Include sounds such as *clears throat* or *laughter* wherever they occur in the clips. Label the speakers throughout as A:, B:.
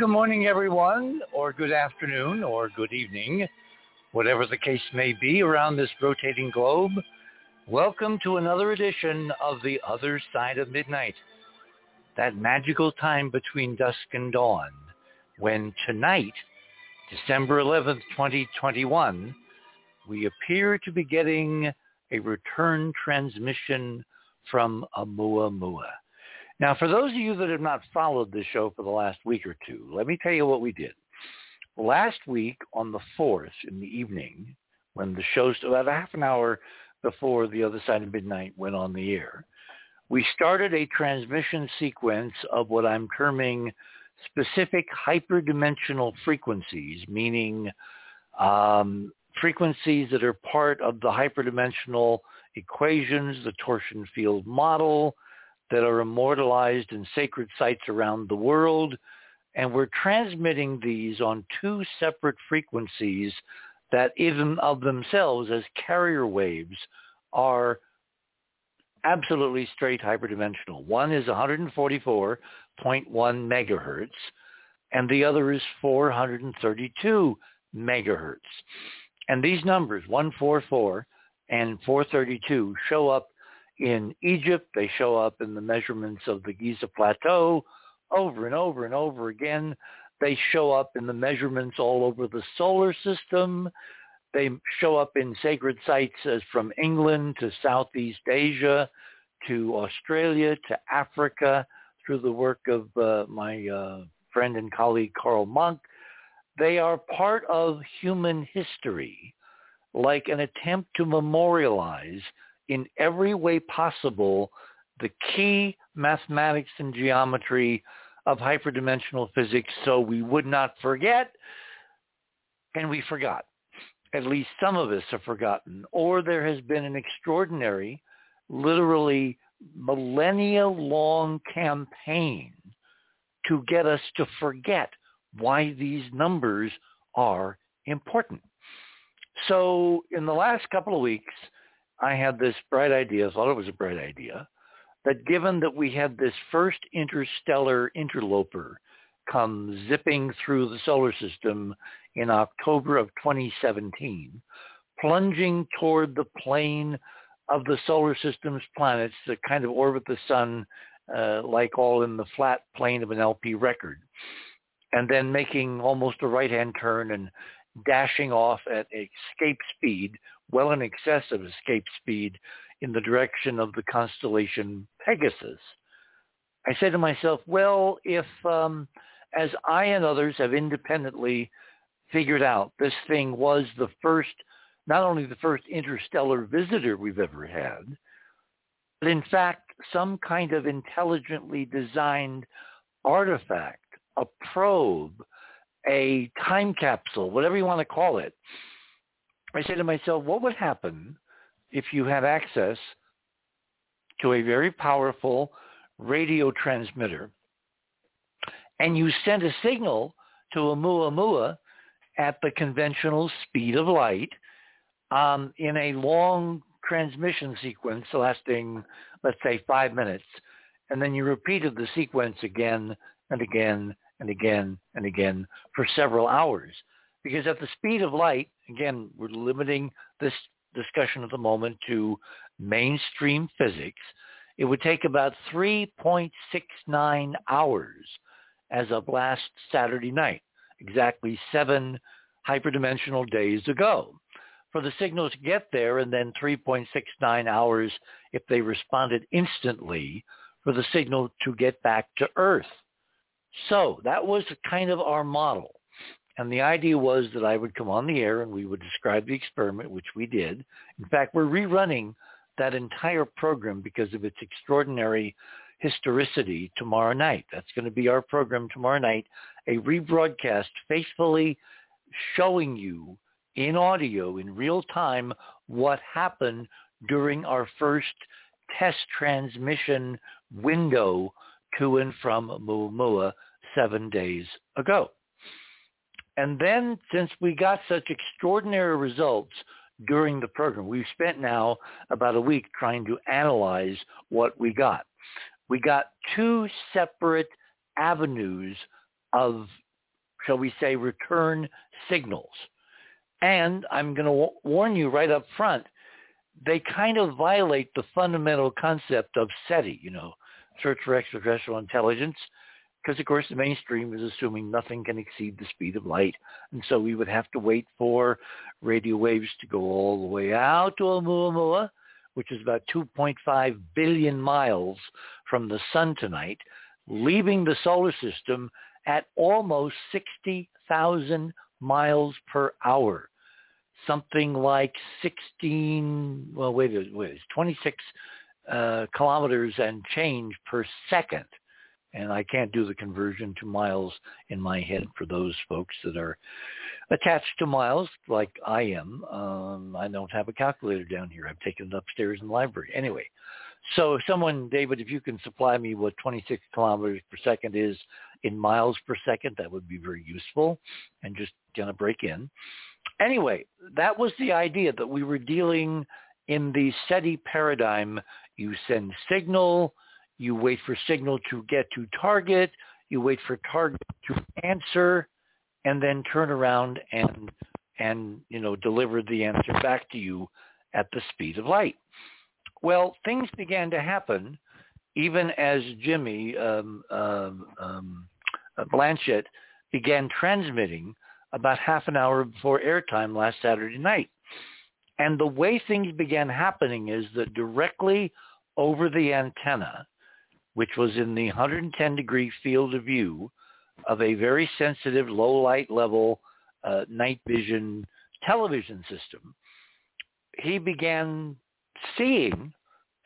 A: Good morning, everyone, or good afternoon, or good evening, whatever the case may be around this rotating globe. Welcome to another edition of The Other Side of Midnight, that magical time between dusk and dawn, when tonight, December 11th, 2021, we appear to be getting a return transmission from Oumuamua. Now, for those of you that have not followed this show for the last week or two, let me tell you what we did. Last week on the 4th in the evening, when the show, about a half an hour before the other side of midnight went on the air, we started a transmission sequence of what I'm terming specific hyperdimensional frequencies, meaning um, frequencies that are part of the hyperdimensional equations, the torsion field model, that are immortalized in sacred sites around the world. And we're transmitting these on two separate frequencies that even of themselves as carrier waves are absolutely straight hyperdimensional. One is 144.1 megahertz and the other is 432 megahertz. And these numbers, 144 and 432, show up in Egypt. They show up in the measurements of the Giza Plateau over and over and over again. They show up in the measurements all over the solar system. They show up in sacred sites as from England to Southeast Asia to Australia to Africa through the work of uh, my uh, friend and colleague Carl Munck. They are part of human history, like an attempt to memorialize in every way possible the key mathematics and geometry of hyperdimensional physics so we would not forget, and we forgot. At least some of us have forgotten. Or there has been an extraordinary, literally millennia-long campaign to get us to forget why these numbers are important. So in the last couple of weeks, I had this bright idea, thought it was a bright idea, that given that we had this first interstellar interloper come zipping through the solar system in October of 2017, plunging toward the plane of the solar system's planets that kind of orbit the sun uh, like all in the flat plane of an LP record, and then making almost a right-hand turn and dashing off at escape speed well in excess of escape speed in the direction of the constellation Pegasus. I said to myself, well, if um, as I and others have independently figured out this thing was the first, not only the first interstellar visitor we've ever had, but in fact some kind of intelligently designed artifact, a probe, a time capsule, whatever you want to call it, I say to myself, what would happen if you had access to a very powerful radio transmitter and you sent a signal to a Oumuamua at the conventional speed of light um, in a long transmission sequence lasting, let's say, five minutes, and then you repeated the sequence again and again and again and again for several hours. Because at the speed of light, again, we're limiting this discussion at the moment to mainstream physics. It would take about 3.69 hours as of last Saturday night, exactly seven hyperdimensional days ago, for the signal to get there and then 3.69 hours if they responded instantly for the signal to get back to Earth. So that was kind of our model. And the idea was that I would come on the air and we would describe the experiment, which we did. In fact, we're rerunning that entire program because of its extraordinary historicity tomorrow night. That's going to be our program tomorrow night, a rebroadcast faithfully showing you in audio in real time what happened during our first test transmission window to and from Oumuamua seven days ago. And then since we got such extraordinary results during the program, we've spent now about a week trying to analyze what we got. We got two separate avenues of, shall we say, return signals. And I'm going to w- warn you right up front, they kind of violate the fundamental concept of SETI, you know, search for extraterrestrial intelligence, because of course the mainstream is assuming nothing can exceed the speed of light. And so we would have to wait for radio waves to go all the way out to Oumuamua, which is about 2.5 billion miles from the sun tonight, leaving the solar system at almost 60,000 miles per hour something like 16, well, wait, wait, 26 uh, kilometers and change per second. And I can't do the conversion to miles in my head for those folks that are attached to miles like I am. Um, I don't have a calculator down here. I've taken it upstairs in the library. Anyway, so someone, David, if you can supply me what 26 kilometers per second is in miles per second, that would be very useful and just of break in anyway, that was the idea that we were dealing in the SETI paradigm. You send signal, you wait for signal to get to target, you wait for target to answer, and then turn around and and you know deliver the answer back to you at the speed of light. Well, things began to happen even as Jimmy um, um, um, Blanchett began transmitting about half an hour before airtime last Saturday night. And the way things began happening is that directly over the antenna, which was in the 110 degree field of view of a very sensitive low light level uh, night vision television system, he began seeing,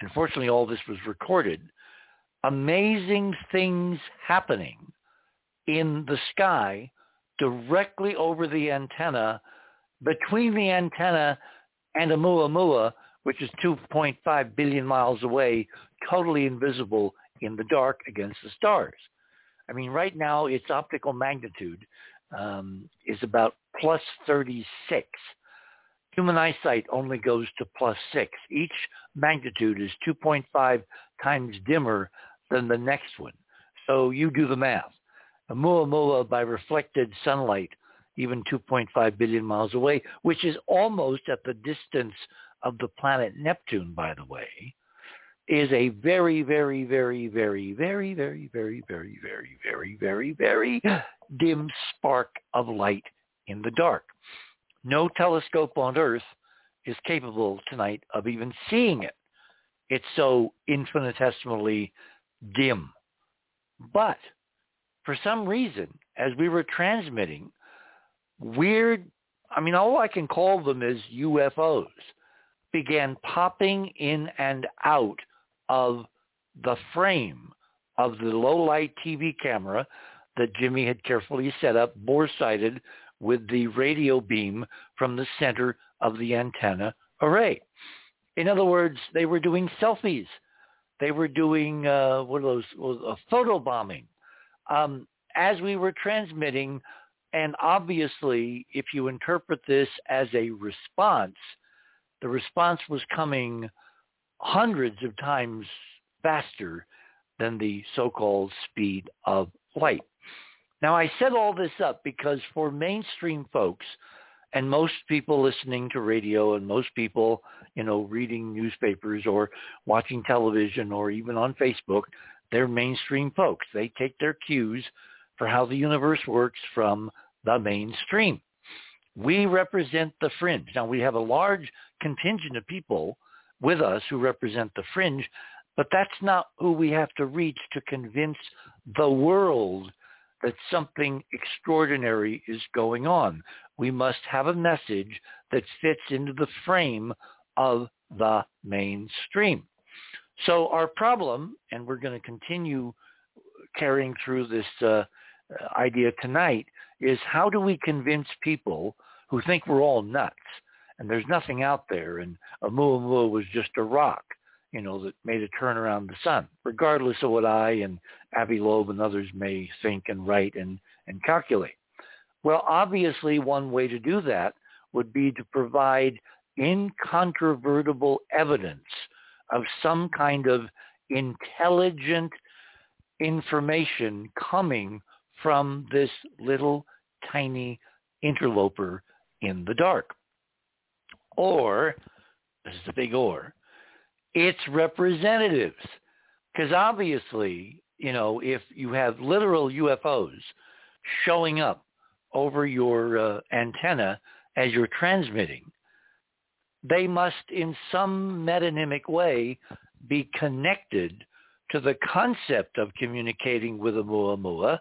A: unfortunately all this was recorded, amazing things happening in the sky directly over the antenna, between the antenna and Oumuamua, which is 2.5 billion miles away, totally invisible in the dark against the stars. I mean, right now its optical magnitude um, is about plus 36. Human eyesight only goes to plus 6. Each magnitude is 2.5 times dimmer than the next one. So you do the math. Oumuamua by reflected sunlight, even 2.5 billion miles away, which is almost at the distance of the planet Neptune, by the way, is a very, very, very, very, very, very, very, very, very, very, very, very dim spark of light in the dark. No telescope on Earth is capable tonight of even seeing it. It's so infinitesimally dim. But for some reason, as we were transmitting, weird, I mean, all I can call them is UFOs, began popping in and out of the frame of the low-light TV camera that Jimmy had carefully set up, bore-sighted, with the radio beam from the center of the antenna array. In other words, they were doing selfies. They were doing, uh, what are those, uh, photo bombing um, as we were transmitting, and obviously, if you interpret this as a response, the response was coming hundreds of times faster than the so-called speed of light. Now, I set all this up because for mainstream folks, and most people listening to radio and most people, you know, reading newspapers or watching television or even on Facebook, they're mainstream folks. They take their cues for how the universe works from the mainstream. We represent the fringe. Now we have a large contingent of people with us who represent the fringe, but that's not who we have to reach to convince the world that something extraordinary is going on. We must have a message that fits into the frame of the mainstream. So our problem, and we're going to continue carrying through this uh, idea tonight, is how do we convince people who think we're all nuts and there's nothing out there and Oumuamua was just a rock, you know, that made a turn around the sun, regardless of what I and Avi Loeb and others may think and write and, and calculate. Well, obviously one way to do that would be to provide incontrovertible evidence of some kind of intelligent information coming from this little tiny interloper in the dark. Or, this is a big or, its representatives. Because obviously, you know, if you have literal UFOs showing up over your uh, antenna as you're transmitting, they must in some metonymic way be connected to the concept of communicating with Oumuamua,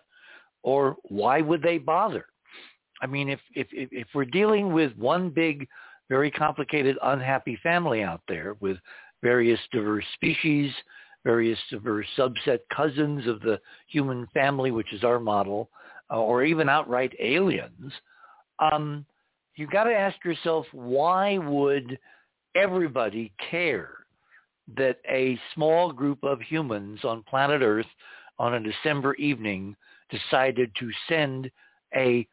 A: or why would they bother? I mean, if, if, if we're dealing with one big, very complicated, unhappy family out there with various diverse species, various diverse subset cousins of the human family, which is our model, uh, or even outright aliens, um, you got to ask yourself, why would everybody care that a small group of humans on planet Earth on a December evening decided to send a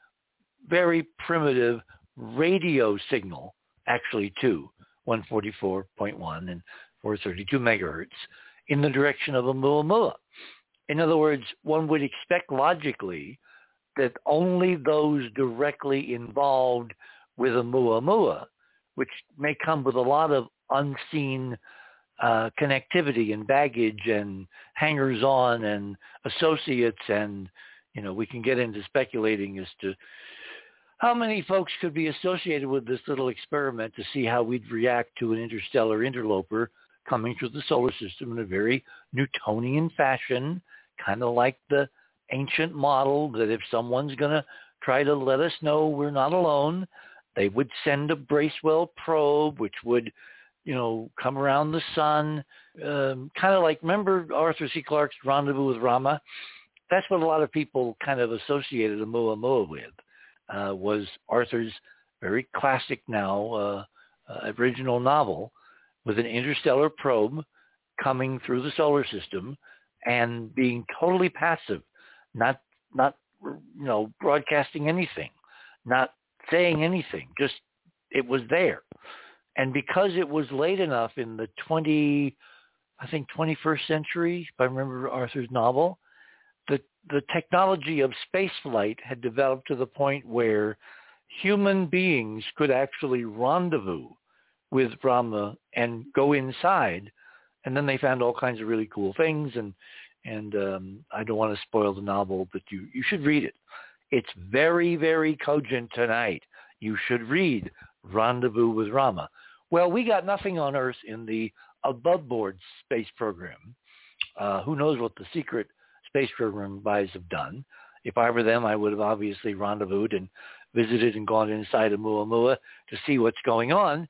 A: very primitive radio signal, actually two, 144.1 and 432 megahertz, in the direction of Oumuamua. In other words, one would expect logically that only those directly involved with Oumuamua, which may come with a lot of unseen uh, connectivity and baggage and hangers-on and associates and you know we can get into speculating as to how many folks could be associated with this little experiment to see how we'd react to an interstellar interloper coming through the solar system in a very Newtonian fashion, kind of like the ancient model that if someone's going to try to let us know we're not alone, they would send a Bracewell probe, which would you know, come around the sun, um, kind of like, remember Arthur C. Clarke's Rendezvous with Rama? That's what a lot of people kind of associated Oumuamua with, uh, was Arthur's very classic now uh, uh, original novel with an interstellar probe coming through the solar system and being totally passive, not not you know broadcasting anything, not saying anything, just it was there. And because it was late enough in the 20, I think 21st century, if I remember Arthur's novel, the, technology of spaceflight had developed to the point where human beings could actually rendezvous with Rama and go inside. And then they found all kinds of really cool things. And, and um, I don't want to spoil the novel, but you, you should read it. It's very, very cogent tonight. You should read Rendezvous with Rama. Well, we got nothing on Earth in the above board space program. Uh, who knows what the secret space program guys have done. If I were them, I would have obviously rendezvoused and visited and gone inside of Oumuamua to see what's going on.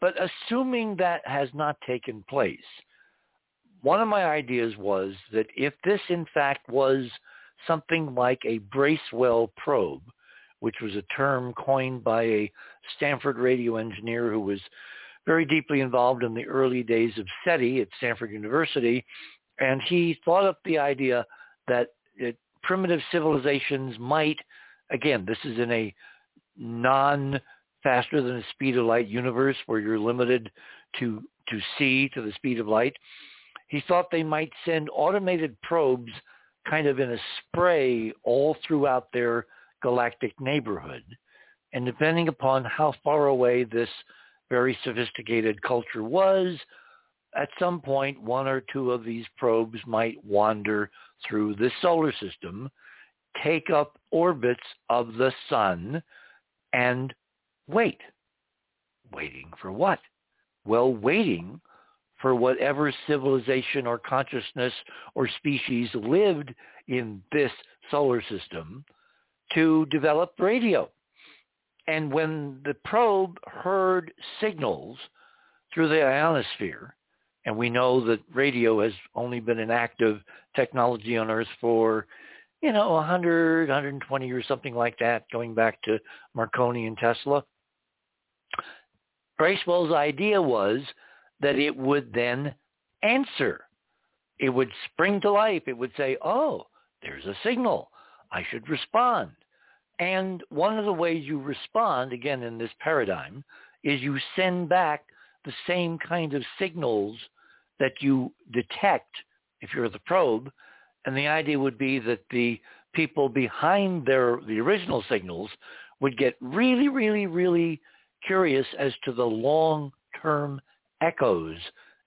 A: But assuming that has not taken place, one of my ideas was that if this in fact was something like a Bracewell probe, which was a term coined by a Stanford radio engineer who was very deeply involved in the early days of SETI at Stanford University, and he thought up the idea that it, primitive civilizations might, again, this is in a non faster than the speed of light universe where you're limited to to see to the speed of light. He thought they might send automated probes kind of in a spray all throughout their galactic neighborhood. And depending upon how far away this very sophisticated culture was, at some point one or two of these probes might wander through the solar system, take up orbits of the sun, and wait. Waiting for what? Well, waiting for whatever civilization or consciousness or species lived in this solar system to develop radio. And when the probe heard signals through the ionosphere, and we know that radio has only been an active technology on Earth for, you know, 100, 120 or something like that, going back to Marconi and Tesla. Bracewell's idea was that it would then answer. It would spring to life. It would say, oh, there's a signal. I should respond. And one of the ways you respond, again, in this paradigm, is you send back the same kind of signals that you detect if you're the probe. And the idea would be that the people behind their the original signals would get really, really, really curious as to the long-term echoes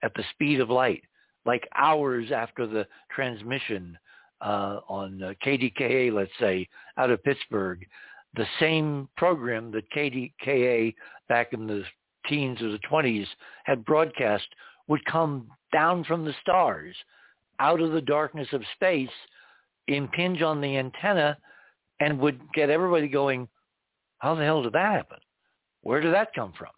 A: at the speed of light, like hours after the transmission uh, on uh, KDKA, let's say, out of Pittsburgh, the same program that KDKA back in the teens or the 20s had broadcast would come down from the stars out of the darkness of space, impinge on the antenna, and would get everybody going, how the hell did that happen? Where did that come from?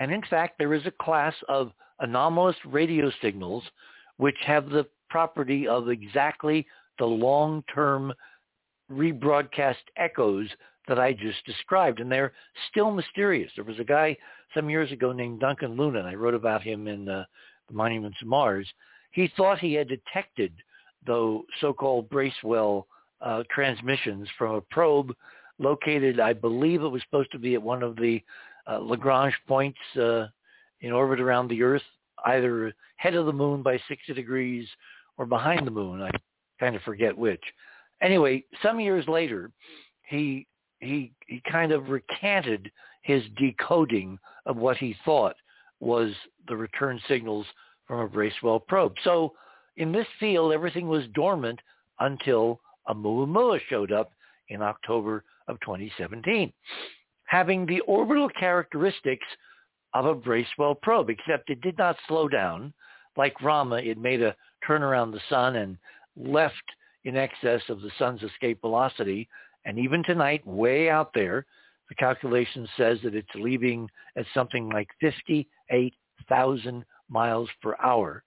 A: And in fact, there is a class of anomalous radio signals which have the property of exactly the long-term rebroadcast echoes that I just described, and they're still mysterious. There was a guy some years ago named Duncan Lunan, and I wrote about him in uh, the Monuments of Mars. He thought he had detected the so-called Bracewell uh, transmissions from a probe located, I believe it was supposed to be at one of the uh, Lagrange points uh, in orbit around the Earth, either head of the moon by 60 degrees or behind the moon. I kind of forget which. Anyway, some years later, he he he kind of recanted his decoding of what he thought was the return signals from a Bracewell probe. So in this field, everything was dormant until a Oumuamua showed up in October of 2017, having the orbital characteristics of a Bracewell probe, except it did not slow down. Like Rama, it made a turn around the sun and left in excess of the sun's escape velocity. And even tonight, way out there, the calculation says that it's leaving at something like 58,000 miles per hour,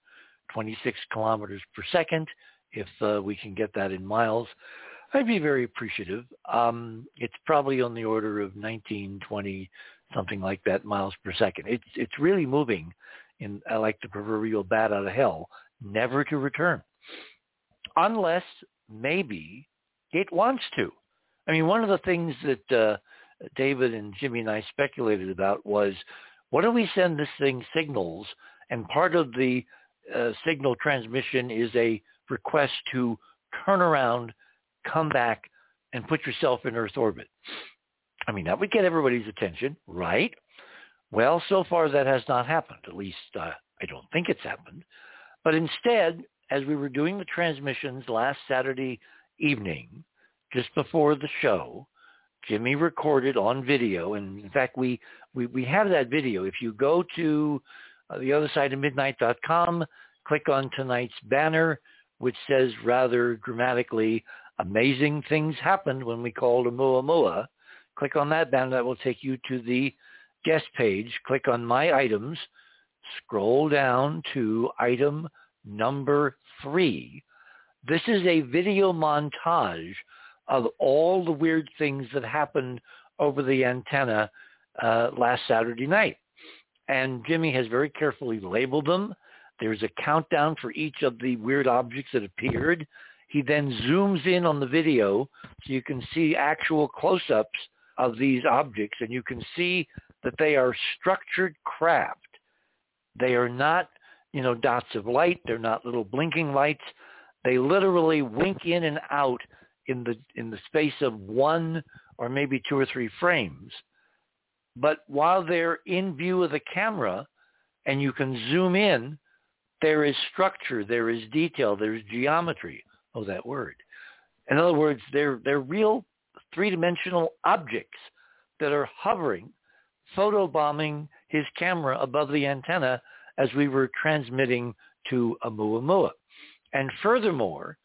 A: 26 kilometers per second, if uh, we can get that in miles. I'd be very appreciative. Um, it's probably on the order of 19, 20, something like that miles per second. It's it's really moving in uh, like the proverbial bat out of hell, never to return, unless maybe it wants to. I mean, one of the things that uh, David and Jimmy and I speculated about was, what do we send this thing signals? And part of the uh, signal transmission is a request to turn around come back and put yourself in Earth orbit. I mean, that would get everybody's attention, right? Well, so far that has not happened. At least uh, I don't think it's happened. But instead, as we were doing the transmissions last Saturday evening, just before the show, Jimmy recorded on video. And in fact, we, we, we have that video. If you go to uh, the other side of midnight.com, click on tonight's banner, which says rather dramatically, amazing things happened when we called Oumuamua. Click on that banner. That will take you to the guest page. Click on My Items. Scroll down to item number three. This is a video montage of all the weird things that happened over the antenna uh, last Saturday night. And Jimmy has very carefully labeled them. There's a countdown for each of the weird objects that appeared. He then zooms in on the video so you can see actual close-ups of these objects and you can see that they are structured craft. They are not, you know, dots of light. They're not little blinking lights. They literally wink in and out in the in the space of one or maybe two or three frames. But while they're in view of the camera and you can zoom in, there is structure, there is detail, there's geometry. Oh, that word. In other words, they're, they're real three-dimensional objects that are hovering, photobombing his camera above the antenna as we were transmitting to Oumuamua. And furthermore,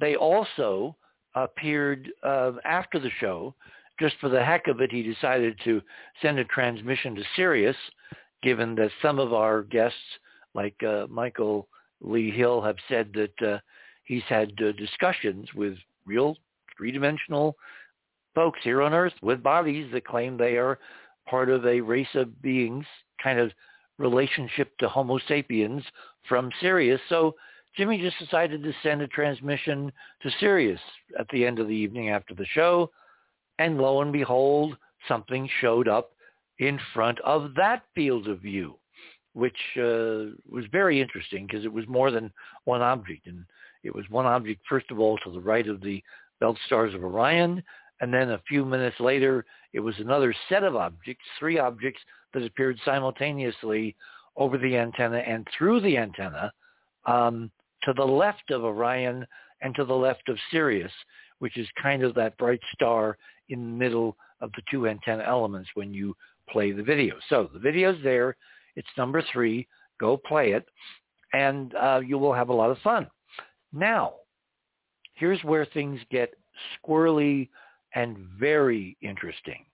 A: they also appeared uh, after the show. Just for the heck of it, he decided to send a transmission to Sirius, given that some of our guests, like uh, Michael Lee Hill, have said that uh, he's had uh, discussions with real three-dimensional folks here on Earth with bodies that claim they are part of a race of beings, kind of relationship to Homo sapiens from Sirius. So Jimmy just decided to send a transmission to Sirius at the end of the evening after the show, and lo and behold, something showed up in front of that field of view, which uh, was very interesting because it was more than one object. And it was one object, first of all, to the right of the belt stars of Orion. And then a few minutes later, it was another set of objects, three objects that appeared simultaneously over the antenna and through the antenna um, to the left of Orion and to the left of Sirius, which is kind of that bright star in the middle of the two antenna elements when you play the video. So the video's there. It's number three. Go play it, and uh, you will have a lot of fun. Now, here's where things get squirrely and very interesting.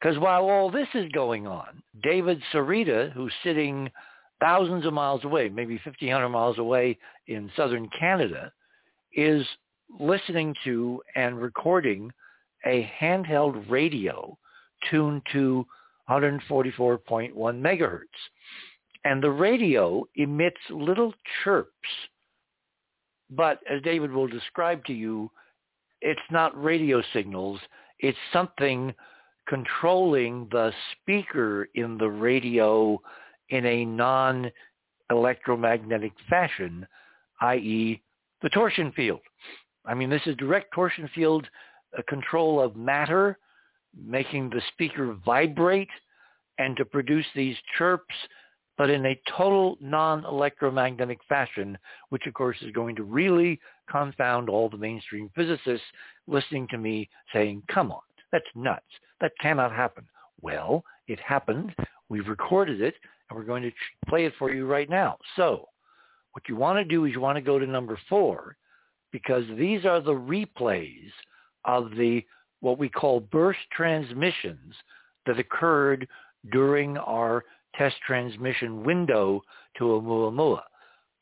A: Because while all this is going on, David Sereda, who's sitting thousands of miles away, maybe 1,500 miles away in southern Canada, is listening to and recording a handheld radio tuned to 144.1 megahertz. And the radio emits little chirps. But as David will describe to you, it's not radio signals. It's something controlling the speaker in the radio in a non-electromagnetic fashion, i.e. the torsion field. I mean, this is direct torsion field control of matter, making the speaker vibrate and to produce these chirps, but in a total non-electromagnetic fashion, which of course is going to really confound all the mainstream physicists listening to me saying, come on, that's nuts. That cannot happen. Well, it happened. We've recorded it, and we're going to play it for you right now. So what you want to do is you want to go to number four, because these are the replays of the what we call burst transmissions that occurred during our test transmission window to Oumuamua.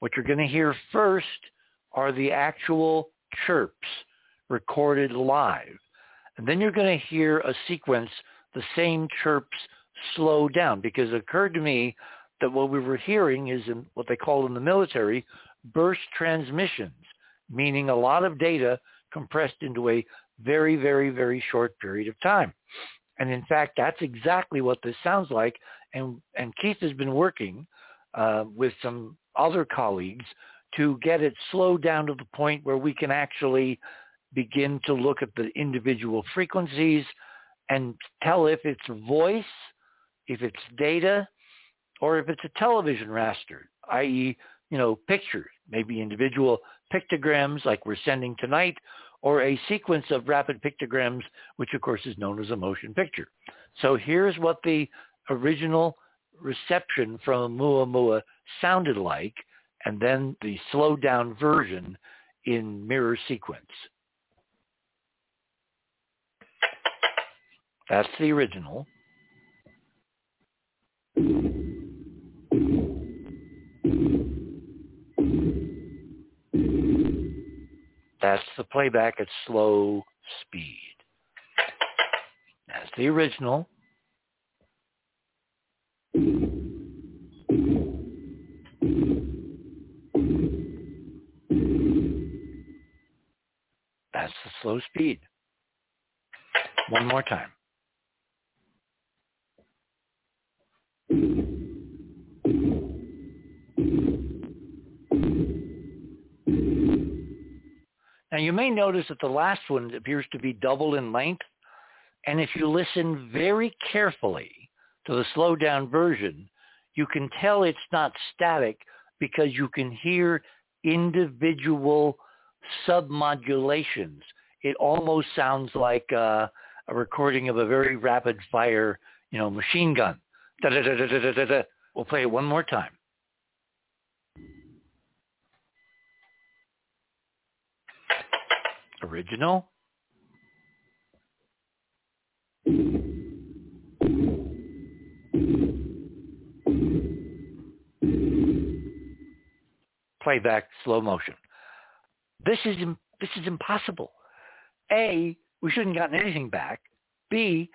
A: What you're going to hear first are the actual chirps recorded live. And then you're going to hear a sequence, the same chirps slow down because it occurred to me that what we were hearing is in what they call in the military burst transmissions, meaning a lot of data compressed into a very, very, very short period of time. And in fact, that's exactly what this sounds like. And, and Keith has been working uh, with some other colleagues to get it slowed down to the point where we can actually begin to look at the individual frequencies and tell if it's voice, if it's data, or if it's a television raster, i.e., you know, pictures, maybe individual pictograms like we're sending tonight, or a sequence of rapid pictograms, which of course is known as a motion picture. So here's what the original reception from Oumuamua sounded like, and then the slowed down version in mirror sequence. That's the original. That's the playback at slow speed. That's the original. That's the slow speed. One more time. Now you may notice that the last one appears to be double in length. And if you listen very carefully to the slowed down version, you can tell it's not static because you can hear individual submodulations. It almost sounds like uh, a recording of a very rapid fire, you know, machine gun. Da, da, da, we'll play it one more time. Original. Playback slow motion. This is this is impossible. A, we shouldn't have gotten anything back. B,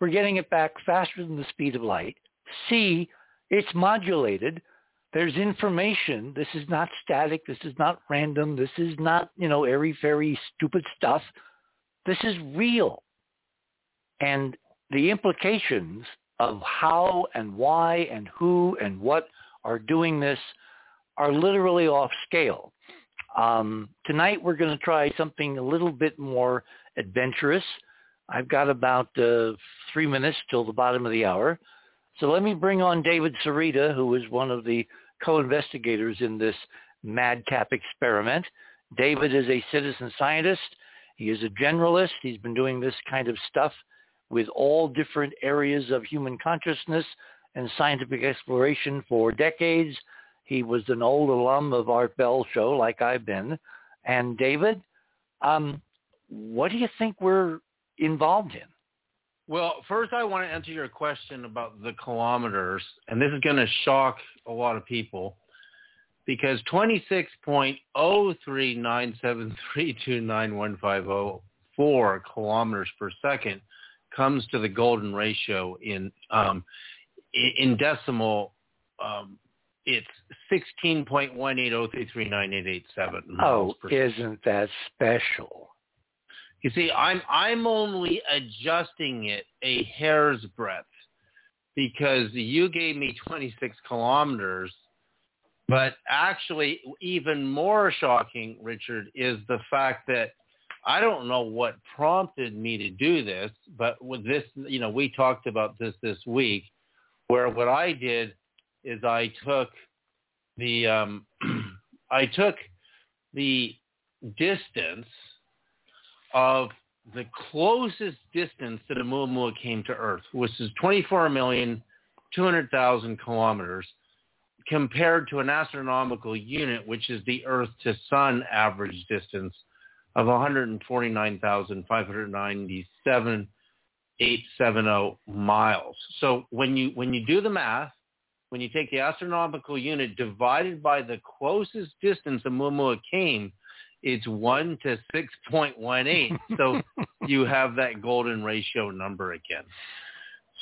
A: we're getting it back faster than the speed of light. C, it's modulated there's information. This is not static. This is not random. This is not, you know, airy-fairy stupid stuff. This is real. And the implications of how and why and who and what are doing this are literally off scale. Um, tonight we're going to try something a little bit more adventurous. I've got about uh, three minutes till the bottom of the hour. So let me bring on David Sereda, who is one of the co-investigators in this madcap experiment. David is a citizen scientist. He is a generalist. He's been doing this kind of stuff with all different areas of human consciousness and scientific exploration for decades. He was an old alum of Art Bell show, like I've been. And David, um, what do you think we're involved in?
B: Well, first I want to answer your question about the kilometers, and this is going to shock a lot of people because 26.03973291504 kilometers per second comes to the golden ratio in um, in decimal. Um, it's 16.180339887.
A: Oh, isn't that special?
B: You see, I'm I'm only adjusting it a hair's breadth because you gave me 26 kilometers, but actually even more shocking, Richard, is the fact that I don't know what prompted me to do this, but with this, you know, we talked about this this week, where what I did is I took the um, *clears throat* I took the distance of the closest distance that Oumuamua came to Earth, which is 24,200,000 kilometers, compared to an astronomical unit, which is the Earth to Sun average distance of 149,597,870 miles. So when you when you do the math, when you take the astronomical unit divided by the closest distance Oumuamua came, it's 1 to 6.18. So *laughs* you have that golden ratio number again.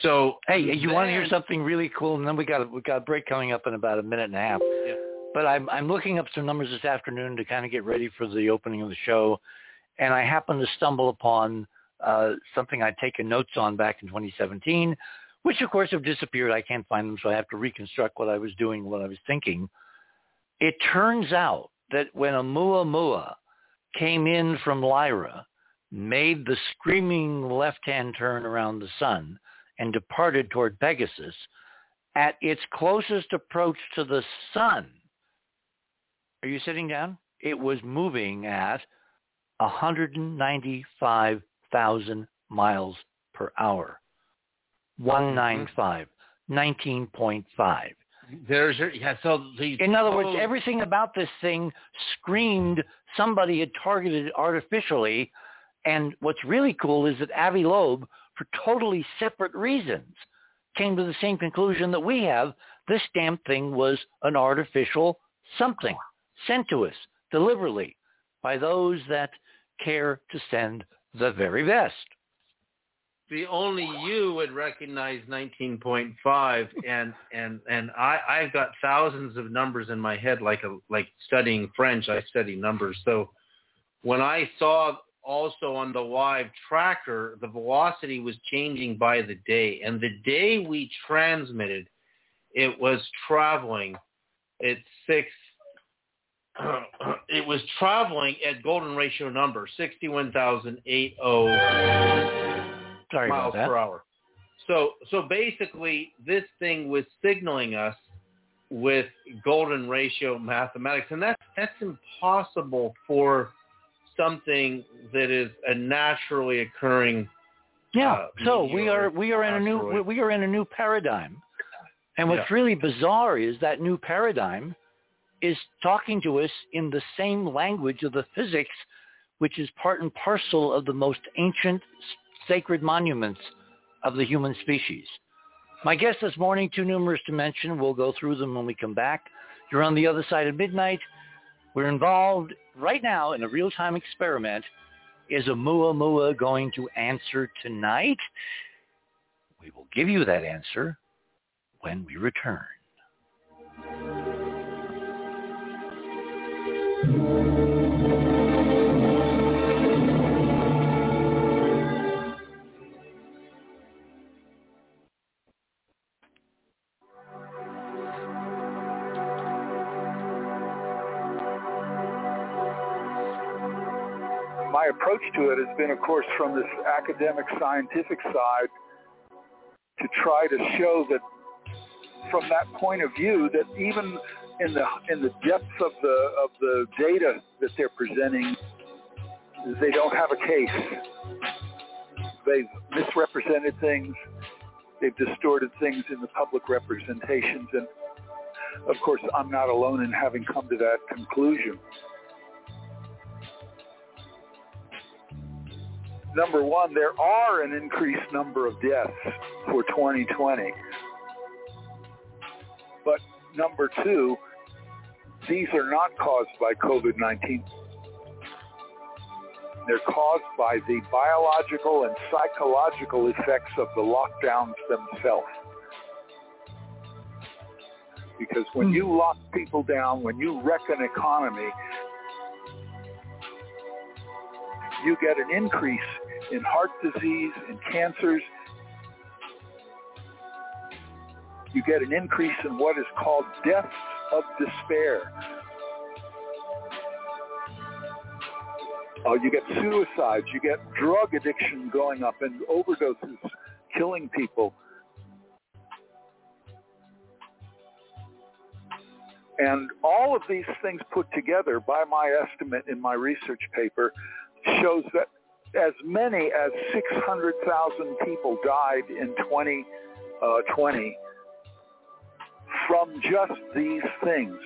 B: So
A: hey, you want to hear something really cool? And then we got a, we got a break coming up in about a minute and a half. Yeah. But I'm I'm looking up some numbers this afternoon to kind of get ready for the opening of the show, and I happened to stumble upon uh, something I'd taken notes on back in 2017, which of course have disappeared. I can't find them, so I have to reconstruct what I was doing, what I was thinking. It turns out that when Oumuamua came in from Lyra, made the screaming left-hand turn around the sun, and departed toward Pegasus, at its closest approach to the sun, are you sitting down? It was moving at 195,000 miles per hour. 195, 19.5.
B: There's yeah. So the
A: in other words, everything about this thing screamed somebody had targeted it artificially. And what's really cool is that Avi Loeb, for totally separate reasons, came to the same conclusion that we have. This damn thing was an artificial something sent to us deliberately by those that care to send the very best
B: the only you would recognize 19.5 and and and I I've got thousands of numbers in my head like a like studying French I study numbers. So when I saw also on the live tracker the velocity was changing by the day and the day we transmitted it was traveling at 6 *clears throat* it was traveling at golden ratio number 61,080
A: Sorry
B: miles
A: per
B: hour. So so basically, this thing was signaling us with golden ratio mathematics, and that's that's impossible for something that is a naturally occurring.
A: Yeah.
B: Uh,
A: so we are we are in a new we are in a new paradigm, and what's yeah. really bizarre is that new paradigm is talking to us in the same language of the physics, which is part and parcel of the most ancient sacred monuments of the human species. My guest this morning, too numerous to mention. We'll go through them when we come back. You're on the other side of midnight. We're involved right now in a real-time experiment. Is a Oumuamua going to answer tonight? We will give you that answer when we return.
C: To it has been, of course, from this academic scientific side to try to show that from that point of view that even in the in the depths of the of the data that they're presenting, they don't have a case. They've misrepresented things. They've distorted things in the public representations, and of course, I'm not alone in having come to that conclusion. Number one, there are an increased number of deaths for 2020. But number two, these are not caused by COVID-19. They're caused by the biological and psychological effects of the lockdowns themselves. Because when hmm. you lock people down, when you wreck an economy, you get an increase in heart disease, in cancers. You get an increase in what is called deaths of despair. Uh, you get suicides, you get drug addiction going up and overdoses killing people. And all of these things put together, by my estimate in my research paper, shows that as many as 600,000 people died in 2020 uh, from just these things.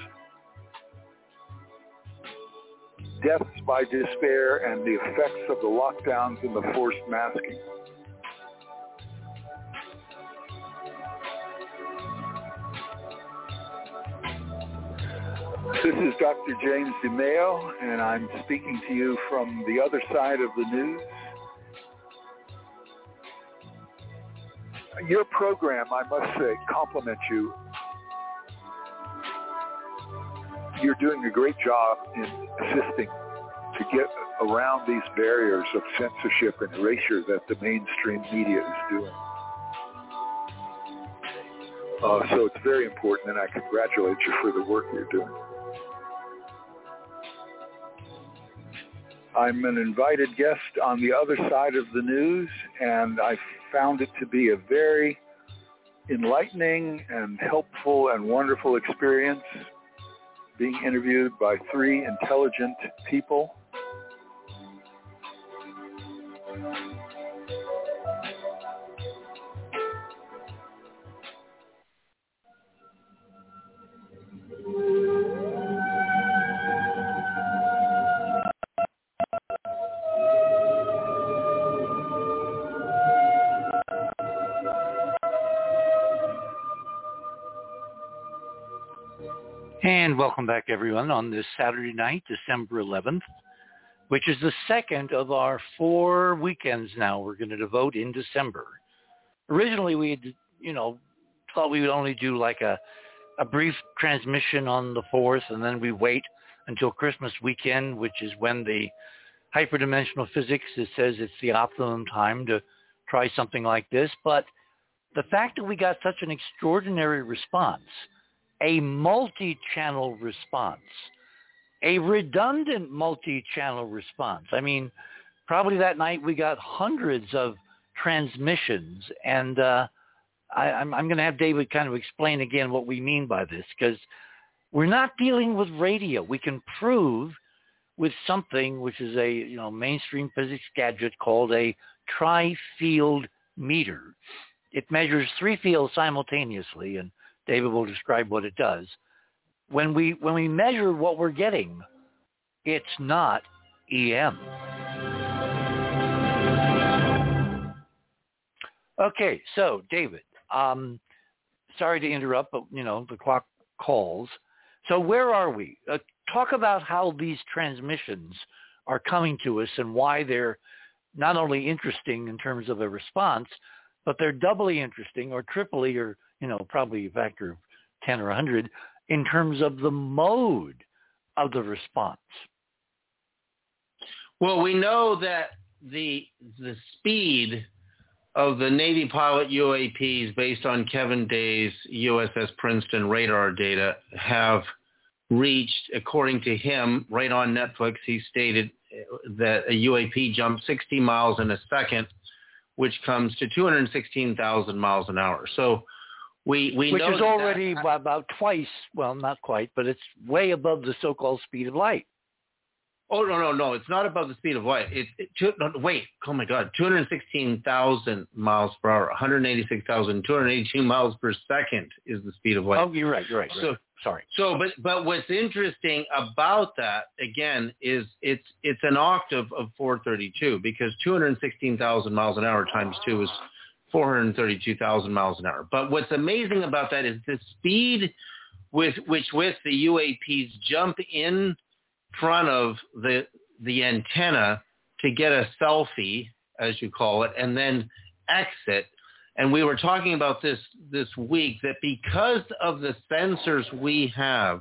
C: Deaths by despair and the effects of the lockdowns and the forced masking. This is Dr. James DeMeo, and I'm speaking to you from the other side of the news. Your program, I must say, compliments you. You're doing a great job in assisting to get around these barriers of censorship and erasure that the mainstream media is doing. Uh, so it's very important, and I congratulate you for the work you're doing. I'm an invited guest on the other side of the news, and I found it to be a very enlightening and helpful and wonderful experience being interviewed by three intelligent people
A: And welcome back everyone on this Saturday night, December 11th, which is the second of our four weekends now we're going to devote in December. Originally we had, you know, thought we would only do like a, a brief transmission on the 4th and then we wait until Christmas weekend, which is when the hyperdimensional physics it says it's the optimum time to try something like this. But the fact that we got such an extraordinary response – a multi-channel response, a redundant multi-channel response. I mean, probably that night we got hundreds of transmissions, and uh, I, I'm, I'm going to have David kind of explain again what we mean by this because we're not dealing with radio. We can prove with something which is a you know mainstream physics gadget called a tri-field meter. It measures three fields simultaneously, and David will describe what it does. When we when we measure what we're getting, it's not EM. Okay, so David, um, sorry to interrupt, but you know the clock calls. So where are we? Uh, talk about how these transmissions are coming to us and why they're not only interesting in terms of a response, but they're doubly interesting or triply or you know, probably a factor of 10 or 100 in terms of the mode of the response?
B: Well, we know that the the speed of the Navy pilot UAPs based on Kevin Day's USS Princeton radar data have reached, according to him, right on Netflix, he stated uh, that a UAP jumped 60 miles in a second, which comes to 216,000 miles an hour. So we we
A: which
B: know
A: is already
B: that,
A: about twice. Well, not quite, but it's way above the so-called speed of light.
B: Oh no no no! It's not above the speed of light. It's it, two, no, wait. Oh my God! Two hundred sixteen thousand miles per hour. One hundred eighty-six thousand two hundred eighty-two miles per second is the speed of light.
A: Oh, you're right. You're right.
B: So
A: right. sorry.
B: So, but but what's interesting about that again is it's it's an octave of four thirty-two because two hundred sixteen thousand miles an hour times two is four hundred thirty-two thousand miles an hour. But what's amazing about that is the speed with which with the UAPs jump in front of the the antenna to get a selfie, as you call it, and then exit. And we were talking about this this week that because of the sensors we have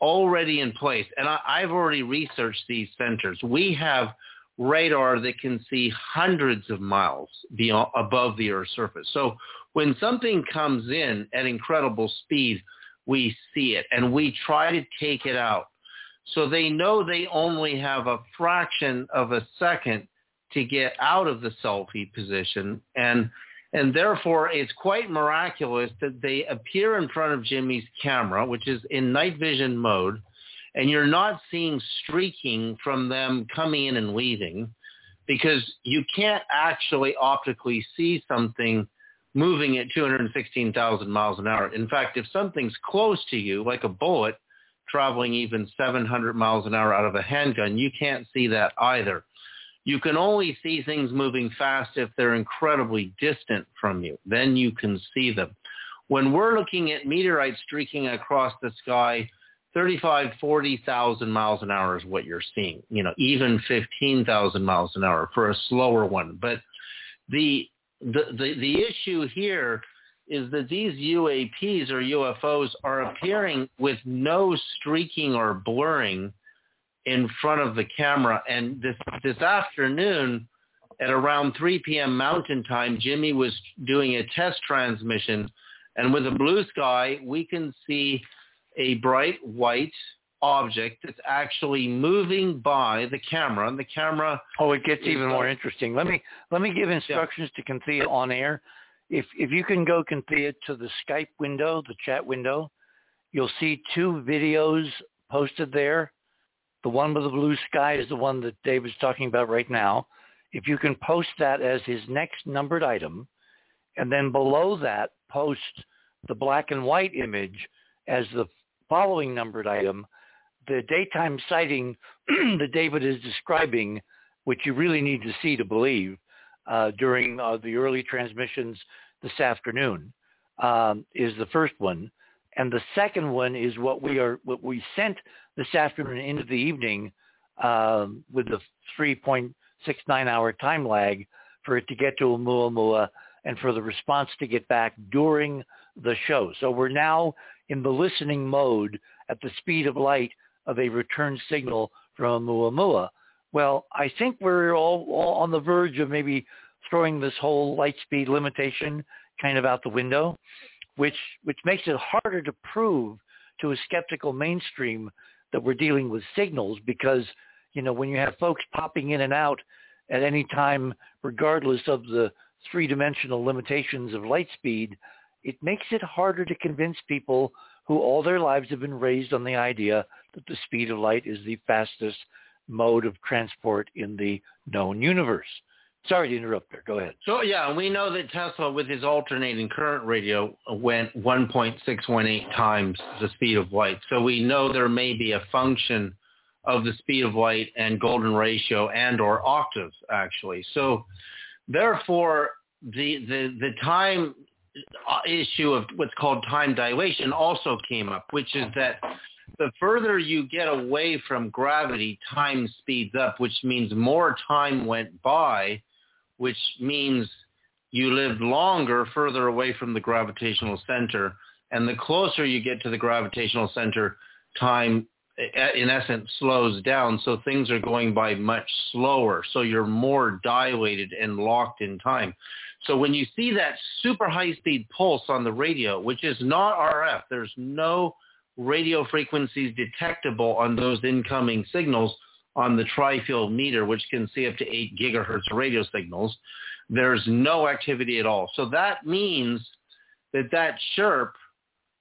B: already in place, and I, I've already researched these sensors, we have radar that can see hundreds of miles beyond above the Earth's surface. So when something comes in at incredible speed, we see it and we try to take it out so they know they only have a fraction of a second to get out of the selfie position. And, and therefore it's quite miraculous that they appear in front of Jimmy's camera, which is in night vision mode. And you're not seeing streaking from them coming in and leaving because you can't actually optically see something moving at 216,000 miles an hour. In fact, if something's close to you, like a bullet, traveling even 700 miles an hour out of a handgun. You can't see that either. You can only see things moving fast if they're incredibly distant from you. Then you can see them. When we're looking at meteorites streaking across the sky, 35, 40,000 miles an hour is what you're seeing. You know, even 15,000 miles an hour for a slower one. But the the the, the issue here is that these UAPs or UFOs are appearing with no streaking or blurring in front of the camera. And this this afternoon, at around 3 p.m. Mountain Time, Jimmy was doing a test transmission, and with a blue sky, we can see a bright white object that's actually moving by the camera. And the camera.
A: Oh, it gets even more interesting. Let me let me give instructions yeah. to Conthea on air if if you can go Conthea to the Skype window, the chat window, you'll see two videos posted there. The one with the blue sky is the one that Dave is talking about right now. If you can post that as his next numbered item, and then below that post the black and white image as the following numbered item, the daytime sighting *clears throat* that David is describing, which you really need to see to believe, uh, during uh, the early transmissions this afternoon um, is the first one, and the second one is what we are what we sent this afternoon into the evening um, with the 3.69 hour time lag for it to get to Oumuamua and for the response to get back during the show. So we're now in the listening mode at the speed of light of a return signal from Oumuamua. Well, I think we're all, all on the verge of maybe throwing this whole light speed limitation kind of out the window, which which makes it harder to prove to a skeptical mainstream that we're dealing with signals because you know when you have folks popping in and out at any time, regardless of the three-dimensional limitations of light speed, it makes it harder to convince people who all their lives have been raised on the idea that the speed of light is the fastest mode of transport in the known universe. Sorry to interrupt there. Go ahead.
B: So yeah, we know that Tesla with his alternating current radio went 1.618 times the speed of light. So we know there may be a function of the speed of light and golden ratio and or octaves actually. So therefore the the the time Uh, issue of what's called time dilation also came up, which is that the further you get away from gravity, time speeds up, which means more time went by which means you lived longer further away from the gravitational center. And the closer you get to the gravitational center, time uh, in essence slows down. So things are going by much slower. So you're more dilated and locked in time. So when you see that super high speed pulse on the radio, which is not RF, there's no radio frequencies detectable on those incoming signals on the tri-field meter, which can see up to 8 gigahertz radio signals. There's no activity at all. So that means that that chirp,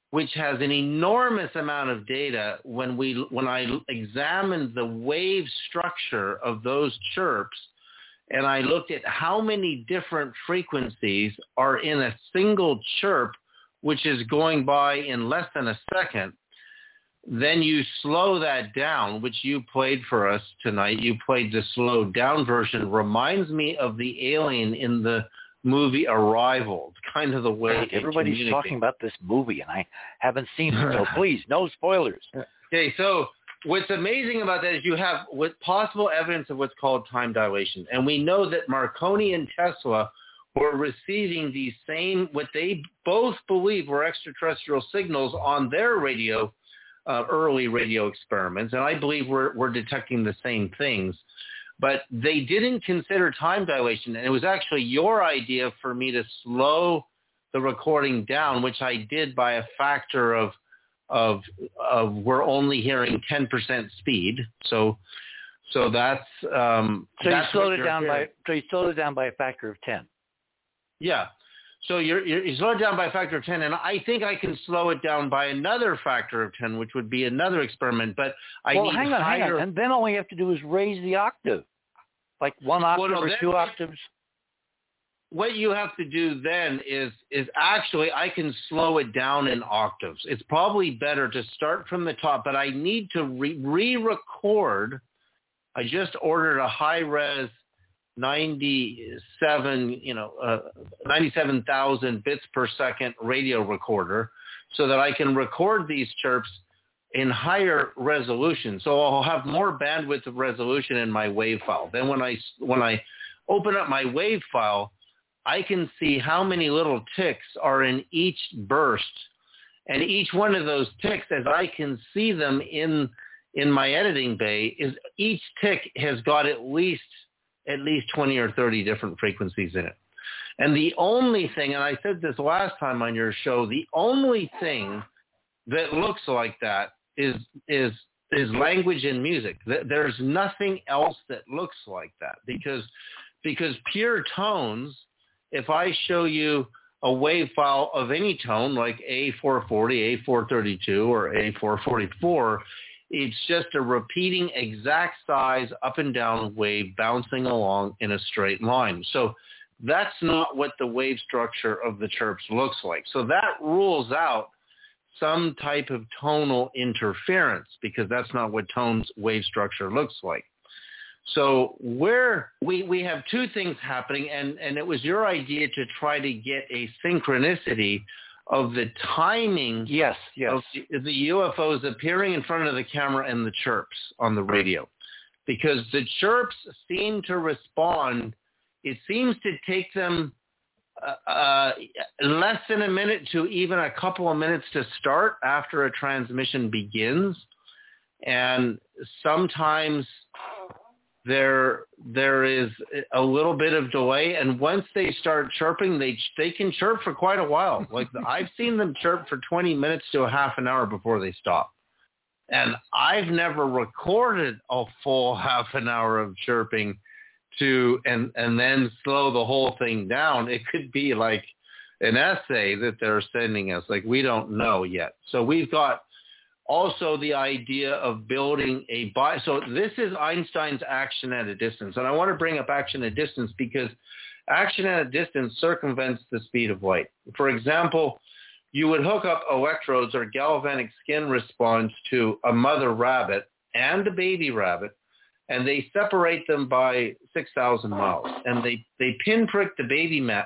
B: which has an enormous amount of data, when, we, when I examined the wave structure of those chirps, and I looked at how many different frequencies are in a single chirp, which is going by in less than a second, then you slow that down, which you played for us tonight. You played the slowed down version. Reminds me of the alien in the movie Arrival. kind of the way
A: everybody's talking about this movie, and I haven't seen it. So *laughs* please, no spoilers.
B: Okay, so what's amazing about that is you have with possible evidence of what's called time dilation, and we know that Marconi and Tesla were receiving these same what they both believe were extraterrestrial signals on their radio uh, early radio experiments, and I believe we're, we're detecting the same things. But they didn't consider time dilation, and it was actually your idea for me to slow the recording down, which I did by a factor of of of we're only hearing 10% speed. So so that's um,
A: so
B: that's
A: you slowed it down hearing. by so you slowed it down by a factor of 10.
B: Yeah. So you're, you're, you slow it down by a factor of 10, and I think I can slow it down by another factor of 10, which would be another experiment. But I
A: well,
B: need
A: hang on,
B: higher...
A: hang on. And then all we have to do is raise the octave, like one octave
B: well, no,
A: or two octaves.
B: What you have to do then is is actually I can slow it down in octaves. It's probably better to start from the top, but I need to re- re-record. I just ordered a high-res 97, you know, uh, 97,000 bits per second radio recorder so that I can record these chirps in higher resolution. So I'll have more bandwidth of resolution in my wave file. Then when I, when I open up my wave file, I can see how many little ticks are in each burst. And each one of those ticks, as I can see them in, in my editing bay, is each tick has got at least at least 20 or 30 different frequencies in it. And the only thing, and I said this last time on your show, the only thing that looks like that is is is language and music. There's nothing else that looks like that because because pure tones. If I show you a wave file of any tone like A440, A432, or A444, it's just a repeating exact size up and down wave bouncing along in a straight line. So that's not what the wave structure of the chirps looks like. So that rules out some type of tonal interference because that's not what tone's wave structure looks like. So where we, we have two things happening and, and it was your idea to try to get a synchronicity of the timing
A: yes, yes.
B: of the, the UFOs appearing in front of the camera and the chirps on the radio. Because the chirps seem to respond, it seems to take them uh, uh, less than a minute to even a couple of minutes to start after a transmission begins. And sometimes there there is a little bit of delay and once they start chirping they they can chirp for quite a while. *laughs* Like i've seen them chirp for 20 minutes to a half an hour before they stop. And i've never recorded a full *laughs* half an hour of chirping to and and then slow the whole thing down. It could be like an essay that they're sending us. Like we don't know yet. So we've got also the idea of building a so this is Einstein's action at a distance and I want to bring up action at a distance because action at a distance circumvents the speed of light. For example, you would hook up electrodes or galvanic skin response to a mother rabbit and a baby rabbit and they separate them by 6,000 miles and they, they pinprick the baby, ma-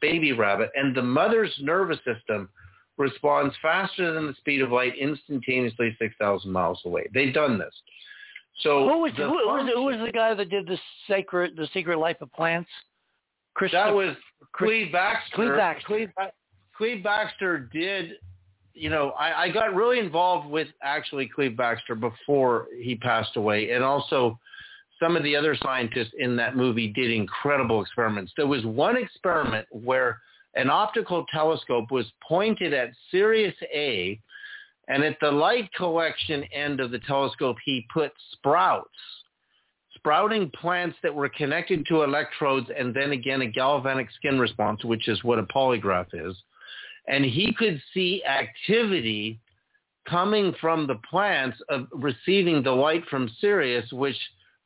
B: baby rabbit and the mother's nervous system responds faster than the speed of light instantaneously 6,000 miles away. They've done this. So
A: who was, who, who, was, who was the guy that did the sacred the secret life of plants?
B: That was Cleve Backster.
A: Cleve Backster.
B: Cleve, Cleve Backster did, you know, I, I got really involved with actually Cleve Backster before he passed away, and also some of the other scientists in that movie did incredible experiments. There was one experiment where an optical telescope was pointed at Sirius A, and at the light collection end of the telescope, he put sprouts sprouting plants that were connected to electrodes and then again a galvanic skin response, which is what a polygraph is. And he could see activity coming from the plants of receiving the light from Sirius, which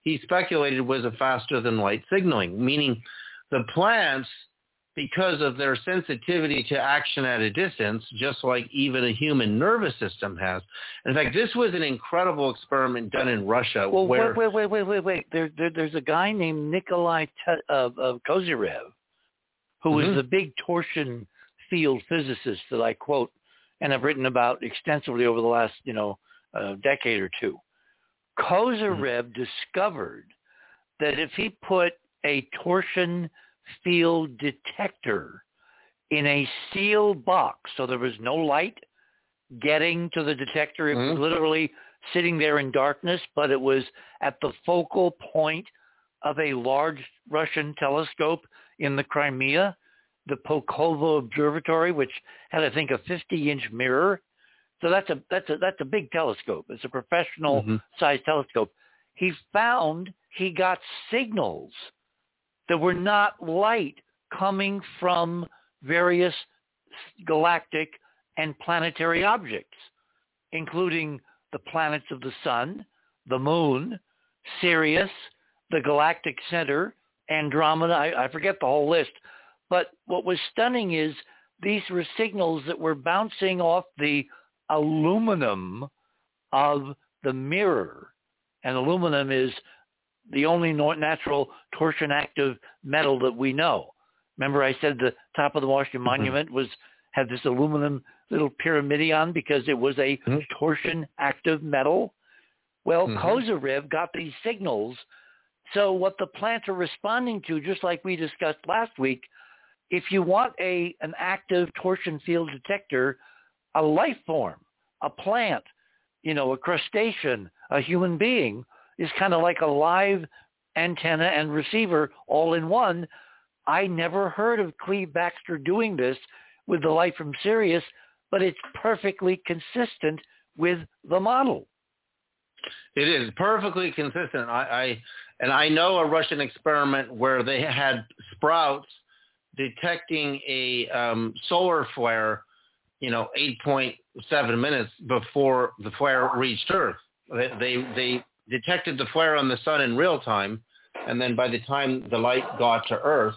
B: he speculated was a faster than light signaling, meaning the plants because of their sensitivity to action at a distance, just like even a human nervous system has. In fact, this was an incredible experiment done in Russia.
A: Well,
B: where,
A: wait, wait, wait, wait, wait. There, there, there's a guy named Nikolai Te- uh, uh, Kozyrev, who
B: Mhm.
A: is the big torsion field physicist that I quote and have written about extensively over the last, you know, uh, decade or two. Kozyrev discovered that if he put a torsion field detector in a sealed box, so there was no light getting to the detector, it was
B: Mhm.
A: literally sitting there in darkness, but it was at the focal point of a large Russian telescope in the Crimea, the Pulkovo Observatory, which had, I think, a 50-inch mirror. So that's a that's a that's a big telescope. It's a professional
B: Mhm.
A: sized telescope. He found he got signals that were not light coming from various galactic and planetary objects, including the planets of the sun, the moon, Sirius, the galactic center, Andromeda. I, I forget the whole list. But what was stunning is these were signals that were bouncing off the aluminum of the mirror. And aluminum is the only natural torsion active metal that we know. Remember I said the top of the Washington
B: Mhm.
A: Monument was had this aluminum little pyramidion because it was a
B: Mhm.
A: torsion active metal. Well,
B: Mhm.
A: Kozyrev got these signals. So what the plants are responding to, just like we discussed last week, if you want a an active torsion field detector, a life form, a plant, you know, a crustacean, a human being is kind of like a live antenna and receiver all in one. I never heard of Cleve Backster doing this with the light from Sirius, but it's perfectly consistent with the model.
B: It is perfectly consistent. I, I and I know a Russian experiment where they had sprouts detecting a um, solar flare, you know, 8.7 minutes before the flare reached Earth. They, they they detected the flare on the sun in real time, and then by the time the light got to Earth,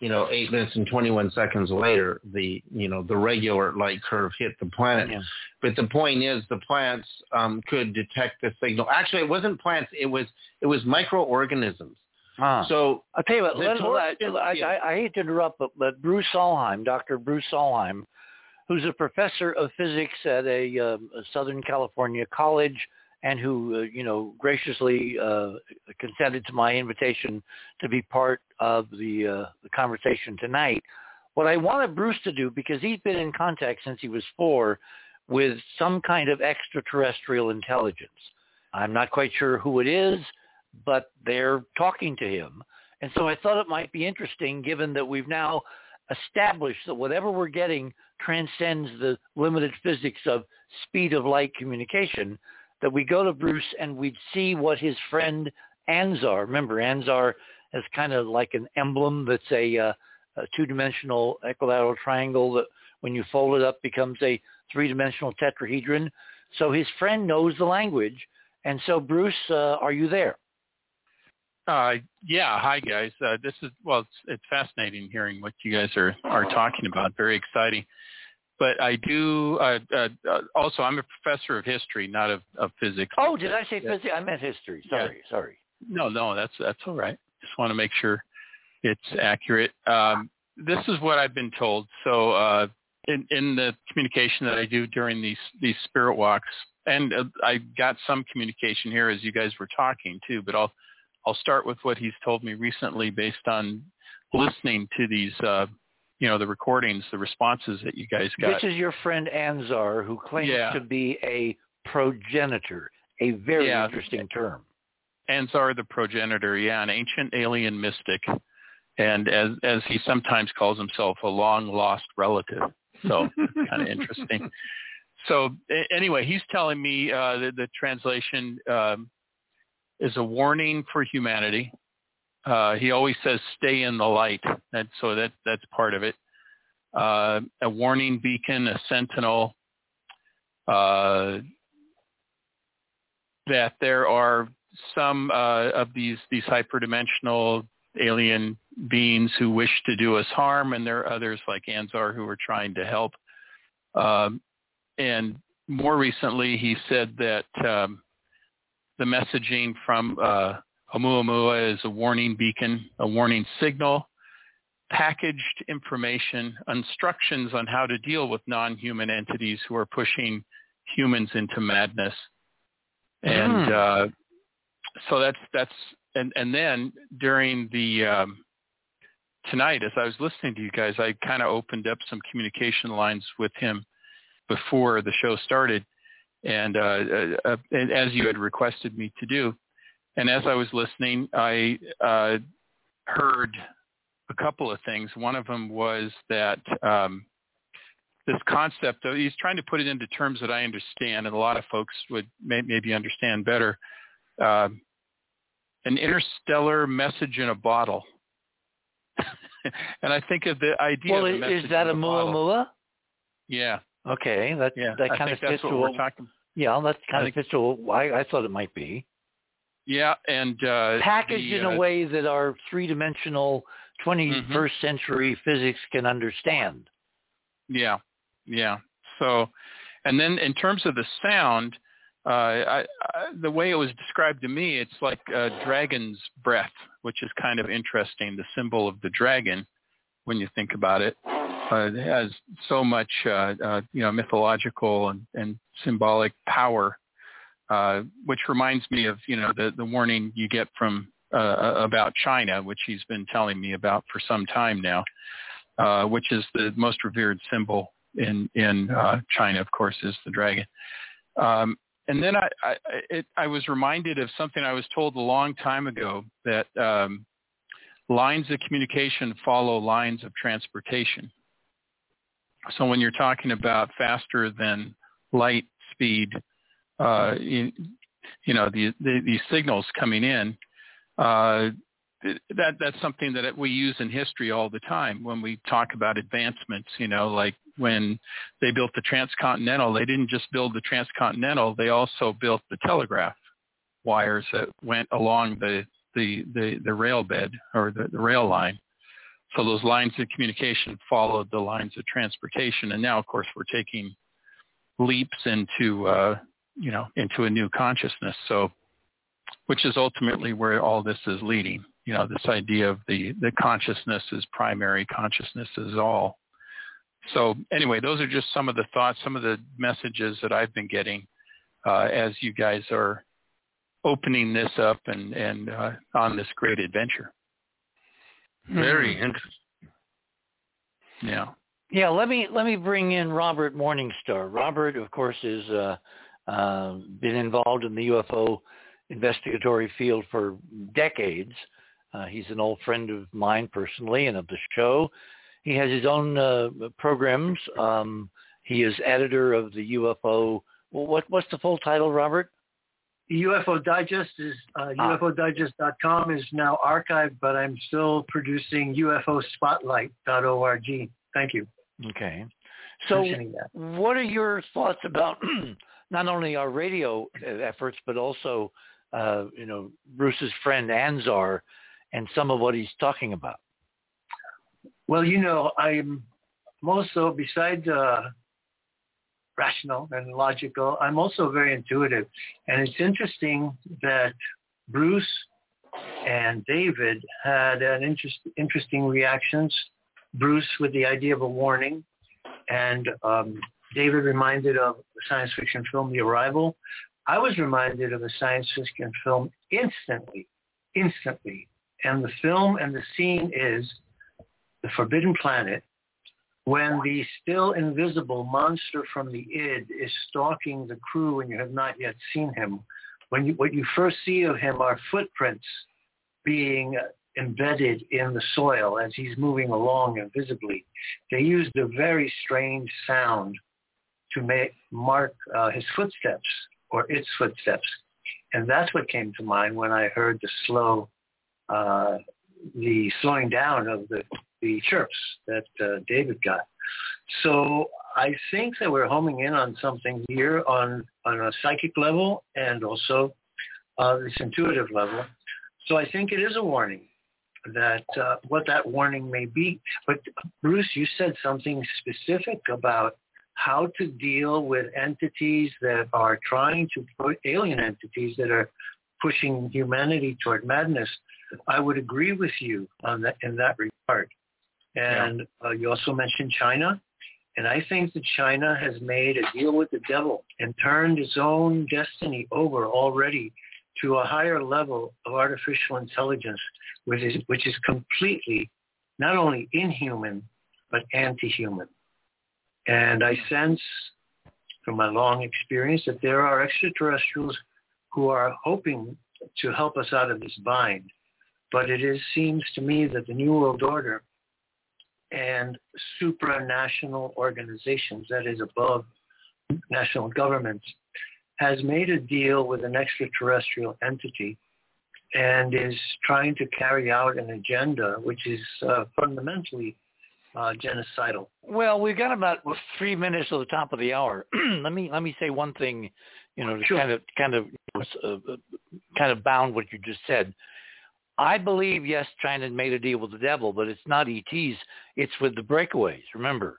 B: you know, eight minutes and 21 seconds later, the you know the regular light curve hit the planet.
A: Yeah.
B: But the point is, the plants um, could detect the signal. Actually, it wasn't plants; it was it was microorganisms.
A: Ah.
B: So
A: I'll tell you what.
B: The
A: Let,
B: torsion-
A: I,
B: yeah.
A: I, I hate to interrupt, but, but Bruce Solheim, Dr. Bruce Solheim, who's a professor of physics at a, um, a Southern California college, and who uh, you know graciously uh, consented to my invitation to be part of the uh, the conversation tonight. What I wanted Bruce to do, because he's been in contact since he was four with some kind of extraterrestrial intelligence. I'm not quite sure who it is, but they're talking to him. And so I thought it might be interesting given that we've now established that whatever we're getting transcends the limited physics of speed of light communication, that we go to Bruce and we'd see what his friend Anzar, remember Anzar is kind of like an emblem that's a, uh, a two-dimensional equilateral triangle that when you fold it up becomes a three-dimensional tetrahedron. So his friend knows the language. And so Bruce, uh, are you there?
D: Uh, yeah. Hi, guys. Uh, this is well, it's, it's fascinating hearing what you guys are are talking about. Very exciting. But I do uh, uh, uh, also. I'm a professor of history, not of, of physics.
A: Oh, did I say
D: Yeah.
A: physics? I meant history.
D: Yeah.
A: Sorry, sorry.
D: No, no, that's that's all right. Just want to make sure it's accurate. Um, this is what I've been told. So uh, in in the communication that I do during these these spirit walks, and uh, I got some communication here as you guys were talking too. But I'll I'll start with what he's told me recently based on listening to these. You know the recordings, the responses that you guys got.
A: This is your friend Anzar, who claims
D: Yeah.
A: to be a progenitor, a very
D: Yeah.
A: interesting term.
D: Anzar the progenitor, yeah, an ancient alien mystic, and as as he sometimes calls himself, a long lost relative. So *laughs* kind of interesting. So anyway, he's telling me uh, the, the translation um, is a warning for humanity. Uh, he always says, "Stay in the light," and so that that's part of it. Uh, a warning beacon, a sentinel. Uh, that there are some uh, of these these hyperdimensional alien beings who wish to do us harm, and there are others like Anzar who are trying to help. Um, and more recently, he said that um, the messaging from uh, Oumuamua is a warning beacon, a warning signal, packaged information, instructions on how to deal with non-human entities who are pushing humans into madness. And mm. uh, so that's that's and and then during the um, tonight, as I was listening to you guys, I kind of opened up some communication lines with him before the show started, and, uh, uh, uh, and as you had requested me to do. And as I was listening, I uh, heard a couple of things. One of them was that um, this concept of he's trying to put it into terms that I understand, and a lot of folks would may, maybe understand better. Uh, an interstellar message in a bottle. *laughs* and I think of the idea.
A: Well,
D: of
A: is that a Muamua?
D: Yeah.
A: Okay, that
D: yeah,
A: that kind of fits
D: what we're talking.
A: Yeah, that kind of fits to what I, I thought it might be.
D: Yeah, and uh,
A: packaged
D: the,
A: in a
D: uh,
A: way that our three-dimensional 21st
D: Mhm.
A: century physics can understand.
D: Yeah, yeah. So, and then in terms of the sound, uh, I, I, the way it was described to me, it's like a dragon's breath, which is kind of interesting. The symbol of the dragon, when you think about it, uh, it has so much, uh, uh, you know, mythological and, and symbolic power, uh, which reminds me of, you know, the, the warning you get from uh, about China, which he's been telling me about for some time now, uh, which is the most revered symbol in in uh, China, of course, is the dragon. Um, and then I I, it, I was reminded of something I was told a long time ago that um, lines of communication follow lines of transportation. So when you're talking about faster than light speed, uh, you, you know the, the, these signals coming in. Uh, that that's something that we use in history all the time when we talk about advancements. You know, like when they built the transcontinental, they didn't just build the transcontinental; they also built the telegraph wires that went along the the the, the rail bed or the, the rail line. So those lines of communication followed the lines of transportation, and now, of course, we're taking leaps into uh, you know into a new consciousness. So, which is ultimately where all this is leading you know, this idea of the, the consciousness is primary, consciousness is all. So anyway, those are just some of the thoughts, some of the messages that I've been getting uh, as you guys are opening this up and, and uh, on this great adventure.
B: Very interesting.
D: Yeah.
A: Yeah, let me let me bring in Robert Morningstar. Robert, of course, is uh, uh, been involved in the UFO investigatory field for decades. Uh, he's an old friend of mine personally and of the show. He has his own uh, programs. Um, he is editor of the UFO. Well, what what's the full title, Robert?
E: UFO Digest is uh,
A: Ah.
E: UFODigest.com is now archived, but I'm still producing UFOSpotlight.org. Thank you.
A: Okay. So, what are your thoughts about *clears throat* not only our radio uh, efforts, but also, uh, you know, Bruce's friend Anzar and some of what he's talking about?
E: Well, you know, I'm also, besides uh, rational and logical, I'm also very intuitive. And it's interesting that Bruce and David had an interest, interesting reactions. Bruce with the idea of a warning, and um, David reminded of the science fiction film The Arrival. I was reminded of a science fiction film instantly, instantly. And the film and the scene is The Forbidden Planet, when the still invisible monster from the id is stalking the crew and you have not yet seen him. When you, what you first see of him are footprints being embedded in the soil as he's moving along invisibly. They used a very strange sound to make mark uh, his footsteps or its footsteps. And that's what came to mind when I heard the slow, uh, the slowing down of the, the chirps that uh, David got. So I think that we're homing in on something here on, on a psychic level and also uh, this intuitive level. So I think it is a warning that uh, what that warning may be. But Bruce, you said something specific about how to deal with entities that are trying to put alien entities that are pushing humanity toward madness. I would agree with you on that in that regard. And yeah. uh, you also mentioned China. And I think that China has made a deal with the devil and turned its own destiny over already to a higher level of artificial intelligence, which is, which is completely not only inhuman, but anti-human. And I sense from my long experience that there are extraterrestrials who are hoping to help us out of this bind. But it is, seems to me that the New World Order and supranational organizations, that is above national governments, has made a deal with an extraterrestrial entity and is trying to carry out an agenda which is uh, fundamentally uh, genocidal.
A: Well, we've got about three minutes to the top of the hour. *clears throat* let me let me say one thing, you know, to sure. kind of kind of uh, kind of bound what you just said. I believe yes, China made a deal with the devil, but it's not ETs. It's with the breakaways. Remember,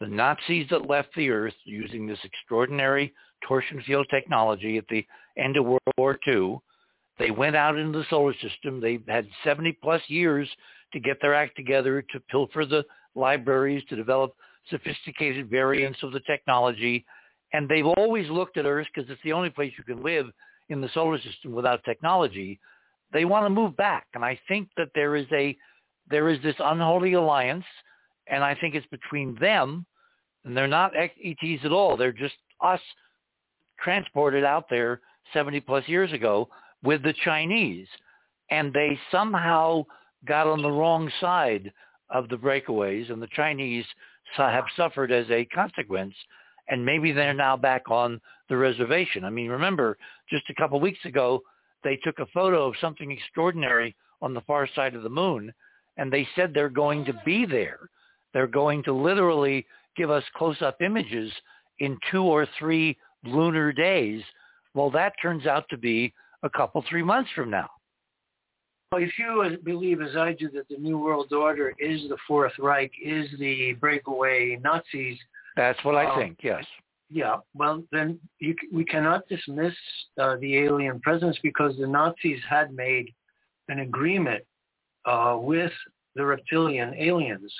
A: the Nazis that left the Earth using this extraordinary torsion field technology at the end of World War II. They went out into the solar system. They had 70 plus years to get their act together, to pilfer the libraries, to develop sophisticated variants of the technology. And they've always looked at Earth because it's the only place you can live in the solar system without technology. They want to move back. And I think that there is a there is this unholy alliance, and I think it's between them, and they're not ETs at all. They're just us transported out there 70 plus years ago with the Chinese. And they somehow got on the wrong side of the breakaways and the Chinese have suffered as a consequence. And maybe they're now back on the reservation. I mean, remember, just a couple of weeks ago, they took a photo of something extraordinary on the far side of the moon, and they said they're going to be there. They're going to literally give us close-up images in two or three lunar days. Well, that turns out to be a couple, three months from now.
E: If you believe, as I do, that the New World Order is the Fourth Reich, is the breakaway Nazis.
A: That's what I um, think, yes.
E: Yeah, well, then you, we cannot dismiss uh, the alien presence because the Nazis had made an agreement uh, with the reptilian aliens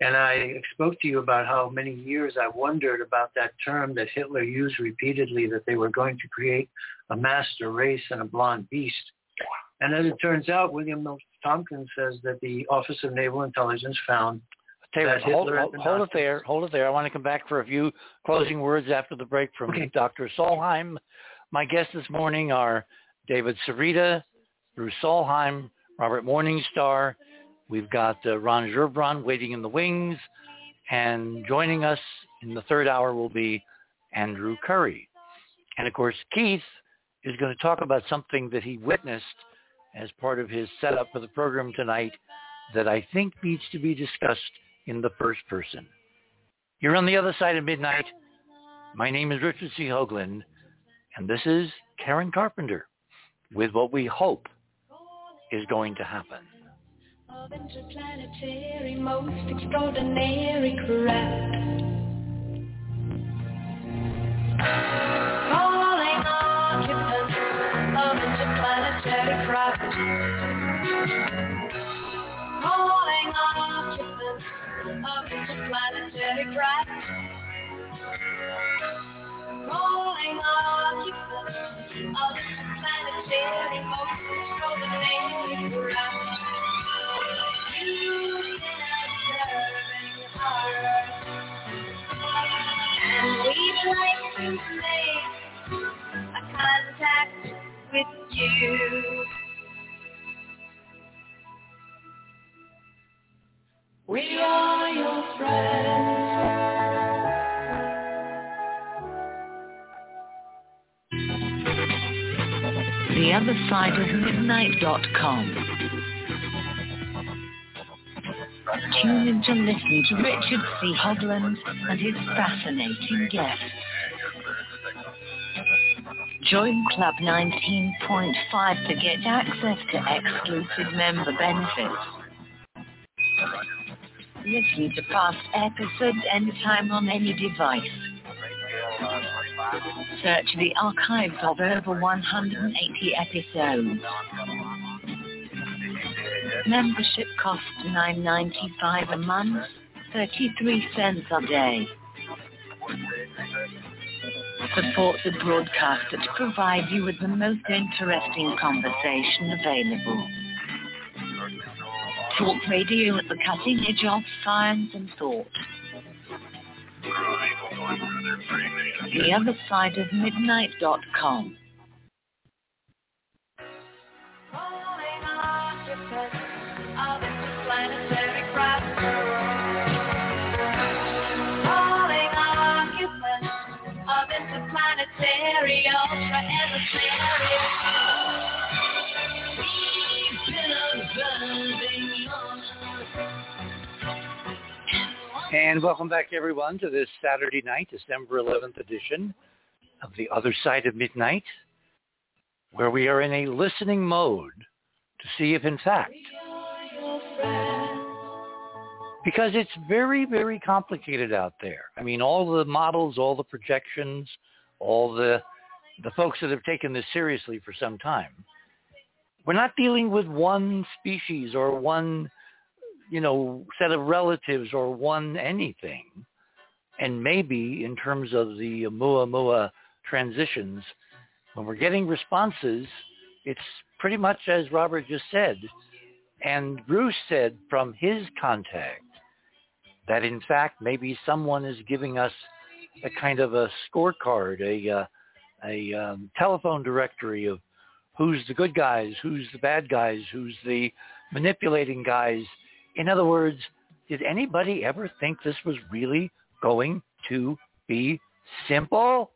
E: and I spoke to you about how many years I wondered about that term that Hitler used repeatedly, that they were going to create a master race and a blonde beast. And as it turns out, William Tompkins says that the Office of Naval Intelligence found that
A: hold,
E: Hitler
A: hold, hold it there. Hold it there. I want to come back for a few closing words after the break from okay. Dr. Solheim. My guests this morning are David Sereda, Bruce Solheim, Robert Morningstar, We've got uh, Ron Gerbron waiting in the wings, and joining us in the third hour will be Andrew Curry. And of course, Keith is going to talk about something that he witnessed as part of his setup for the program tonight that I think needs to be discussed in the first person. You're on the other side of midnight. My name is Richard C. Hoagland, and this is Karen Carpenter with what we hope is going to happen of interplanetary, most extraordinary craft. Calling occupants of interplanetary craft. Calling occupants of interplanetary, most extraordinary craft. And we'd like to make a contact with you. We are your friends.
F: theothersideofmidnight.com. Tune in to listen to Richard C. Hoagland and his fascinating guests. Join Club 19.5 to get access to exclusive member benefits. Listen to past episodes anytime on any device. Search the archives of over 180 episodes. Membership costs $9.95 a month, 33 cents a day. Support the broadcast that provides you with the most interesting conversation available. Talk radio at the cutting edge of science and thought. The other side of midnight.com.
A: And welcome back, everyone, to this Saturday night, December 11th edition of The Other Side of Midnight, where we are in a listening mode to see if, in fact, because it's very, very complicated out there. I mean, all the models, all the projections, all the the folks that have taken this seriously for some time. We're not dealing with one species or one you know, set of relatives or one anything. And maybe in terms of the Oumuamua transitions, when we're getting responses, it's pretty much as Robert just said. And Bruce said from his contact that in fact maybe someone is giving us a kind of a scorecard, a uh, a um, telephone directory of who's the good guys, who's the bad guys, who's the manipulating guys, in other words, did anybody ever think this was really going to be simple?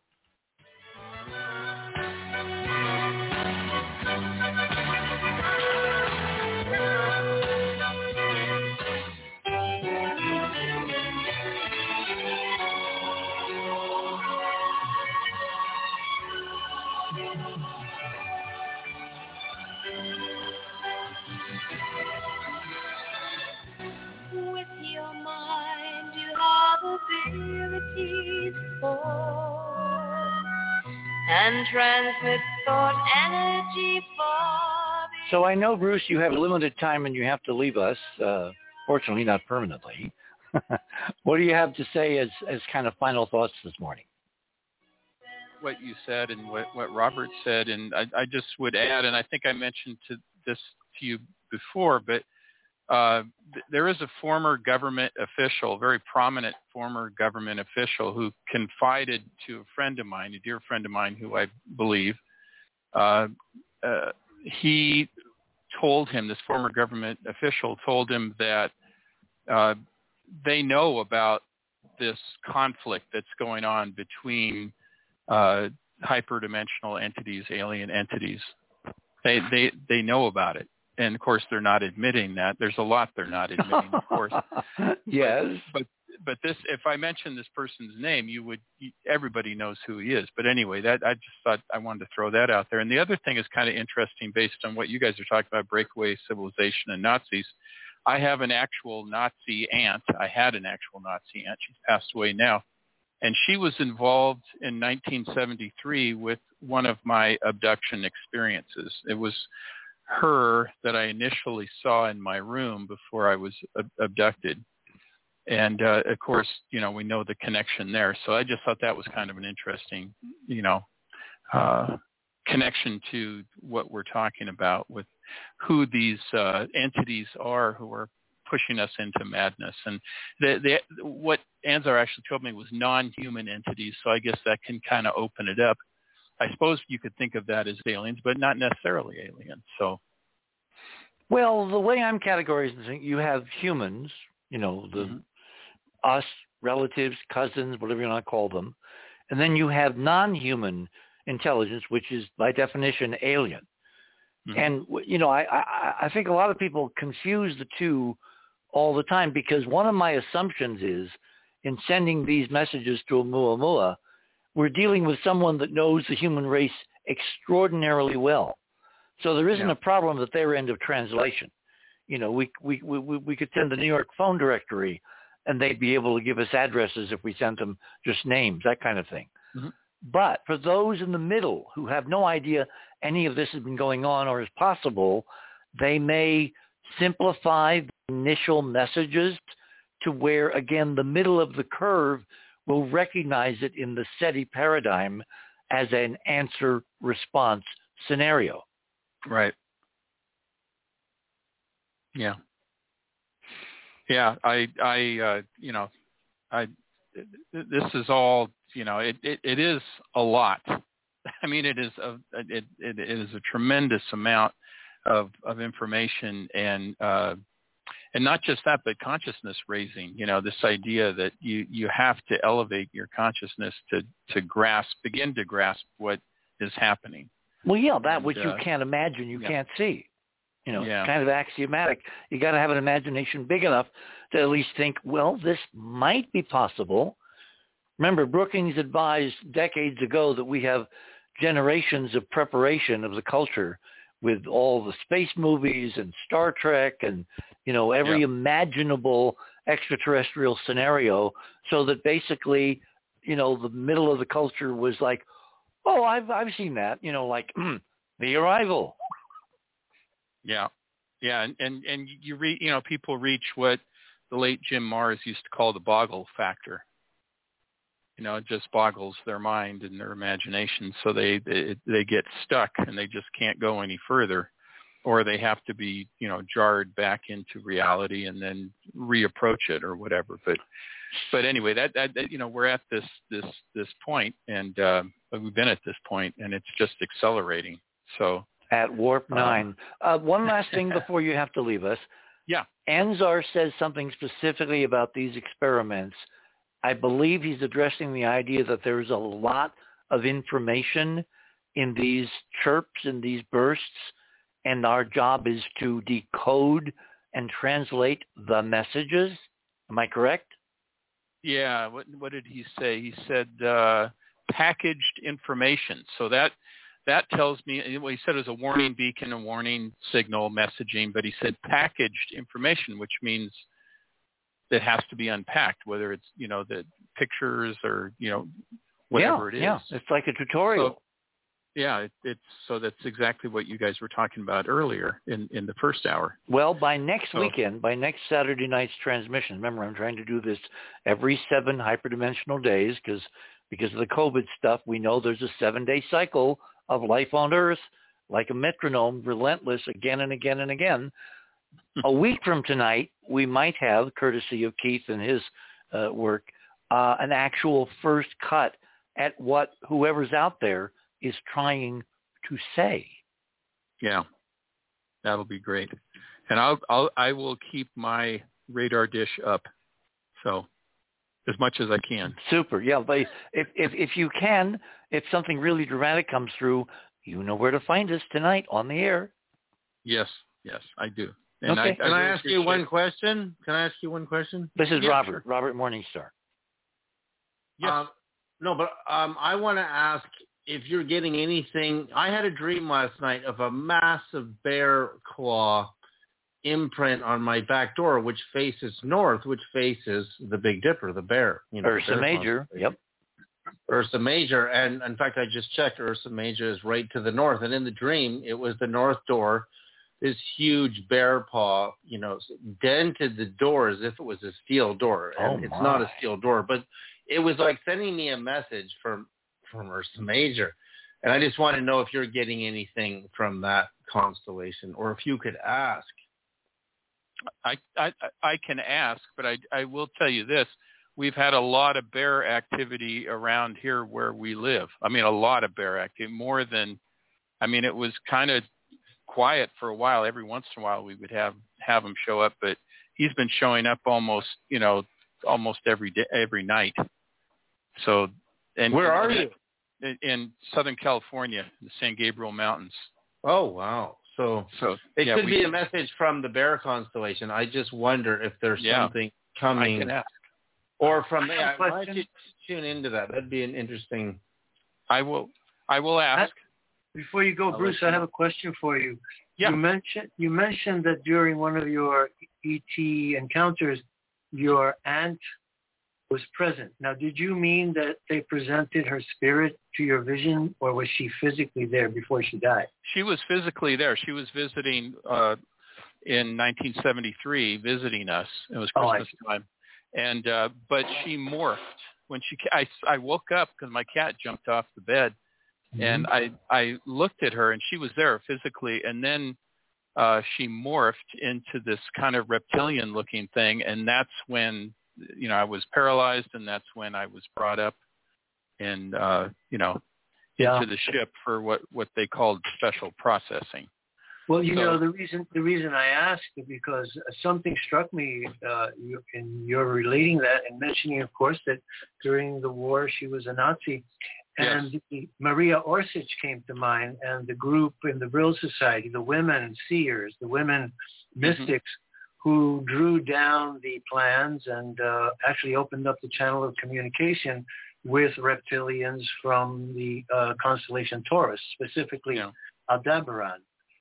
F: And transmit thought energy
A: So I know, Bruce, you have limited time and you have to leave us. Uh, fortunately, not permanently. *laughs* what do you have to say as, as kind of final thoughts this morning?
D: What you said and what, what Robert said, and I, I just would add, and I think I mentioned to this to you before, but uh, th- there is a former government official, very prominent former government official, who confided to a friend of mine, a dear friend of mine, who I believe, uh, uh, he told him, this former government official told him that uh, they know about this conflict that's going on between uh, hyperdimensional entities, alien entities. They they they know about it and of course they're not admitting that. There's a lot they're not admitting, of course. *laughs*
A: yes.
D: But, but but this, if I mention this person's name, you would everybody knows who he is. But anyway, that I just thought I wanted to throw that out there. And the other thing is kind of interesting, based on what you guys are talking about, breakaway civilization and Nazis. I have an actual Nazi aunt. I had an actual Nazi aunt. She's passed away now. And she was involved in 1973 with one of my abduction experiences. It was her that I initially saw in my room before I was ab- abducted. And uh, of course, you know, we know the connection there. So I just thought that was kind of an interesting, you know, uh, connection to what we're talking about with who these uh, entities are who are pushing us into madness. And the, the, what Anzar actually told me was non-human entities. So I guess that can kind of open it up I suppose you could think of that as aliens, but not necessarily aliens. So,
A: well, the way I'm categorizing, you have humans, you know, the mm-hmm. us, relatives, cousins, whatever you want to call them, and then you have non-human intelligence, which is by definition alien.
D: Mhm.
A: And you know, I, I I think a lot of people confuse the two all the time because one of my assumptions is in sending these messages to Oumuamua, we're dealing with someone that knows the human race extraordinarily well. So there isn't
D: Yeah.
A: a problem at their end of translation. You know, we we we we could send the New York phone directory, and they'd be able to give us addresses if we sent them just names, that kind of thing.
D: Mhm.
A: But for those in the middle who have no idea any of this has been going on or is possible, they may simplify the initial messages to where, again, the middle of the curve will recognize it in the SETI paradigm as an answer-response scenario.
D: Right. Yeah. Yeah, I, I, uh, you know, I, this is all, you know, it, it, it is a lot. I mean, it is a, it, it is a tremendous amount of, of information and, uh, and not just that, but consciousness raising, you know, this idea that you, you have to elevate your consciousness to, to grasp, begin to grasp what is happening.
A: Well, yeah, that
D: And,
A: which you
D: uh,
A: can't imagine, you
D: yeah.
A: can't see. You know,
D: Yeah.
A: kind of axiomatic. You got to have an imagination big enough to at least think, well, this might be possible. Remember, Brookings advised decades ago that we have generations of preparation of the culture with all the space movies and Star Trek and, you know, every
D: Yeah.
A: imaginable extraterrestrial scenario so that basically, you know, the middle of the culture was like, oh, I've, I've seen that, you know, like *clears throat* the arrival.
D: Yeah, yeah, and and and you read, you know, people reach what the late Jim Marrs used to call the boggle factor. You know, it just boggles their mind and their imagination, so they they they get stuck and they just can't go any further, or they have to be you know jarred back into reality and then reapproach it or whatever. But but anyway, that that, that you know we're at this this this point, and uh, we've been at this point, and it's just accelerating. So
A: at Warp
D: Uh,
A: 9. Uh, one *laughs* last thing before you have to leave us.
D: Yeah.
A: Anzar says something specifically about these experiments. I believe he's addressing the idea that there's a lot of information in these chirps, in these bursts, and our job is to decode and translate the messages. Am I correct?
D: Yeah, what what did he say? He said uh, packaged information. So that that tells me well, he said was a warning beacon, a warning signal messaging, but he said packaged information, which means it has to be unpacked, whether it's you know the pictures or you know whatever
A: yeah,
D: it is.
A: Yeah, it's like a tutorial.
D: So, yeah, it, it's so that's exactly what you guys were talking about earlier in in the first hour.
A: Well, by next
D: So-
A: weekend, by next Saturday night's transmission, remember I'm trying to do this every seven hyperdimensional days because because of the COVID stuff, we know there's a seven-day cycle of life on Earth, like a metronome, relentless again and again and again. *laughs* a week from tonight, we might have, courtesy of Keith and his uh, work, uh, an actual first cut at what whoever's out there is trying to say.
D: Yeah, that'll be great. And I'll, I'll I will keep my radar dish up, so as much as I can.
A: Super. Yeah, but if if if you can, if something really dramatic comes through, you know where to find us tonight on the air.
D: Yes, yes, I do. And
A: Okay.
D: I,
B: Can I,
D: really
B: ask you
D: appreciate-
B: one question? Can I ask you one question?
A: This is
D: Yeah,
A: Robert, Robert Morningstar.
D: Yes.
B: Um, no, but um, I want to ask if you're getting anything. I had a dream last night of a massive bear claw imprint on my back door, which faces north, which faces the Big Dipper, the bear. You know,
A: Ursa
B: bear
A: Major.
B: constellation.
A: Yep.
B: Ursa Major, and in fact, I just checked. Ursa Major is right to the north, and in the dream, it was the north door. This huge bear paw, you know, dented the door as if it was a steel door, and
A: Oh,
B: it's not a steel door, but it was like sending me a message from from Ursa Major, and I just want to know if you're getting anything from that constellation, or if you could ask.
D: I, I I can ask, but I I will tell you this: we've had a lot of bear activity around here where we live. I mean, a lot of bear activity, more than. I mean, it was kind of quiet for a while. Every once in a while, we would have have him show up, but he's been showing up almost, you know, almost every day, every night. So, and
B: Where are you?
D: In, in Southern California, the San Gabriel Mountains.
B: Oh wow! So
D: So
B: it
D: yeah,
B: could
D: we,
B: be a message from the Bear constellation. I just wonder if there's
D: Yeah.
B: something
D: I
B: coming, or from
E: I have
B: yeah.
E: a
B: Why don't you tune into that? That'd be an interesting.
D: I will. I will ask.
E: Before you go,
B: I'll
E: Bruce, I have a question for you.
D: Yeah.
E: You mentioned you mentioned that during one of your ET encounters, your aunt was present. Now, did you mean that they presented her spirit to your vision, or was she physically there before she died?
D: She was physically there. She was visiting uh, in 1973, visiting us. It was
E: Oh,
D: Christmas time, and uh, but she morphed when she. ca- I I woke up because my cat jumped off the bed, and I I looked at her and she was there physically, and then uh, she morphed into this kind of reptilian looking thing, and that's when you know I was paralyzed, and that's when I was brought up, and uh, you know
E: Yeah.
D: into the ship for what what they called special processing.
E: Well, you
D: So-
E: know the reason the reason I asked is because something struck me uh, you- in your relating that and mentioning, of course, that during the war she was a Nazi, and the, Maria Orsic came to mind, and the group in the Vril Society, the women seers, the women mystics, who drew down the plans and uh, actually opened up the channel of communication with reptilians from the uh, constellation Taurus, specifically
D: Yeah.
E: Aldebaran.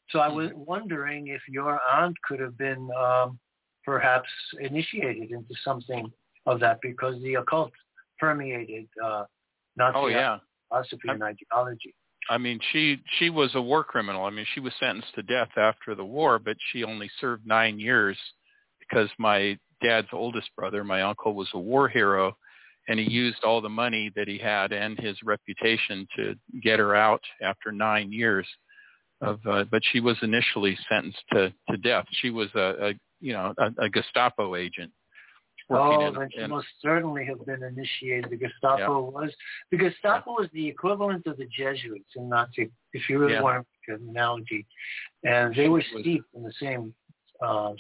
E: So I was wondering if your aunt could have been um, perhaps initiated into something of that because the occult permeated uh, Nazi
D: Oh yeah.
E: Philosophy and ideology.
D: I mean, she she was a war criminal. I mean, she was sentenced to death after the war, but she only served nine years because my dad's oldest brother, my uncle, was a war hero, and he used all the money that he had and his reputation to get her out after nine years. Of, uh, but she was initially sentenced to to death. She was a, a you know a, a Gestapo agent. Working
E: Oh,
D: in-
E: then she
D: in-
E: must certainly have been initiated. The Gestapo was the Gestapo was the equivalent of the Jesuits in Nazi, if you really
D: Yeah.
E: want to make an analogy, and they were
D: She was-
E: steeped in the same. Uh,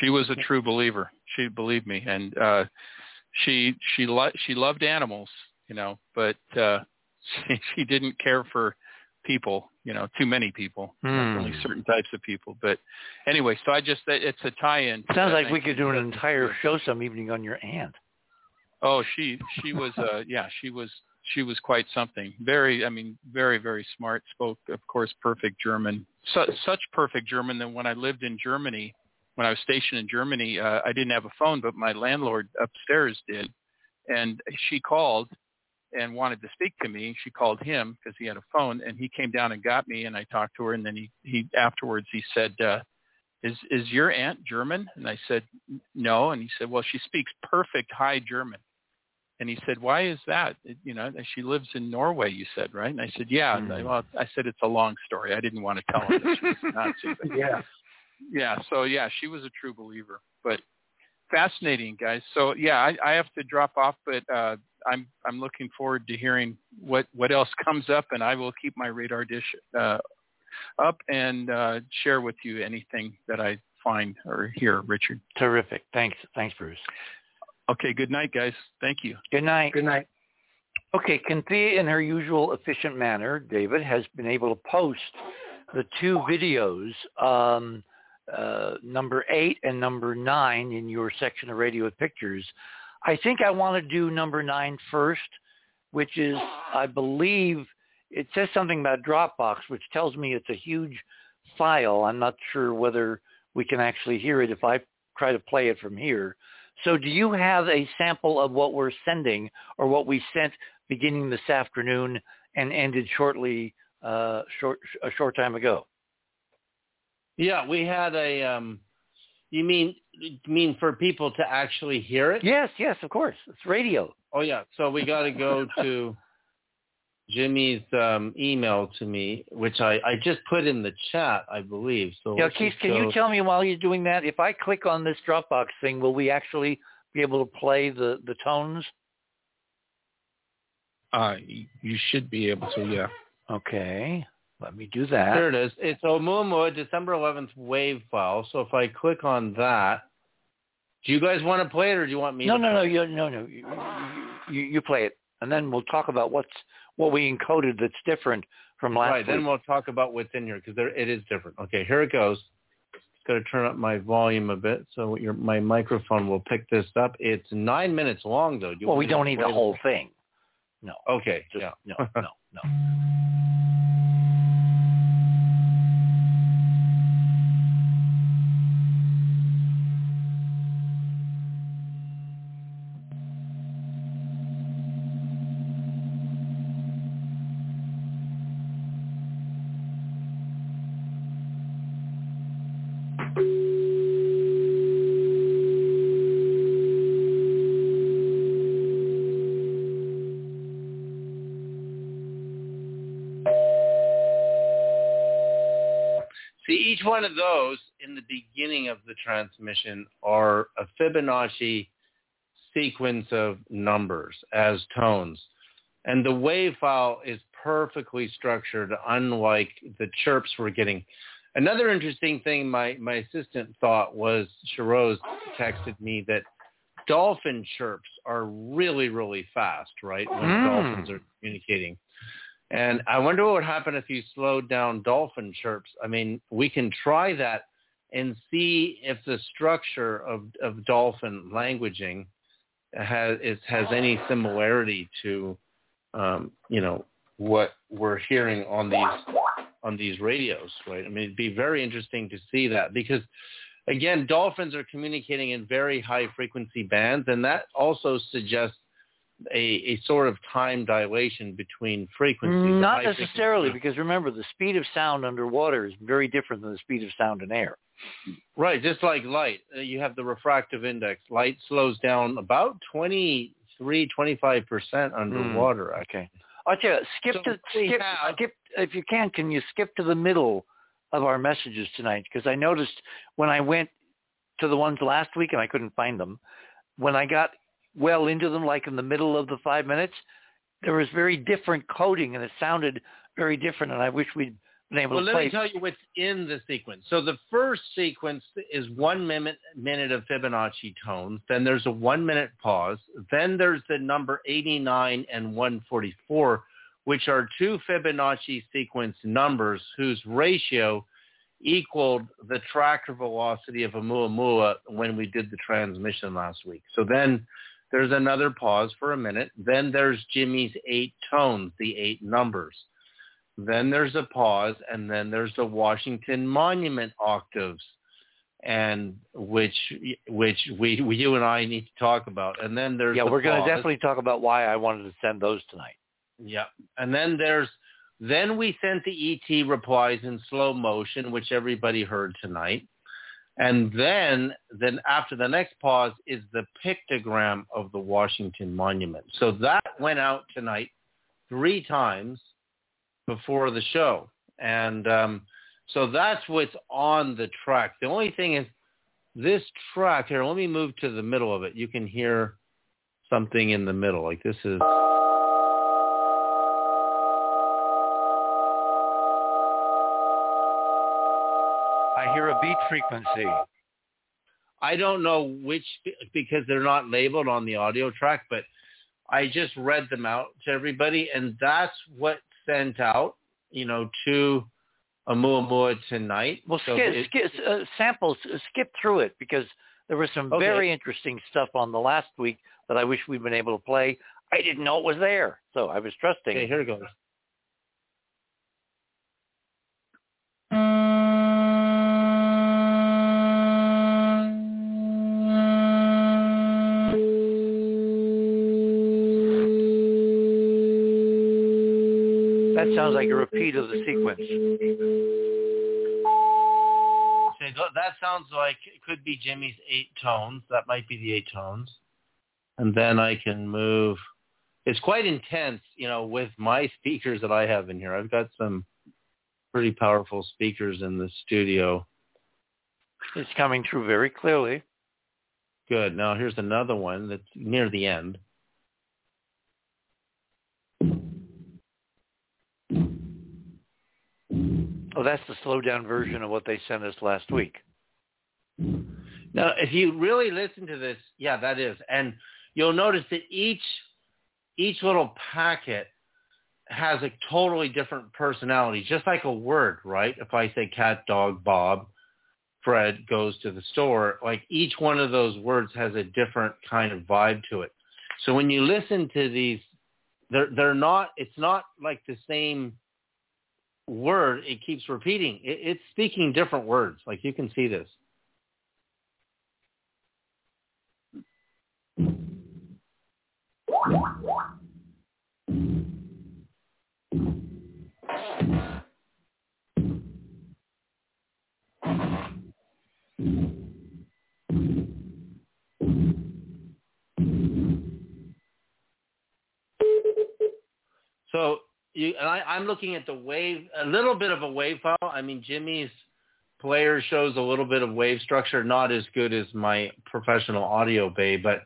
D: she was a true believer. She believed me, and uh, she she lo- she loved animals, you know, but uh, *laughs* she, she didn't care for people, you know, too many people,
A: Hmm.
D: only certain types of people. But anyway, so I just it's a tie-in.
A: Sounds like we could do an entire show some evening on your aunt.
D: Oh, she she was uh *laughs* yeah, she was she was quite something. Very I mean very very smart. Spoke of course perfect German. Su- such perfect German that when I lived in Germany, when I was stationed in Germany, uh, I didn't have a phone, but my landlord upstairs did. And she called and wanted to speak to me. She called him because he had a phone and he came down and got me and I talked to her and then he he afterwards he said uh is is your aunt German? And I said no and he said well she speaks perfect high German. And he said, "Why is that? You know, she lives in Norway. You said, right?" And I said, "Yeah." And I, well, I said it's a long story. I didn't want to tell him that she was a Nazi, but *laughs*
E: yeah,
D: yeah. So yeah, she was a true believer. But fascinating, guys. So yeah, I, I have to drop off, but uh, I'm I'm looking forward to hearing what what else *laughs* comes up, and I will keep my radar dish uh, up and uh, share with you anything that I find or hear. Richard.
A: Terrific. Thanks. Thanks, Bruce.
D: Okay. Good night, guys. Thank you.
A: Good night.
E: good night.
A: Okay, Cynthia, in her usual efficient manner, David has been able to post the two videos, um, uh, number eight and number nine, in your section of Radio with Pictures. I think I want to do number nine first, which is, I believe, it says something about Dropbox, which tells me it's a huge file. I'm not sure whether we can actually hear it if I try to play it from here. So do you have a sample of what we're sending or what we sent beginning this afternoon and ended shortly uh, short a short time ago?
B: Yeah, we had a. um You mean you mean for people to actually hear it?
A: Yes, yes, of course. It's radio.
B: Oh yeah. So we got to go *laughs* to Jimmy's um, email to me, which I I just put in the chat, I believe. So
A: Yeah, Keith,
B: just
A: can you tell me while you're doing that, if I click on this Dropbox thing, will we actually be able to play the, the tones?
B: Uh, you should be able to. Yeah.
A: Okay, let me do that.
B: There it is. It's Oumuamua, December 11th wave file. So if I click on that, do you guys want to play it or do you want me
A: No,
B: to
A: no, no, you, no, no. You, you, you play it, and then we'll talk about what's what we encoded that's different from last
B: right.
A: week.
B: Then we'll talk about what's in here because it is different. Okay, here it goes. Got to turn up my volume a bit so your my microphone will pick this up. It's nine minutes long though. Do you
A: well, we don't need the whole thing. No.
B: Okay.
A: Just,
B: yeah.
A: No. *laughs* No. No.
B: See, each one of those in the beginning of the transmission are a Fibonacci sequence of numbers as tones. And the wave file is perfectly structured, unlike the chirps we're getting. Another interesting thing my, my assistant thought was Sharoz texted me that dolphin chirps are really, really fast, right? When
A: Mm.
B: dolphins are communicating. And I wonder what would happen if you slowed down dolphin chirps. I mean, we can try that and see if the structure of, of dolphin languaging has is, has any similarity to, um, you know, what we're hearing on these on these radios, right? I mean, it'd be very interesting to see that because, again, dolphins are communicating in very high frequency bands, and that also suggests a, a sort of time dilation between frequencies.
A: Not
B: high frequency-
A: necessarily, because remember, the speed of sound underwater is very different than the speed of sound in air.
B: Right, just like light. Uh, You have the refractive index. Light slows down about 23, 25% underwater. actually.
A: Okay. You, skip
B: So
A: to skip,
B: have-
A: skip if you can. Can you skip to the middle of our messages tonight? Because I noticed when I went to the ones last week and I couldn't find them. When I got well into them, like in the middle of the five minutes, there was very different coding and it sounded very different. And I wish we'd been able to
B: Well,
A: to
B: let
A: play.
B: me tell you what's in the sequence. So the first sequence is one minute minute of Fibonacci tones. Then there's a one minute pause. Then there's the number 89 and 144, which are two Fibonacci sequence numbers whose ratio equaled the tractor velocity of Oumuamua when we did the transmission last week. So then there's another pause for a minute. Then there's Jimmy's eight tones, the eight numbers. Then there's a pause, and then there's the Washington Monument octaves, and which which we, we *laughs* you and I need to talk about. And then there's
A: yeah,
B: the
A: we're going to definitely talk about why I wanted to send those tonight.
B: Yeah. And then there's then we sent the ET replies in slow motion, which everybody heard tonight. And then then after the next pause is the pictogram of the Washington Monument. So that went out tonight three times before the show. And um, so that's what's on the track. The only thing is this track here, let me move to the middle of it. You can hear something in the middle. Like this is
A: beat frequency.
B: I don't know which because they're not labeled on the audio track, but I just read them out to everybody, and that's what sent out, you know, to Oumuamua tonight.
A: Well,
B: So
A: skip,
B: it-
A: skip, uh, samples, uh, skip through it because there was some
B: Okay.
A: very interesting stuff on the last week that I wish we'd been able to play. I didn't know it was there, so I was trusting.
B: okay, here it goes.
A: That sounds like a repeat of the sequence.
B: Okay, that sounds like it could be Jimmy's eight tones. That might be the eight tones. And then I can move. It's quite intense, you know, with my speakers that I have in here. I've got some pretty powerful speakers in the studio.
A: It's coming through very clearly.
B: Good. Now here's another one that's near the end.
A: Oh, that's the slowed down version of what they sent us last week.
B: Now, if you really listen to this, yeah, that is, and you'll notice that each each little packet has a totally different personality, just like a word, right? If I say cat, dog, Bob, Fred goes to the store, like each one of those words has a different kind of vibe to it. So when you listen to these, they're they're not. It's not like the same word. It keeps repeating. It, it's speaking different words. Like you can see this. So you and I, I'm looking at the wave, a little bit of a wave file. I mean, Jimmy's player shows a little bit of wave structure, not as good as my professional audio bay, but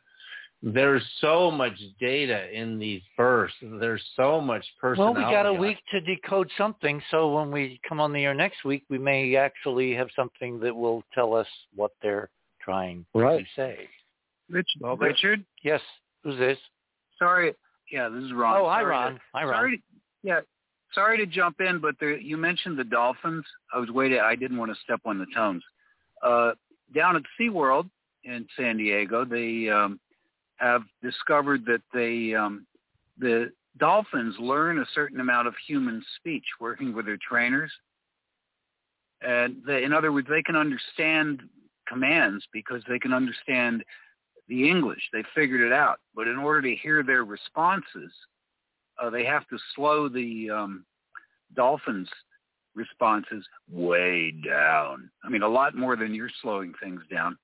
B: there's so much data in these bursts. There's so much personality.
A: Well, we got a week to decode something, so when we come on the air next week, we may actually have something that will tell us what they're trying
B: right.
A: to say.
G: Rich, Richard?
A: Yes. Who's this?
G: Sorry. Yeah, this is Ron.
A: Oh, hi,
G: sorry
A: Ron.
G: To,
A: hi, Ron.
G: Sorry to, yeah, sorry to jump in, but there, you mentioned the dolphins. I was waiting. I didn't want to step on the tones. Uh, down at SeaWorld in San Diego, they um, have discovered that they um, the dolphins learn a certain amount of human speech working with their trainers. And they, in other words, they can understand commands because they can understand the English. They figured it out. But in order to hear their responses, uh, they have to slow the um, dolphins' responses way down. I mean, a lot more than you're slowing things down.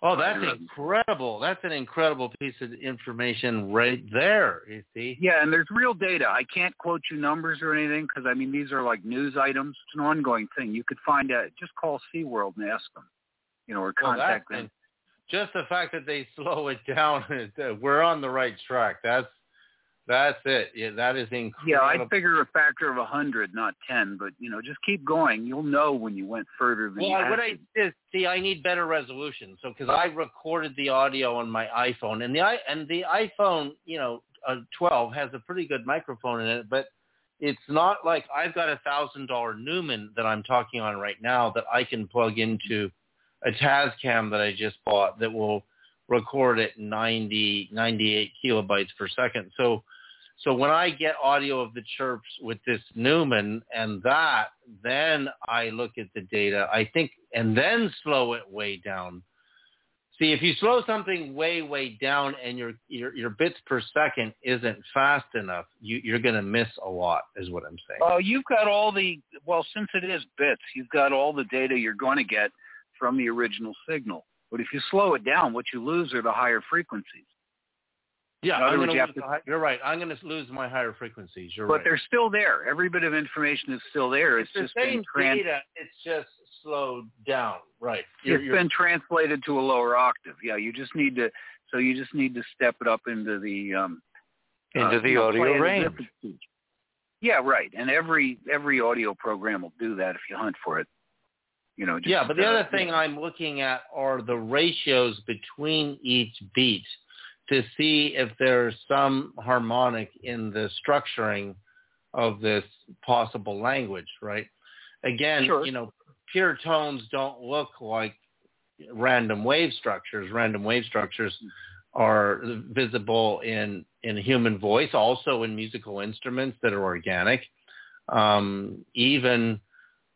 B: Oh, that's incredible. That's an incredible piece of information right there, you see.
G: Yeah, and there's real data. I can't quote you numbers or anything because, I mean, these are like news items. It's an ongoing thing. You could find out. Just call SeaWorld and ask them, you know, or contact
B: well,
G: them.
B: Just the fact that they *laughs* slow it down, *laughs* we're on the right track. That's that's it. Yeah, that is incredible.
G: Yeah, I figure a factor of a hundred, not ten. But you know, just keep going. You'll know when you went further than
B: well,
G: you
B: what. I did, see, I need better resolution. So because I recorded the audio on my iPhone, and the i and the iPhone, you know, uh, 12 has a pretty good microphone in it, but it's not like I've got a thousand dollar Neumann that I'm talking on right now that I can plug into a Tascam that I just bought that will record at 90, 98 kilobytes per second. So so when I get audio of the chirps with this Neumann and that, then I look at the data, I think, and then slow it way down. See, if you slow something way, way down and your your, your bits per second isn't fast enough, you, you're going to miss a lot, is what I'm saying.
G: Oh, you've got all the well, since it is bits, you've got all the data you're going to get from the original signal. But if you slow it down, what you lose are the higher frequencies.
B: Yeah, I'm
G: words,
B: gonna
G: you have
B: lose
G: to-
B: the hi- you're right. I'm going to lose my higher frequencies. You're
G: But
B: right.
G: they're still there. Every bit of information is still there. It's,
B: the
G: just
B: same
G: trans-
B: data. It's just slowed down. Right. You're,
G: it's
B: you're,
G: been translated to a lower octave. Yeah, you just need to. So you just need to step it up into the um,
A: Into
G: uh,
A: the
G: you know,
A: audio
G: play it as
A: range.
G: Yeah, right. And every every audio program will do that if you hunt for it. You know. Just,
B: yeah, but the
G: uh,
B: other thing I'm looking at are the ratios between each beat to see if there's some harmonic in the structuring of this possible language, right? Again,
G: Sure.
B: you know, pure tones don't look like random wave structures. Random wave structures are visible in in human voice, also in musical instruments that are organic. Um, even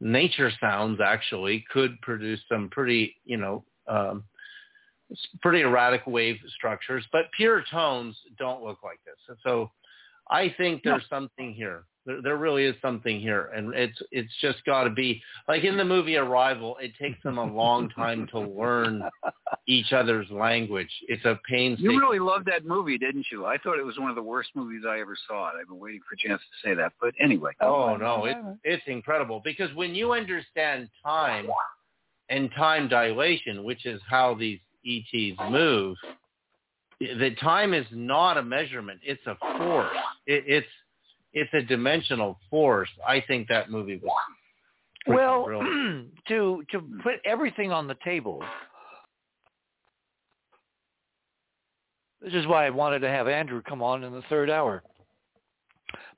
B: nature sounds actually could produce some pretty, you know, um, pretty erratic wave structures, but pure tones don't look like this. And so I think there's something here. There, there really is something here, and it's it's just got to be like in the movie Arrival. It takes them a long time to learn each other's language. It's a pain.
G: You really loved that movie, didn't you? I thought it was one of the worst movies I ever saw. I've been waiting for a chance to say that. But anyway.
B: Oh no, it's it's incredible because when you understand time and time dilation, which is how these ETs move, the time is not a measurement; it's a force. It, it's it's a dimensional force. I think that movie was
A: Well, *clears throat* to to put everything on the table. This is why I wanted to have Andrew come on in the third hour.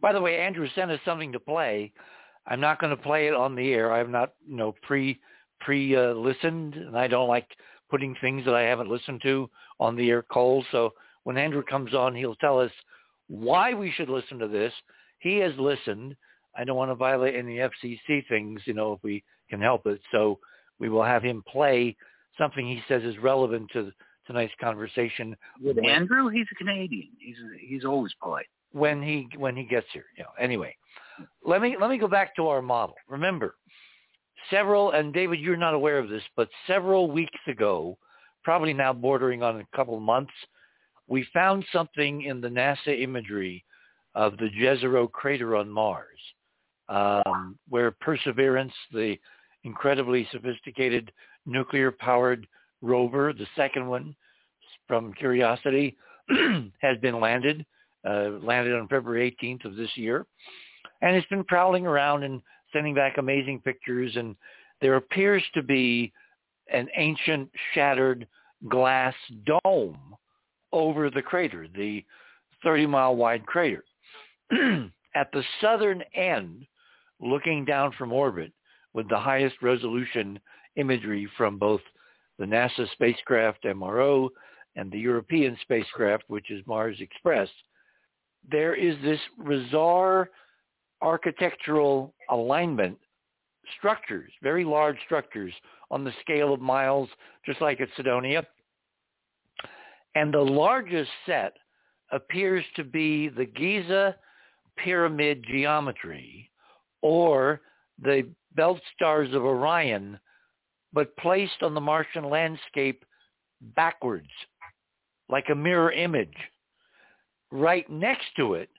A: By the way, Andrew sent us something to play. I'm not going to play it on the air. I have not, you know, pre pre uh, listened, and I don't like putting things that I haven't listened to on the air cold. So when Andrew comes on, he'll tell us why we should listen to this. He has listened. I don't want to violate any FCC things, you know, if we can help it. So we will have him play something he says is relevant to tonight's conversation.
G: With Andrew, he's a Canadian. He's he's always polite
A: when he when he gets here. You know. Anyway, let me let me go back to our model. Remember, several and David, you're not aware of this, but several weeks ago, probably now bordering on a couple of months, we found something in the NASA imagery of the Jezero crater on Mars, um, where Perseverance, the incredibly sophisticated nuclear-powered rover, the second one from Curiosity, *clears throat* has been landed, uh, landed on February 18th of this year, and it's been prowling around and sending back amazing pictures. And there appears to be an ancient shattered glass dome over the crater, the 30-mile wide crater. *clears throat* At the southern end, looking down from orbit with the highest resolution imagery from both the NASA spacecraft MRO and the European spacecraft, which is Mars Express, there is this bizarre architectural alignment structures, very large structures on the scale of miles, just like at Cydonia. And the largest set appears to be the Giza pyramid geometry or the belt stars of Orion, but placed on the Martian landscape backwards, like a mirror image. Right next to it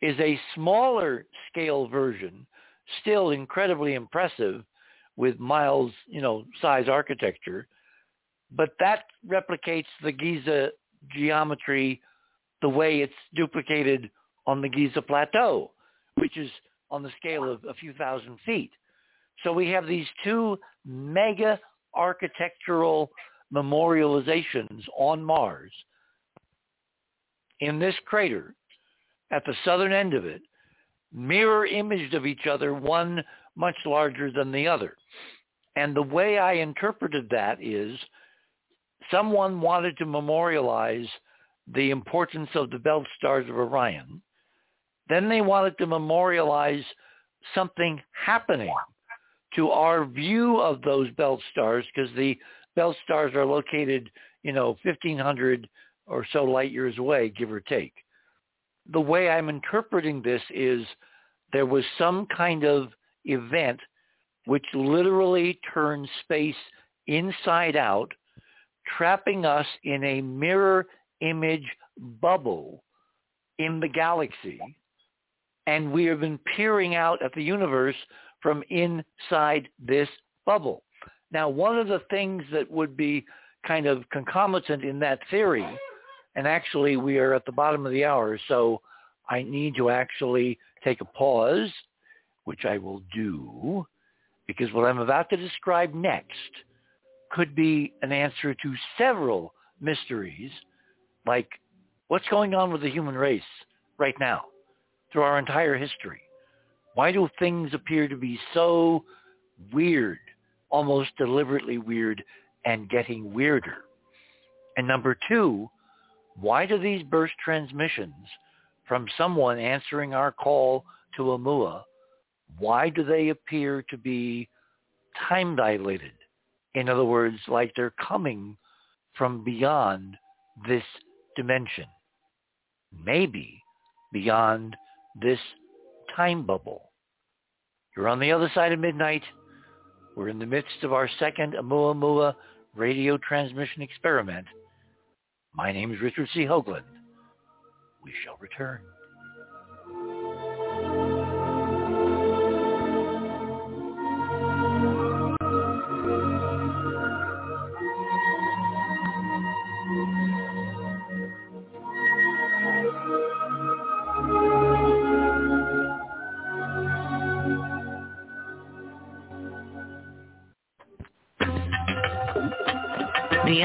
A: is a smaller scale version, still incredibly impressive with miles, you know, size architecture, but that replicates the Giza geometry the way it's duplicated on the Giza Plateau, which is on the scale of a few thousand feet. So we have these two mega architectural memorializations on Mars in this crater at the southern end of it, mirror imaged of each other, one much larger than the other. And the way I interpreted that is someone wanted to memorialize the importance of the belt stars of Orion. Then they wanted to memorialize something happening to our view of those belt stars because the belt stars are located, you know, 1500 or so light years away, give or take the way I'm interpreting this is there was some kind of event which literally turned space inside out, trapping us in a mirror image bubble in the galaxy. And we have been peering out at the universe from inside this bubble. Now, one of the things that would be kind of concomitant in that theory and actually we are at the bottom of the hour, so I need to actually take a pause, which I will do, because what I'm about to describe next could be an answer to several mysteries, like what's going on with the human race right now through our entire history. Why do things appear to be so weird, almost deliberately weird, and getting weirder? And number two, why do these burst transmissions from someone answering our call to Oumuamua, why do they appear to be time dilated? In other words, like they're coming from beyond this dimension. Maybe beyond this time bubble. You're on the other side of midnight. We're in the midst of our second Oumuamua radio transmission experiment. My name is Richard C. Hoagland. We shall return.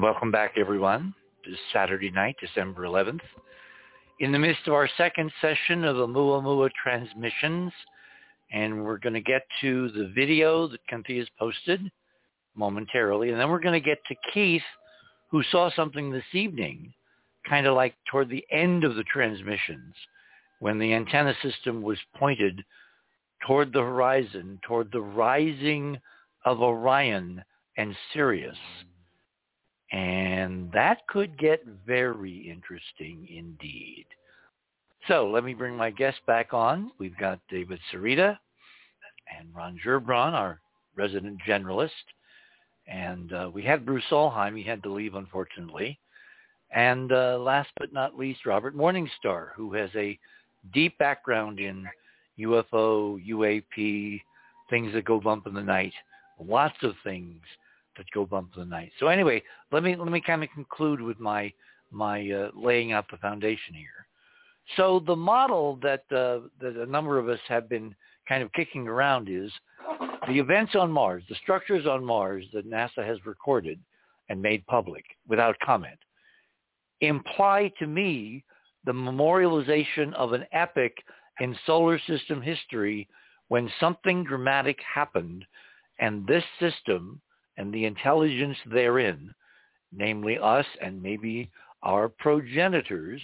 A: Welcome back, everyone. This Saturday night, December 11th. In the midst of our second session of the Oumuamua transmissions, and we're going to get to the video that Cynthia has posted momentarily, and then we're going to get to Keith, who saw something this evening, kind of like toward the end of the transmissions, when the antenna system was pointed toward the horizon, toward the rising of Orion and Sirius. And that could get very interesting indeed. So let me bring my guests back on. We've got David Sereda and Ron Gerbron, our resident generalist. And uh, we had Bruce Solheim. He had to leave, unfortunately. And uh, last but not least, Robert Morningstar, who has a deep background in UFO, UAP, things that go bump in the night, lots of things that go bump in the night. So anyway, let me let me kind of conclude with my my uh, laying out the foundation here. So the model that uh, that a number of us have been kind of kicking around is the events on Mars, the structures on Mars that NASA has recorded and made public without comment imply to me the memorialization of an epic in solar system history when something dramatic happened and this system and the intelligence therein, namely us and maybe our progenitors,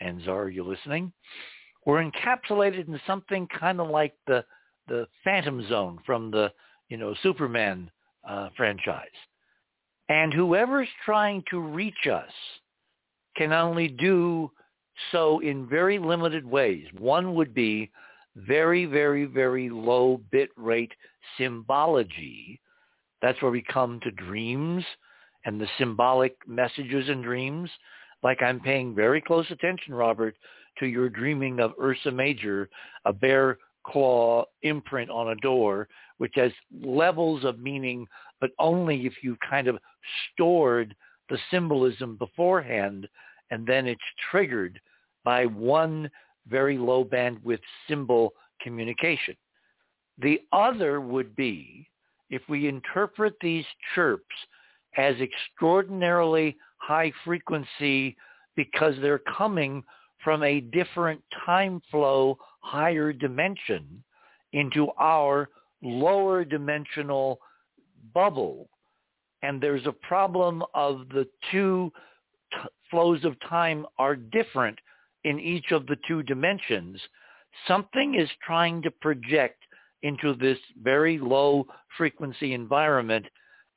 A: and are you listening? Were encapsulated in something kind of like the the Phantom Zone from the you know Superman uh, franchise, and whoever's trying to reach us can only do so in very limited ways. One would be very, very, very low bit rate symbology that's where we come to dreams and the symbolic messages in dreams. Like I'm paying very close attention, Robert, to your dreaming of Ursa Major, a bear claw imprint on a door, which has levels of meaning, but only if you kind of stored the symbolism beforehand, and then it's triggered by one very low bandwidth symbol communication. The other would be if we interpret these chirps as extraordinarily high frequency because they're coming from a different time flow, higher dimension into our lower dimensional bubble. And there's a problem of the two t- flows of time are different in each of the two dimensions. Something is trying to project into this very low frequency environment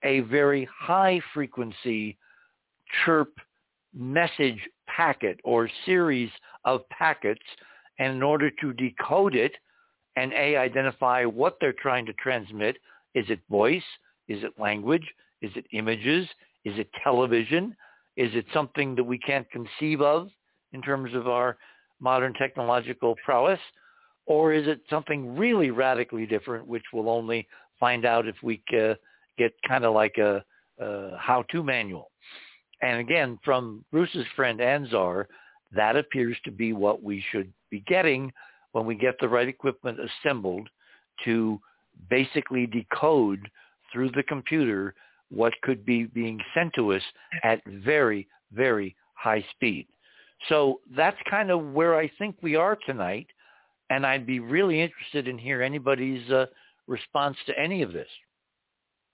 A: a very high frequency chirp message packet or series of packets. And in order to decode it and a identify what they're trying to transmit is it voice? Is it language? Is it images? Is it television? Is it something that we can't conceive of in terms of our modern technological prowess or is it something really radically different, which we'll only find out if we uh, get kind of like a, a how-to manual? And again, from Bruce's friend Anzar, that appears to be what we should be getting when we get the right equipment assembled to basically decode through the computer what could be being sent to us at very, very high speed. So that's kind of where I think we are tonight and I'd be really interested in hear anybody's uh, response to any of this.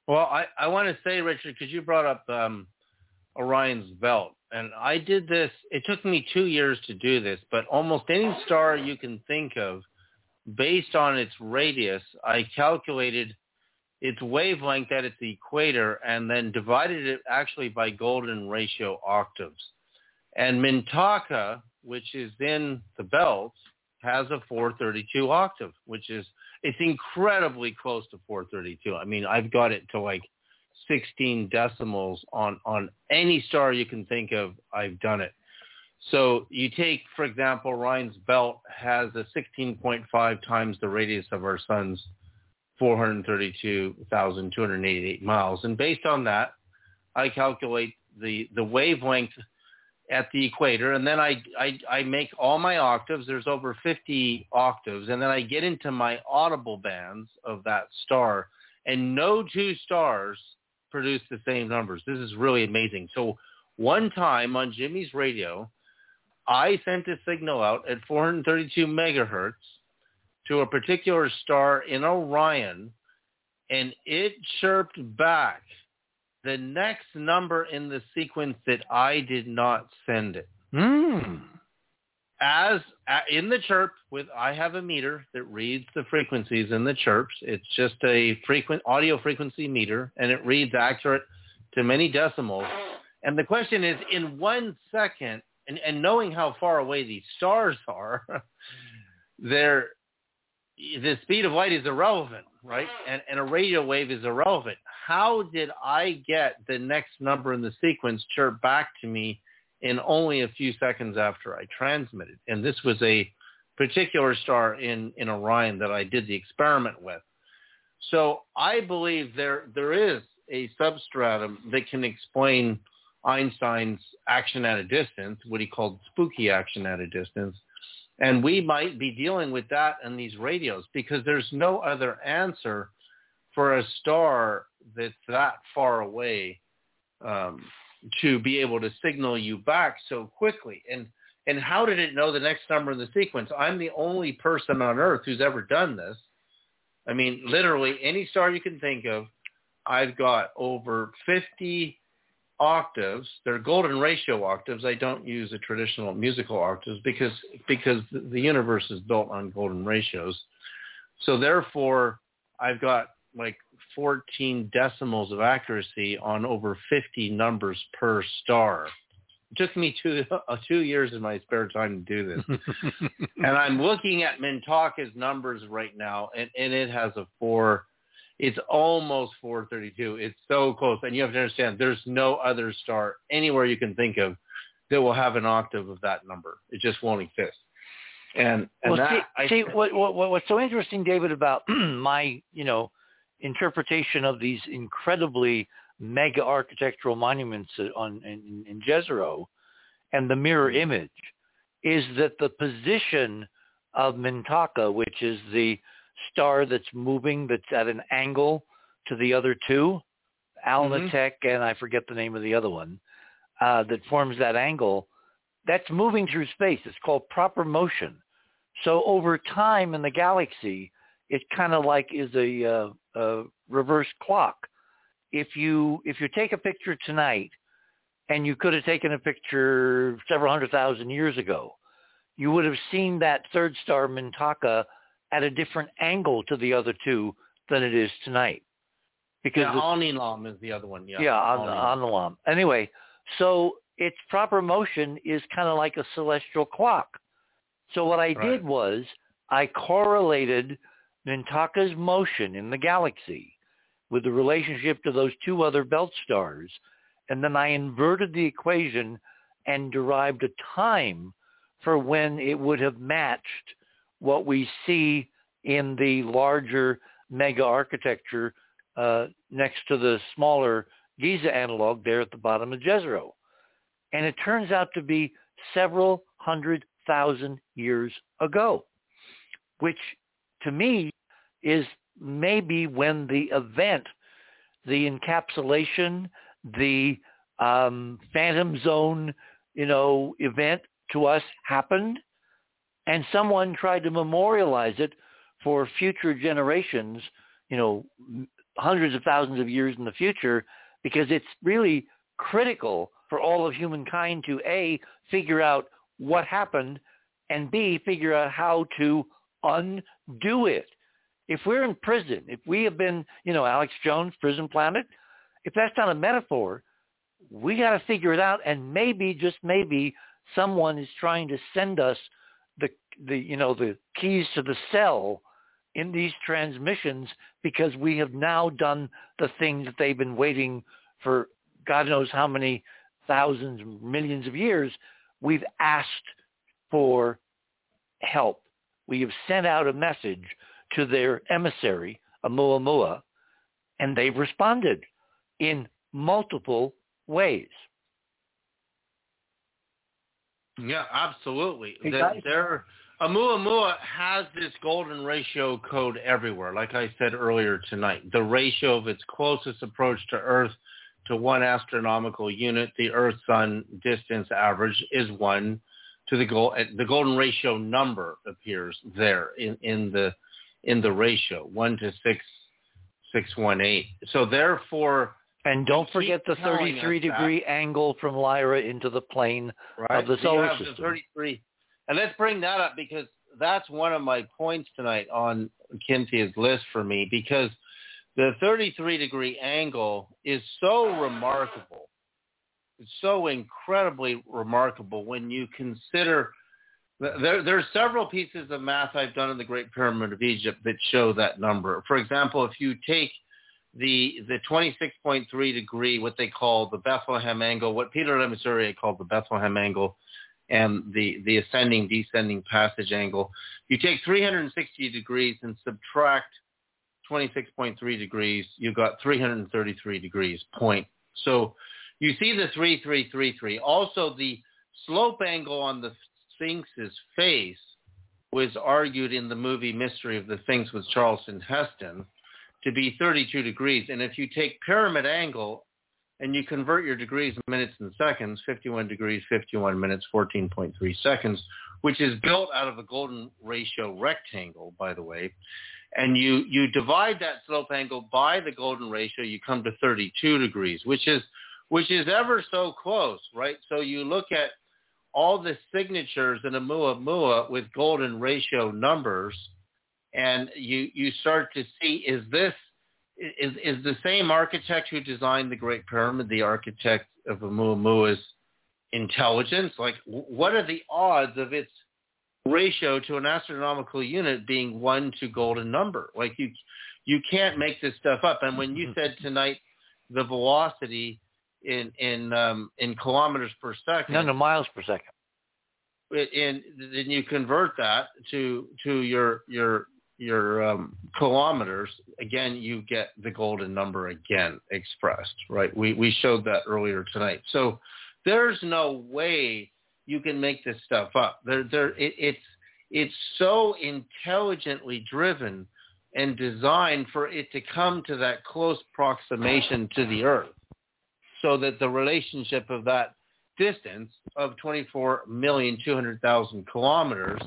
B: Well, I, I want to say, Richard, because you brought up um, Orion's belt, and I did this. It took me two years to do this, but almost any star you can think of, based on its radius, I calculated its wavelength at its equator and then divided it actually by golden ratio octaves. And Mintaka, which is in the belt, has a 432 octave, which is it's incredibly close to 432. I mean, I've got it to like 16 decimals on on any star you can think of. I've done it. So you take, for example, Orion's belt has a 16.5 times the radius of our sun's 432,288 miles, and based on that, I calculate the the wavelength at the equator, and then I, I, I make all my octaves. There's over 50 octaves, and then I get into my audible bands of that star, and no two stars produce the same numbers. This is really amazing. So one time on Jimmy's radio, I sent a signal out at 432 megahertz to a particular star in Orion, and it chirped back the next number in the sequence that I did not send it.
A: Hmm.
B: As in the chirp, with I have a meter that reads the frequencies in the chirps. It's just a frequent audio frequency meter, and it reads accurate to many decimals. And the question is, in one second, and, and knowing how far away these stars are, *laughs* they're the speed of light is irrelevant, right? And, and a radio wave is irrelevant. How did I get the next number in the sequence chirp back to me in only a few seconds after I transmitted? And this was a particular star in, in Orion that I did the experiment with. So I believe there there is a substratum that can explain Einstein's action at a distance, what he called spooky action at a distance, and we might be dealing with that in these radios because there's no other answer for a star that's that far away um, to be able to signal you back so quickly. And and how did it know the next number in the sequence? I'm the only person on Earth who's ever done this. I mean, literally any star you can think of, I've got over 50 octaves. They're golden ratio octaves. I don't use the traditional musical octaves because because the universe is built on golden ratios. So therefore, I've got like 14 decimals of accuracy on over 50 numbers per star. It took me two uh, two years in my spare time to do this, *laughs* and I'm looking at Mintaka's numbers right now, and, and it has a four it's almost 432. It's so close. And you have to understand, there's no other star anywhere you can think of that will have an octave of that number. It just won't exist. And, and
A: well,
B: that,
A: see,
B: I,
A: see what, what, what's so interesting, David, about *clears throat* my, you know, interpretation of these incredibly mega architectural monuments on in, in Jezero and the mirror
B: Mm-hmm.
A: image is that the position of Mintaka, which is the star that's moving that's at an angle to the other two, Alnitak and I forget the name of the other one, uh, that forms that angle, that's moving through space. It's called proper motion. So over time in the galaxy, it kind of like is a, uh, a reverse clock. If you if you take a picture tonight, and you could have taken a picture several hundred thousand years ago, you would have seen that third star Mintaka at a different angle to the other two than it is tonight. Because
B: yeah, Alnilam is the other one. Yeah,
A: yeah, on the,
B: Alnilam.
A: on the lamp. Anyway, so its proper motion is kind of like a celestial clock. So what I
B: Right.
A: did was I correlated Mintaka's motion in the galaxy with the relationship to those two other belt stars, and then I inverted the equation and derived a time for when it would have matched what we see in the larger mega architecture uh, next to the smaller Giza analog there at the bottom of Jezero. And it turns out to be several hundred thousand years ago, which to me is maybe when the event, the encapsulation, the um, phantom zone, you know, event to us happened, and someone tried to memorialize it for future generations, you know, hundreds of thousands of years in the future because it's really critical for all of humankind to A, figure out what happened and B, figure out how to undo it. If we're in prison, if we have been, you know, Alex Jones, Prison Planet, if that's not a metaphor, we got to figure it out and maybe, just maybe, someone is trying to send us the, the you know, the keys to the cell in these transmissions because we have now done the thing that they've been waiting for God knows how many thousands, millions of years. We've asked for help. We have sent out a message to their emissary, Oumuamua, and they've responded in multiple ways.
B: Yeah, absolutely. There, Oumuamua has this golden ratio code everywhere. Like I said earlier tonight, the ratio of its closest approach to Earth to one astronomical unit, the Earth-Sun distance average, is one to the goal. The golden ratio number appears there in, in the in the ratio one to six six one eight. So therefore,
A: And don't forget the 33 degree angle from Lyra into the plane
B: right?
A: of the
B: So
A: solar
B: have
A: system.
B: The 33. And let's bring that up because that's one of my points tonight on Cynthia's list for me because the 33 degree angle is so remarkable. It's so incredibly remarkable when you consider there, there are several pieces of math I've done in the Great Pyramid of Egypt that show that number. For example, if you take the the 26.3 degree, what they call the Bethlehem angle, what Peter Lemesurier called the Bethlehem angle, and the the ascending descending passage angle, you take 360 degrees and subtract 26.3 degrees, you've got 333 degrees point. So you see the 3333. Also, the slope angle on the Sphinx's face was argued in the movie Mystery of the Sphinx with Charlton Heston to be 32 degrees. And if you take pyramid angle and you convert your degrees minutes and seconds, 51 degrees, 51 minutes, 14.3 seconds, which is built out of a golden ratio rectangle, by the way, and you, you divide that slope angle by the golden ratio, you come to 32 degrees, which is, which is ever so close, right? So you look at all the signatures in Oumuamua with golden ratio numbers, and you, you start to see, is this, is, is the same architect who designed the Great Pyramid the architect of Oumuamua's intelligence? Like, what are the odds of its ratio to an astronomical unit being one to golden number? Like, you you can't make this stuff up. And when you *laughs* said tonight the velocity in in um, in kilometers per second,
A: No, no, miles per second.
B: and then you convert that to to your your your um, kilometers again you get the golden number again expressed right? We we showed that earlier tonight. So there's no way you can make this stuff up. There there it, it's it's so intelligently driven and designed for it to come to that close approximation to the earth so that the relationship of that distance of 24,200,000 kilometers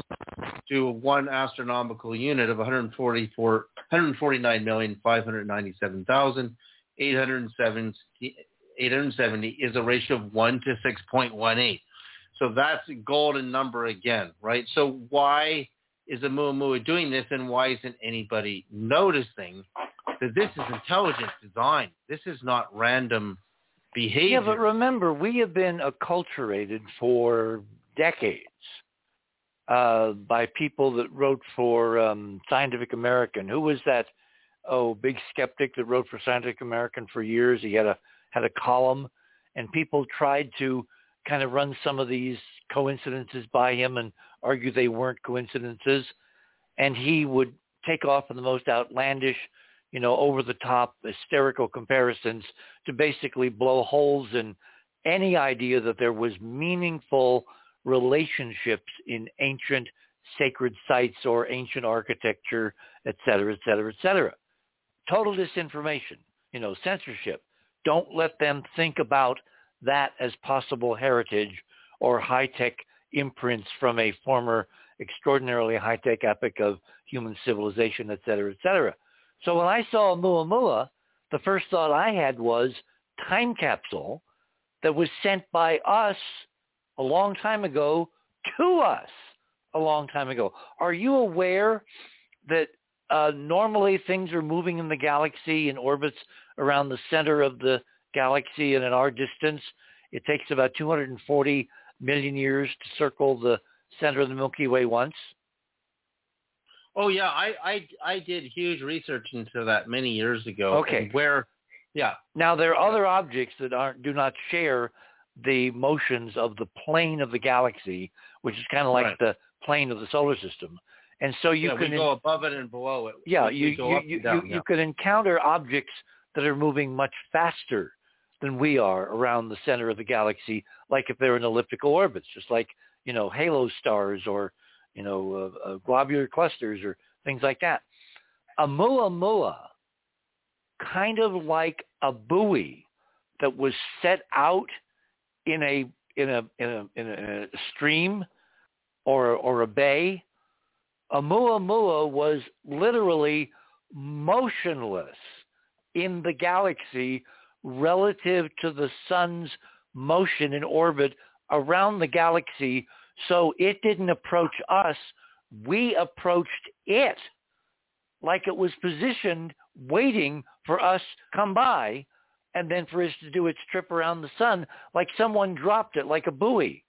B: to one astronomical unit of 144 149,597,870 is a ratio of 1 to 6.18. So that's a golden number again, right? So why is the Oumuamua doing this and why isn't anybody noticing that this is intelligent design? This is not random behavior.
A: Yeah, but remember, we have been acculturated for decades uh, by people that wrote for um, Scientific American. Who was that? Oh, big skeptic that wrote for Scientific American for years. He had a had a column, and people tried to kind of run some of these coincidences by him and argue they weren't coincidences. And he would take off in the most outlandish, you know, over the top, hysterical comparisons to basically blow holes in any idea that there was meaningful relationships in ancient sacred sites or ancient architecture, et cetera, et cetera, et cetera. Total disinformation, you know, censorship. Don't let them think about that as possible heritage or high-tech imprints from a former extraordinarily high-tech epoch of human civilization, et cetera, et cetera. So when I saw Oumuamua, the first thought I had was time capsule that was sent by us a long time ago to us a long time ago. Are you aware that uh, normally things are moving in the galaxy in orbits around the center of the galaxy and at our distance? It takes about 240 million years to circle the center of the Milky Way once.
B: Oh yeah, I I I did huge research into that many years ago.
A: Okay.
B: Where, yeah.
A: Now there are other objects that aren't do not share the motions of the plane of the galaxy, which is kind of like
B: Right.
A: the plane of the solar system. And so you
B: yeah,
A: can
B: go above it and below it.
A: yeah, you you you,
B: down,
A: you,
B: yeah.
A: you could encounter objects that are moving much faster than we are around the center of the galaxy, like if they're in elliptical orbits, just like you know halo stars or you know uh, uh, globular clusters or things like that. Oumuamua, kind of like a buoy that was set out in a in a in a in a, stream or or a bay. Oumuamua was literally motionless in the galaxy relative to the sun's motion in orbit around the galaxy. So it didn't approach us. We approached it like it was positioned waiting for us to come by and then for us to do its trip around the sun like someone dropped it like a buoy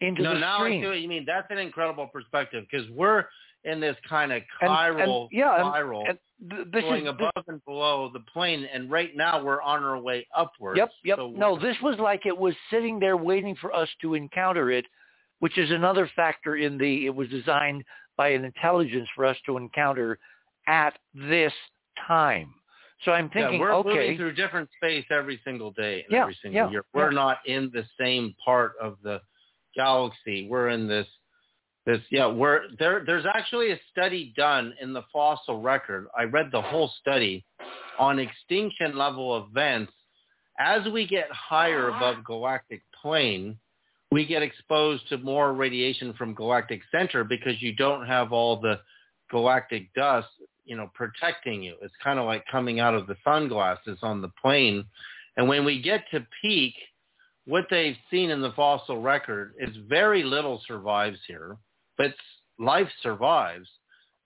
A: into
B: no,
A: the
B: now
A: stream.
B: I see what you mean. That's an incredible perspective because we're in this kind of
A: And- and-
B: chiral
A: yeah,
B: spiral
A: and th-
B: going
A: is
B: above and below the plane, and right now we're on our way upwards.
A: Yep, yep.
B: So
A: no, this was like it was sitting there waiting for us to encounter it, which is another factor in the it was designed by an intelligence for us to encounter at this time. So I'm
B: yeah,
A: thinking,
B: we're
A: okay,
B: moving through different space every single day and
A: Yeah,
B: every single
A: yeah,
B: year. We're
A: yeah.
B: not in the same part of the galaxy. We're in this this yeah, we're there there's actually a study done in the fossil record. I read the whole study on extinction level events. As we get higher above galactic plane, we get exposed to more radiation from galactic center because you don't have all the galactic dust, you know, protecting you. It's kind of like coming out of the sunglasses on the plane. And when we get to peak, what they've seen in the fossil record is very little survives here, but life survives.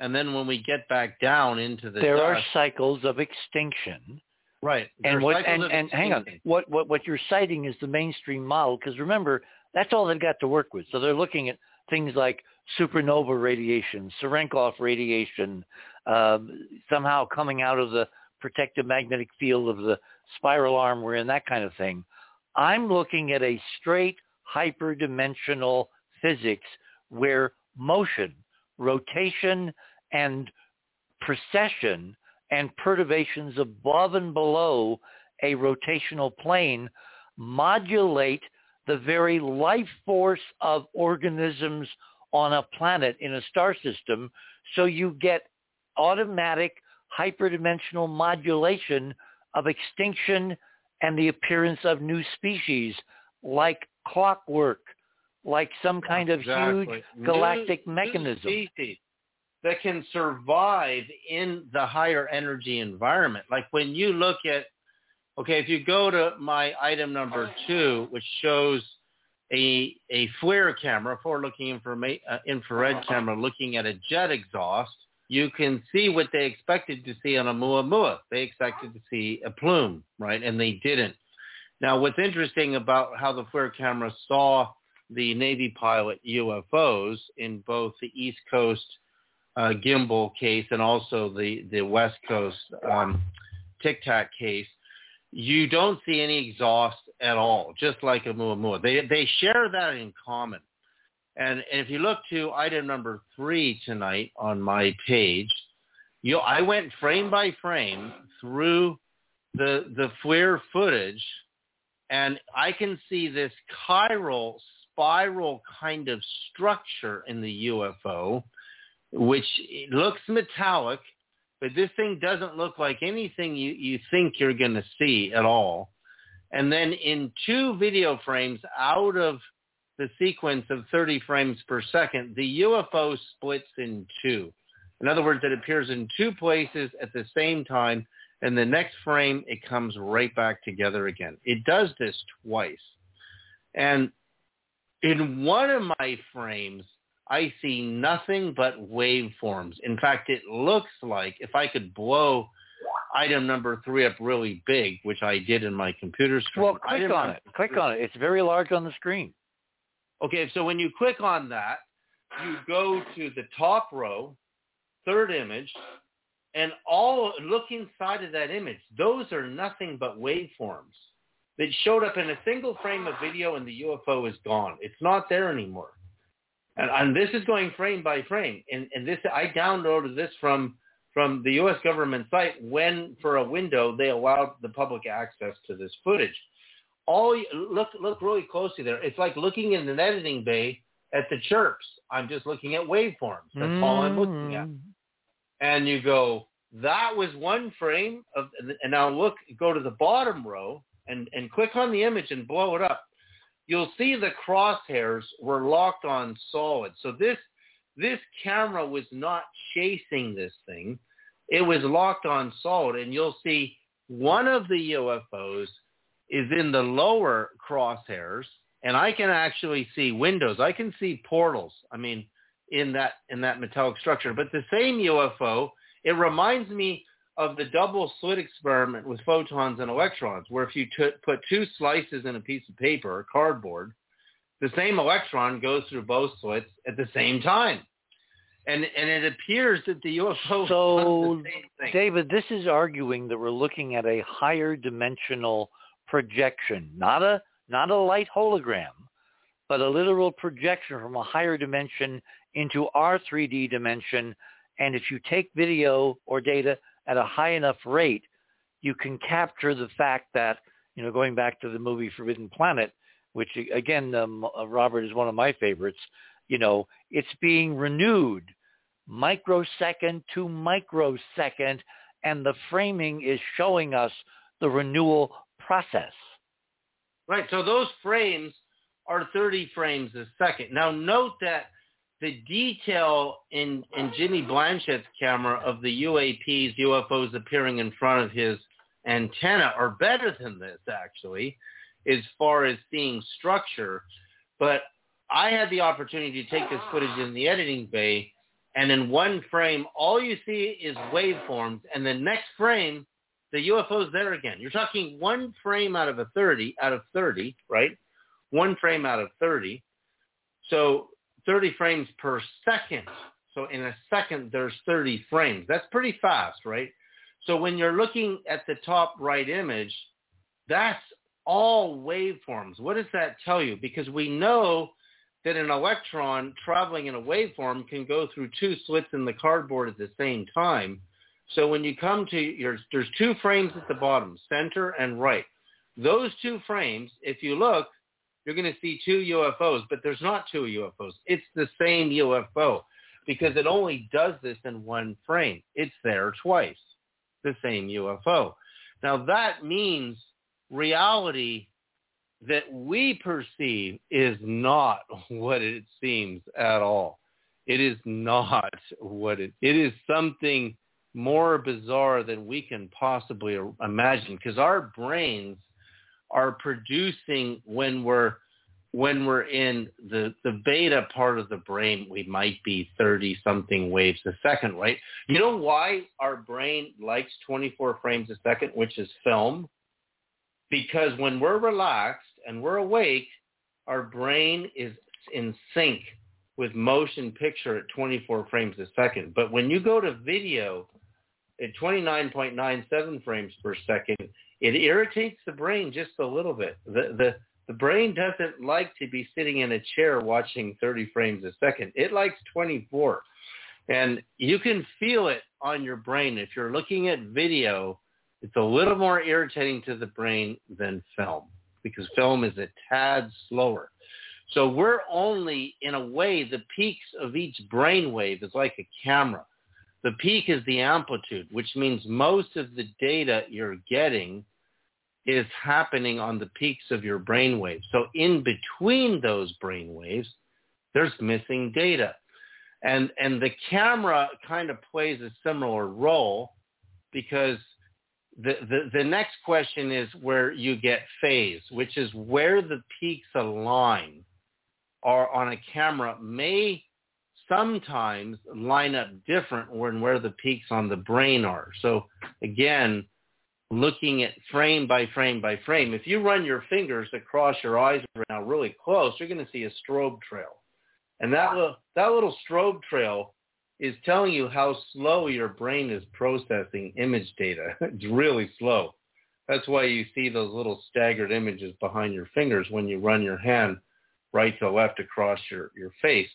B: And then when we get back down into the
A: there are cycles of extinction.
B: right, there
A: And what and, and hang on, what what what you're citing is the mainstream model because remember that's all they've got to work with. So they're looking at things like supernova radiation, Cherenkov radiation, um, somehow coming out of the protective magnetic field of the spiral arm we're in, that kind of thing. I'm looking at a straight hyperdimensional physics where motion, rotation, and precession and perturbations above and below a rotational plane modulate the very life force of organisms on a planet in a star system so you get automatic hyperdimensional modulation of extinction and the appearance of new species like clockwork, like some kind of
B: Exactly.
A: huge galactic
B: new
A: mechanism.
B: species that can survive in the higher energy environment. Like when you look at, okay, if you go to my item number two, which shows a a FLIR camera, forward-looking informa- uh, infrared camera, looking at a jet exhaust, you can see what they expected to see on Oumuamua. They expected to see a plume, right? And they didn't. Now, what's interesting about how the FLIR camera saw the Navy pilot UFOs in both the East Coast uh, gimbal case and also the, the West Coast um, Tic Tac case, you don't see any exhaust at all, just like Oumuamua. They, they share that in common. And, and if you look to item number three tonight on my page, you I went frame by frame through the the FLIR footage, and I can see this chiral spiral kind of structure in the UFO, which looks metallic, but this thing doesn't look like anything you, you think you're going to see at all. And then in two video frames out of the sequence of 30 frames per second, the UFO splits in two. In other words, it appears in two places at the same time, And the next frame, it comes right back together again. It does this twice. And in one of my frames, I see nothing but waveforms. In fact, it looks like if I could blow item number three up really big, which I did in my computer screen.
A: Well, click on it. Click on it. It's very large on the screen.
B: Okay, so when you click on that, you go to the top row, third image, and all look inside of that image. Those are nothing but waveforms that showed up in a single frame of video and the UFO is gone. It's not there anymore. And, and this is going frame by frame. And, and this I downloaded this from from the U.S. government site when, for a window, they allowed the public access to this footage. All look look really closely there. It's like looking in an editing bay at the chirps. I'm just looking at waveforms. That's mm. all I'm looking at. Mm. And you go, that was one frame of, and now look, go to the bottom row and, and click on the image and blow it up. You'll see the crosshairs were locked on solid. So this this camera was not chasing this thing. It was locked on solid, and you'll see one of the UFOs is in the lower crosshairs, and I can actually see windows. I can see portals. I mean, in that in that metallic structure. But the same UFO, it reminds me of the double slit experiment with photons and electrons, where if you t- put two slices in a piece of paper or cardboard, the same electron goes through both slits at the same time. And and it appears that the UFO *laughs*
A: So David, this is arguing that we're looking at a higher dimensional projection, not a not a light hologram, but a literal projection from a higher dimension into our 3D dimension. And if you take video or data at a high enough rate, you can capture the fact that, you know, going back to the movie Forbidden Planet, which again, um, uh, Robert is one of my favorites, you know, it's being renewed microsecond to microsecond, and the framing is showing us the renewal process.
B: Right. So those frames are 30 frames a second. Now note that the detail in, in Jimmy Blanchett's camera of the UAPs, UFOs appearing in front of his antenna are better than this actually, as far as seeing structure. But I had the opportunity to take this footage in the editing bay, and in one frame, all you see is waveforms, and the next frame, the UFO's there again. You're talking one frame out of a 30, out of 30, right? One frame out of 30. So 30 frames per second. So in a second, there's 30 frames. That's pretty fast, right? So when you're looking at the top right image, that's all waveforms. What does that tell you? Because we know that an electron traveling in a waveform can go through two slits in the cardboard at the same time. So when you come to your, there's two frames at the bottom, center and right. Those two frames, if you look, you're going to see two UFOs, but there's not two UFOs. It's the same UFO because it only does this in one frame. It's there twice, the same UFO. Now that means reality that we perceive is not *laughs* what it seems at all. It is not *laughs* what it, it is something more bizarre than we can possibly imagine because our brains are producing when we're when we're in the the beta part of the brain we might be 30 something waves a second right? You know why our brain likes 24 frames a second which is film? Because when we're relaxed and we're awake our brain is in sync with motion picture at 24 frames a second. But when you go to video at 29.97 frames per second, it irritates the brain just a little bit. The, the, the brain doesn't like to be sitting in a chair watching 30 frames a second. It likes 24. And you can feel it on your brain. If you're looking at video, it's a little more irritating to the brain than film because film is a tad slower. So we're only, in a way, the peaks of each brain wave is like a camera. The peak is the amplitude, which means most of the data you're getting is happening on the peaks of your brain waves. So in between those brain waves, there's missing data. And, and the camera kind of plays a similar role because the, the, the next question is where you get phase, which is where the peaks align are on a camera may sometimes line up different when where the peaks on the brain are. So again, looking at frame by frame by frame, if you run your fingers across your eyes right now really close, you're going to see a strobe trail. And that little, that little strobe trail is telling you how slow your brain is processing image data. *laughs* it's really slow. That's why you see those little staggered images behind your fingers when you run your hand right to left across your, your face.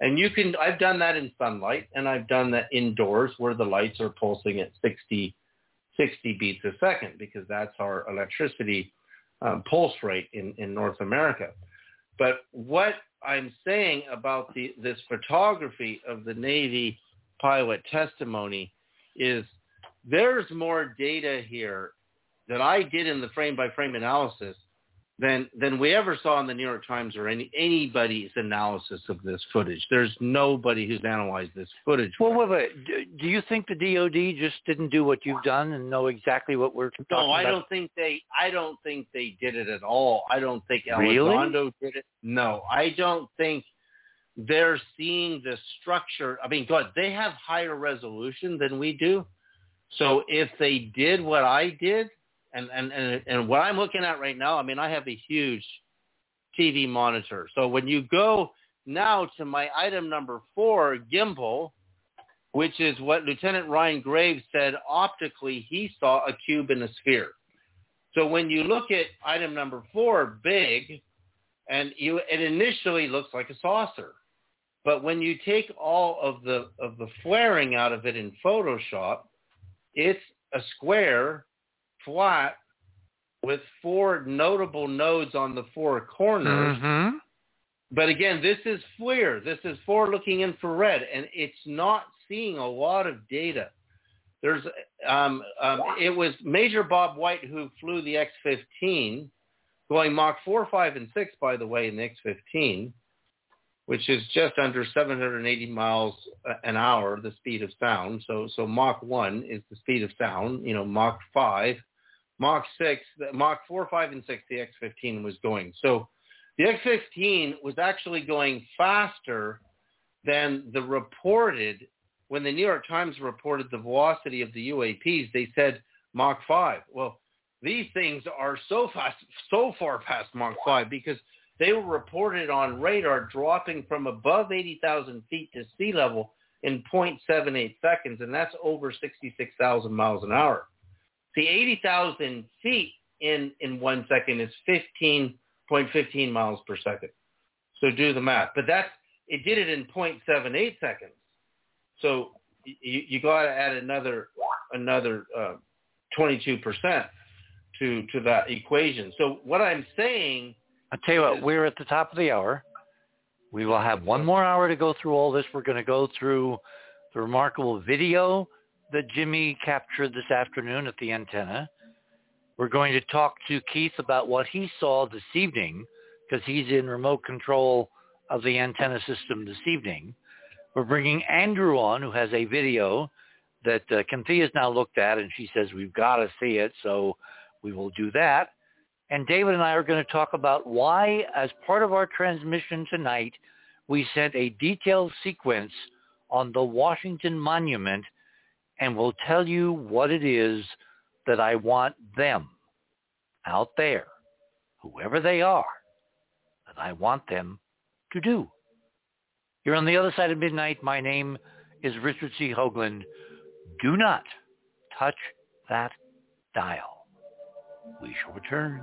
B: And you can, I've done that in sunlight and I've done that indoors where the lights are pulsing at 60, 60 beats a second because that's our electricity um, pulse rate in, in North America. But what I'm saying about the, this photography of the Navy pilot testimony is there's more data here that I did in the frame by frame analysis than than we ever saw in the New York Times or any anybody's analysis of this footage. There's nobody who's analyzed this footage.
A: Well, wait, wait. Do you think the DoD just didn't do what you've done and know exactly what we're talking
B: no, I
A: about?
B: don't think they. I don't think they did it at all. I don't think
A: Really?
B: Elizondo did it. No, I don't think they're seeing the structure. I mean, God, they have higher resolution than we do. So if they did what I did, and and and, and what I'm looking at right now, I mean, I have a huge TV monitor. So when you go now to my item number four, gimbal, which is what Lieutenant Ryan Graves said optically he saw a cube in a sphere. So when you look at item number four, big, and you it initially looks like a saucer. But when you take all of the of the flaring out of it in Photoshop, it's a square, flat, with four notable nodes on the four corners.
A: Mhm.
B: But again, this is FLIR. This is forward-looking infrared, and it's not seeing a lot of data. There's, um, um, it was Major Bob White who flew the X-15, going Mach 4, 5, and 6, by the way, in the X-15, which is just under 780 miles an hour, the speed of sound. So, so Mach 1 is the speed of sound. You know, Mach 5, Mach 6, the- Mach 4, 5, and 6, the X-15 was going. So the X-15 was actually going faster than the reported, when the New York Times reported the velocity of the UAPs, they said Mach 5. Well, these things are so fast, so far past Mach 5 because they were reported on radar dropping from above 80,000 feet to sea level in 0.78 seconds, and that's over 66,000 miles an hour. See, 80,000 feet in, in one second is 15.15 miles per second. So do the math. But that's, it did it in 0.78 seconds. So you, you got to add another, another uh, 22% to, to that equation. So what I'm saying
A: I'll tell you what, we're at the top of the hour. We will have one more hour to go through all this. We're going to go through the remarkable video that Jimmy captured this afternoon at the antenna. We're going to talk to Keith about what he saw this evening because he's in remote control of the antenna system this evening. We're bringing Andrew on who has a video that uh, Cynthia's now looked at and she says we've got to see it. So we will do that. And David and I are going to talk about why, as part of our transmission tonight, we sent a detailed sequence on the Washington Monument, and we'll tell you what it is that I want them out there, whoever they are, that I want them to do. You're on the other side of midnight. My name is Richard C. Hoagland. Do not touch that dial. We shall return.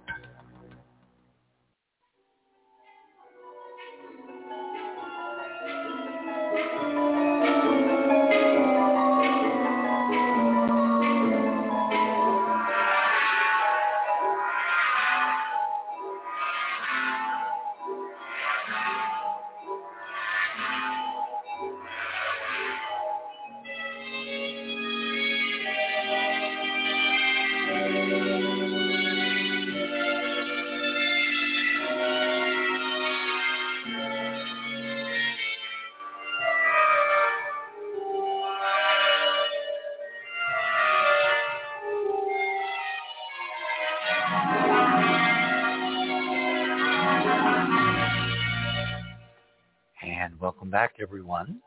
A: back, everyone,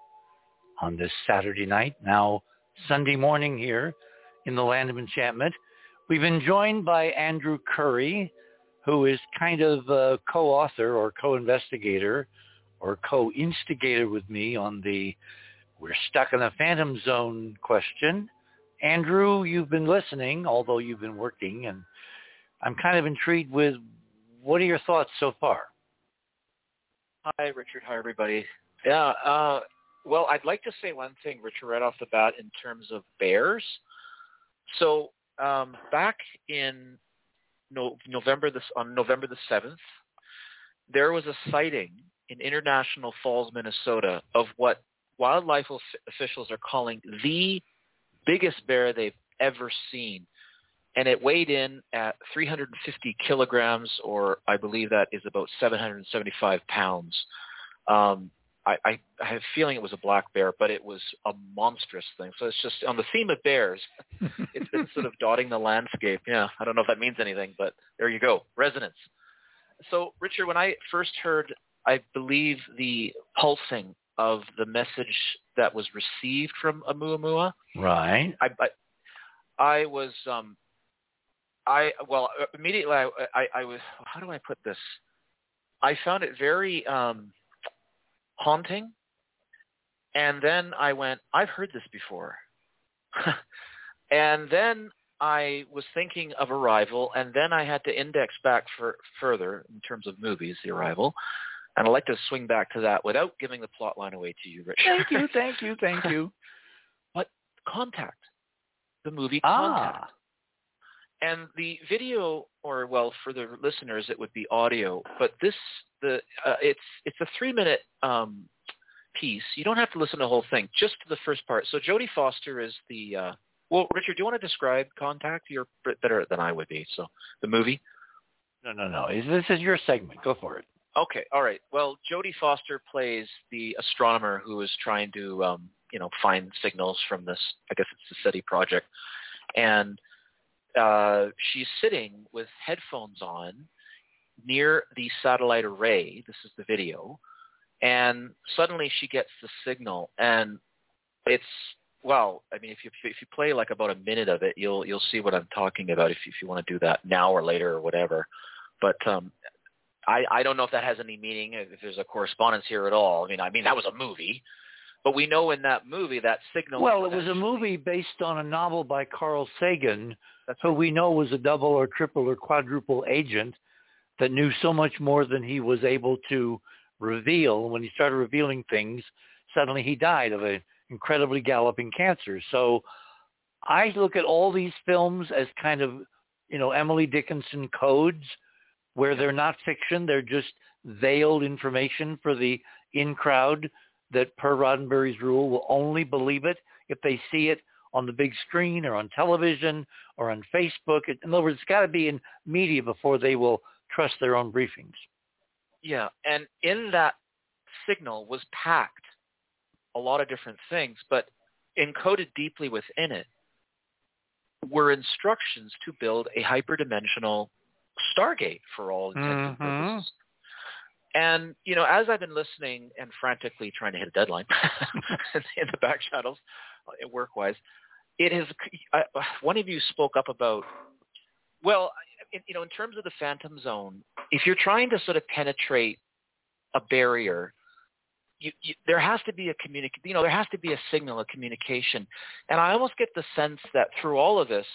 A: on this Saturday night, now Sunday morning here in the Land of Enchantment. We've been joined by Andrew Curry, who is kind of a co-author or co-investigator or co-instigator with me on the we're stuck in a phantom zone question. Andrew, you've been listening, although you've been working, and I'm kind of intrigued with what are your thoughts so far?
H: Hi, Richard. Hi, everybody. Yeah. Uh, well, I'd like to say one thing, Richard, right off the bat, in terms of bears. So um, back in no, November this on November the seventh, there was a sighting in International Falls, Minnesota, of what wildlife officials are calling the biggest bear they've ever seen. And it weighed in at 350 kilograms, or I believe that is about 775 pounds. Um, I, I, I have a feeling it was a black bear, but it was a monstrous thing. So it's just on the theme of bears, *laughs* it's been sort of dotting the landscape. Yeah, I don't know if that means anything, but there you go, resonance. So Richard, when I first heard, I believe the pulsing of the message that was received from Oumuamua,
A: right?
H: I, I, I was, um, I well immediately I, I, I was. How do I put this? I found it very. um haunting. And then I went, I've heard this before. *laughs* and then I was thinking of Arrival, and then I had to index back for, further in terms of movies, The Arrival. And I'd like to swing back to that without giving the plot line away to you, Richard.
A: Thank you, *laughs* thank you, thank you.
H: but Contact, the movie
A: ah.
H: And the video, or well, for the listeners, it would be audio. But this, the uh, it's it's a three minute um, piece. You don't have to listen to the whole thing, just the first part. So Jodie Foster is the. Uh, well, Richard, do you want to describe Contact? You're better than I would be. So the movie.
A: No, no, no. This is your segment. Go for it.
H: Okay, all right. Well, Jodie Foster plays the astronomer who is trying to, um, you know, find signals from this. I guess it's the SETI project, and uh, she's sitting with headphones on near the satellite array. This is the video. And suddenly she gets the signal and it's well, I mean, if you if you play like about a minute of it, you'll you'll see what I'm talking about. If you, if you want to do that now or later or whatever, but um, I I don't know if that has any meaning. If there's a correspondence here at all. I mean, I mean that was a movie, but we know in that movie that signal.
A: Well, it was a movie based on a novel by Carl Sagan, who we know was a double or triple or quadruple agent that knew so much more than he was able to reveal. When he started revealing things, suddenly he died of an incredibly galloping cancer. So I look at all these films as kind of, you know, Emily Dickinson codes where they're not fiction. They're just veiled information for the in crowd that per Roddenberry's rule will only believe it if they see it on the big screen or on television or on Facebook. In other words, it's got to be in media before they will trust their own briefings.
H: Yeah, and in that signal was packed a lot of different things, but encoded deeply within it were instructions to build a hyperdimensional Stargate for all intents and
A: Mhm.
H: purposes. And you know, as I've been listening and frantically trying to hit a deadline *laughs* in the back channels, uh, work-wise, it has. Uh, one of you spoke up about, well, in, you know, in terms of the Phantom Zone, if you're trying to sort of penetrate a barrier, you, you, there has to be a communic. You know, there has to be a signal, a communication, and I almost get the sense that through all of this,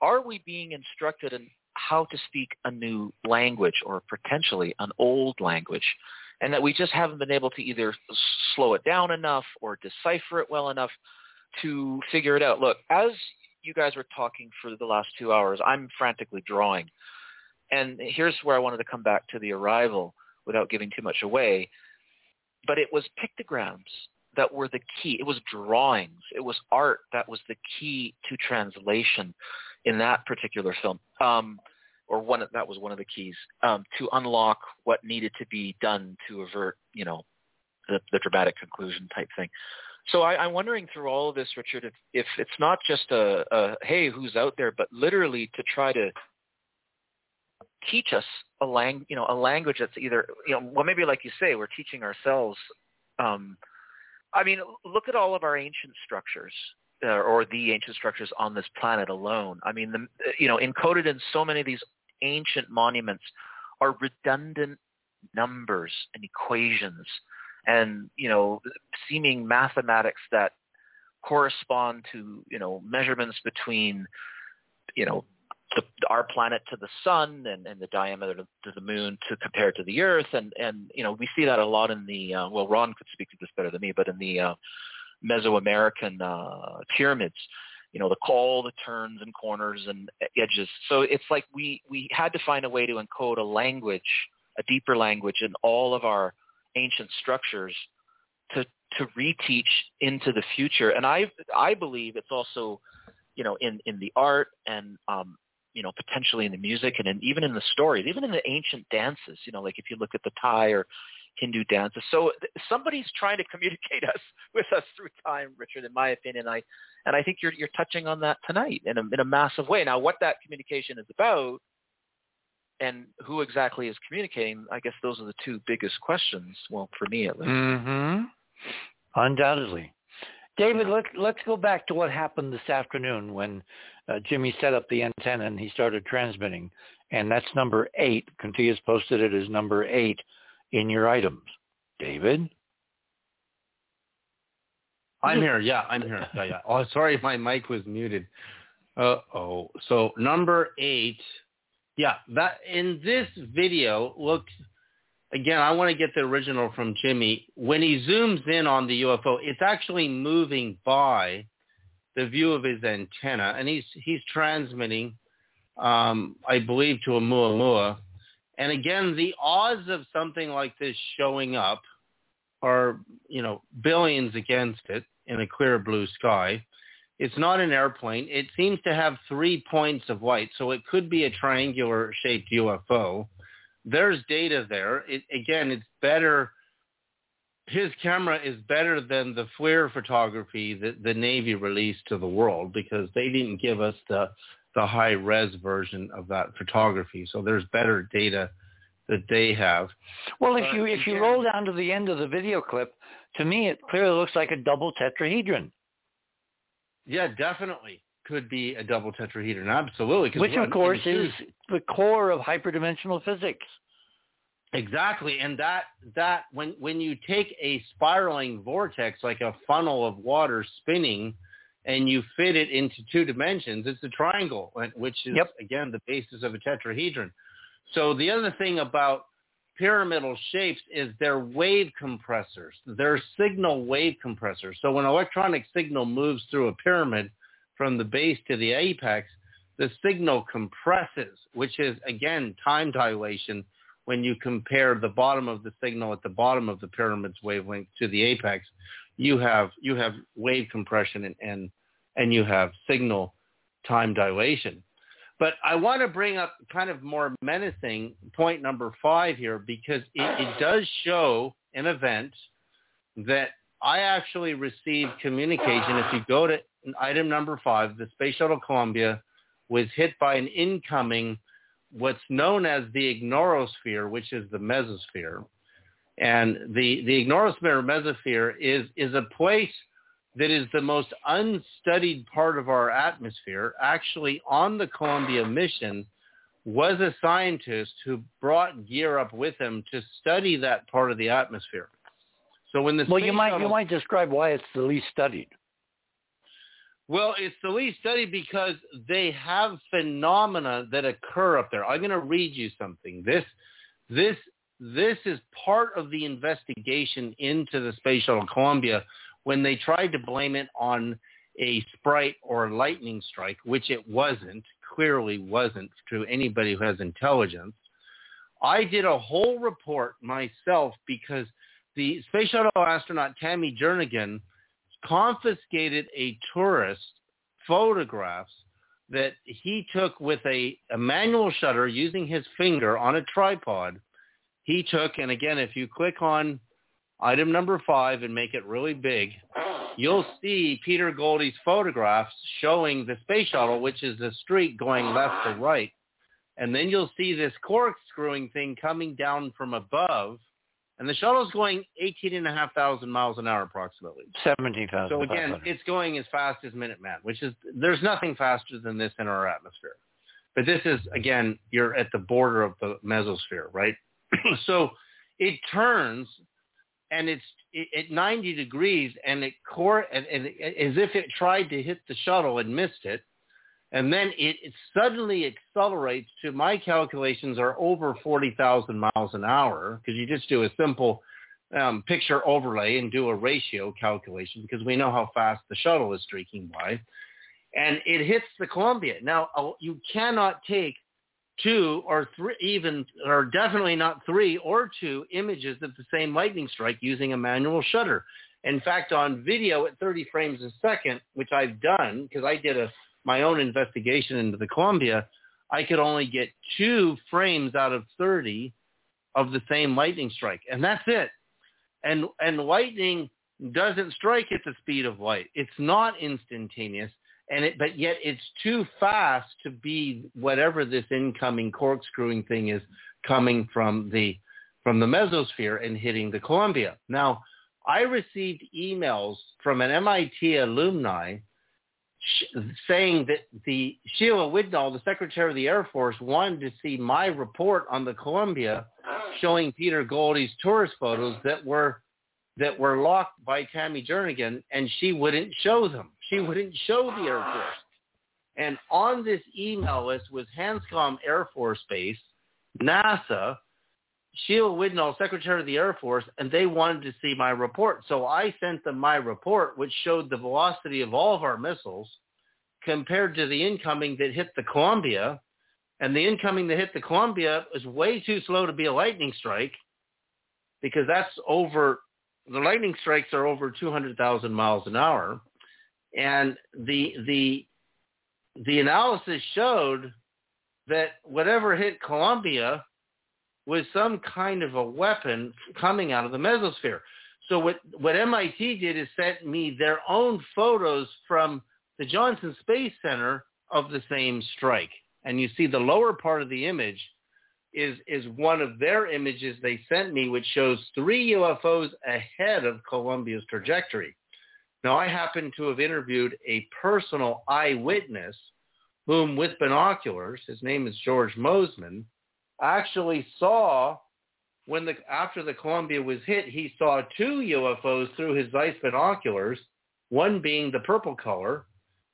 H: are we being instructed in how to speak a new language or potentially an old language and that we just haven't been able to either slow it down enough or decipher it well enough to figure it out. Look, as you guys were talking for the last two hours, I'm frantically drawing. And here's where I wanted to come back to the arrival without giving too much away. But it was pictograms that were the key. It was drawings. It was art that was the key to translation in that particular film, um, or one of, that was one of the keys um, to unlock what needed to be done to avert, you know, the, the dramatic conclusion type thing. So I, I'm wondering through all of this, Richard, if, if it's not just a, a hey, who's out there, but literally to try to teach us a lang, you know, a language that's either, you know, well, maybe like you say, we're teaching ourselves. Um, I mean, look at all of our ancient structures uh, or the ancient structures on this planet alone. I mean, the, you know, encoded in so many of these ancient monuments are redundant numbers and equations and, you know, seeming mathematics that correspond to, you know, measurements between, you know, the, our planet to the sun and, and the diameter to, the moon to compare to the earth. And, and, you know, we see that a lot in the, uh, well, Ron could speak to this better than me, but in the uh, Mesoamerican uh, pyramids, you know, the all the turns and corners and edges. So it's like we, we had to find a way to encode a language, a deeper language in all of our ancient structures to, to reteach into the future. And I, I believe it's also, you know, in, in the art and, um, you know, potentially in the music and in, even in the stories, even in the ancient dances, you know, like if you look at the Thai or Hindu dances. So somebody's trying to communicate us *laughs* with us through time, Richard, in my opinion. I, and I think you're, you're touching on that tonight in a, in a massive way. Now, what that communication is about and who exactly is communicating, I guess those are the two biggest questions. Well, for me at least.
A: Mm-hmm. Undoubtedly. David, let's let's go back to what happened this afternoon when uh, Jimmy set up the antenna and he started transmitting, and that's number eight. Contia's posted it as number eight in your items. David,
B: I'm here. Yeah, I'm here. Yeah, yeah. Oh, sorry, my mic was muted. Uh oh. So number eight. Yeah, that in this video, looks again. I want to get the original from Jimmy. When he zooms in on the UFO, it's actually moving by the view of his antenna, and he's he's transmitting, um, I believe, to Oumuamua. And again, the odds of something like this showing up are, you know, billions against it in a clear blue sky. It's not an airplane. It seems to have three points of light, so it could be a triangular shaped UFO. There's data there. It, again, it's better. His camera is better than the FLIR photography that the Navy released to the world because they didn't give us the the high res version of that photography. So there's better data that they have.
A: well, if you if you roll down to the end of the video clip, to me it clearly looks like a double tetrahedron,
B: Yeah, definitely could be a double tetrahedron. Absolutely.
A: which of course is the core of hyperdimensional physics.
B: Exactly, and that that when when you take a spiraling vortex like a funnel of water spinning, and you fit it into two dimensions, it's a triangle, which is
A: Yep.
B: again the basis of a tetrahedron. So the other thing about pyramidal shapes is they're wave compressors. They're signal wave compressors. So when electronic signal moves through a pyramid from the base to the apex, the signal compresses, which is again time dilation when you compare the bottom of the signal at the bottom of the pyramid's wavelength to the apex, you have you have wave compression and and, and you have signal time dilation. But I want to bring up kind of more menacing point number five here because it, it does show an event that I actually received communication. If you go to item number five, the Space Shuttle Columbia was hit by an incoming, what's known as the ignorosphere, which is the mesosphere. And the, the ignorosphere or mesosphere is, is a place that is the most unstudied part of our atmosphere. Actually, on the Columbia mission was a scientist who brought gear up with him to study that part of the atmosphere. So when the
A: well, you might
B: shuttle,
A: you might describe why it's the least studied.
B: Well, it's the least studied because they have phenomena that occur up there. I'm going to read you something. This, this, this is part of the investigation into the Space Shuttle Columbia when they tried to blame it on a sprite or a lightning strike, which it wasn't, clearly wasn't to anybody who has intelligence. I did a whole report myself because the Space Shuttle astronaut Tammy Jernigan – confiscated a tourist photographs that he took with a, a manual shutter using his finger on a tripod. He took, and again, if you click on item number five and make it really big, you'll see Peter Goldie's photographs showing the space shuttle, which is the street going left to right. And then you'll see this corkscrewing thing coming down from above and the shuttle's going 18,500 miles an hour approximately.
A: 17,000.
B: So again, it's going as fast as Minuteman, which is, there's nothing faster than this in our atmosphere. But this is, again, you're at the border of the mesosphere, right? *clears throat* so it turns and it's at 90 degrees and it core and, and as if it tried to hit the shuttle and missed it and then it, it suddenly accelerates to my calculations are over 40,000 miles an hour because you just do a simple um, picture overlay and do a ratio calculation because we know how fast the shuttle is streaking by. And it hits the Columbia. Now, uh, you cannot take two or three, even, or definitely not three or two images of the same lightning strike using a manual shutter. In fact, on video at 30 frames a second, which I've done because I did a my own investigation into the Columbia, I could only get two frames out of 30 of the same lightning strike. And that's it. And, and lightning doesn't strike at the speed of light. It's not instantaneous. And it, but yet it's too fast to be whatever this incoming corkscrewing thing is coming from the, from the mesosphere and hitting the Columbia. Now, I received emails from an MIT alumni saying that the Sheila Widnall, the Secretary of the Air Force, wanted to see my report on the Columbia showing Peter Goldie's tourist photos that were that were locked by Tammy Jernigan, and she wouldn't show them. She wouldn't show the Air Force. And on this email list was Hanscom Air Force Base, NASA, Sheila Widnall, Secretary of the Air Force, and they wanted to see my report. So I sent them my report, which showed the velocity of all of our missiles compared to the incoming that hit the Columbia. And the incoming that hit the Columbia was way too slow to be a lightning strike because that's over, the lightning strikes are over 200,000 miles an hour. And the, the, the analysis showed that whatever hit Columbia was some kind of a weapon coming out of the mesosphere. So what, what MIT did is sent me their own photos from the Johnson Space Center of the same strike. And you see the lower part of the image is, is one of their images they sent me, which shows three UFOs ahead of Columbia's trajectory. Now, I happen to have interviewed a personal eyewitness whom with binoculars, his name is George Mosman, actually saw when the after the Columbia was hit, he saw two UFOs through his Zeiss binoculars, one being the purple color,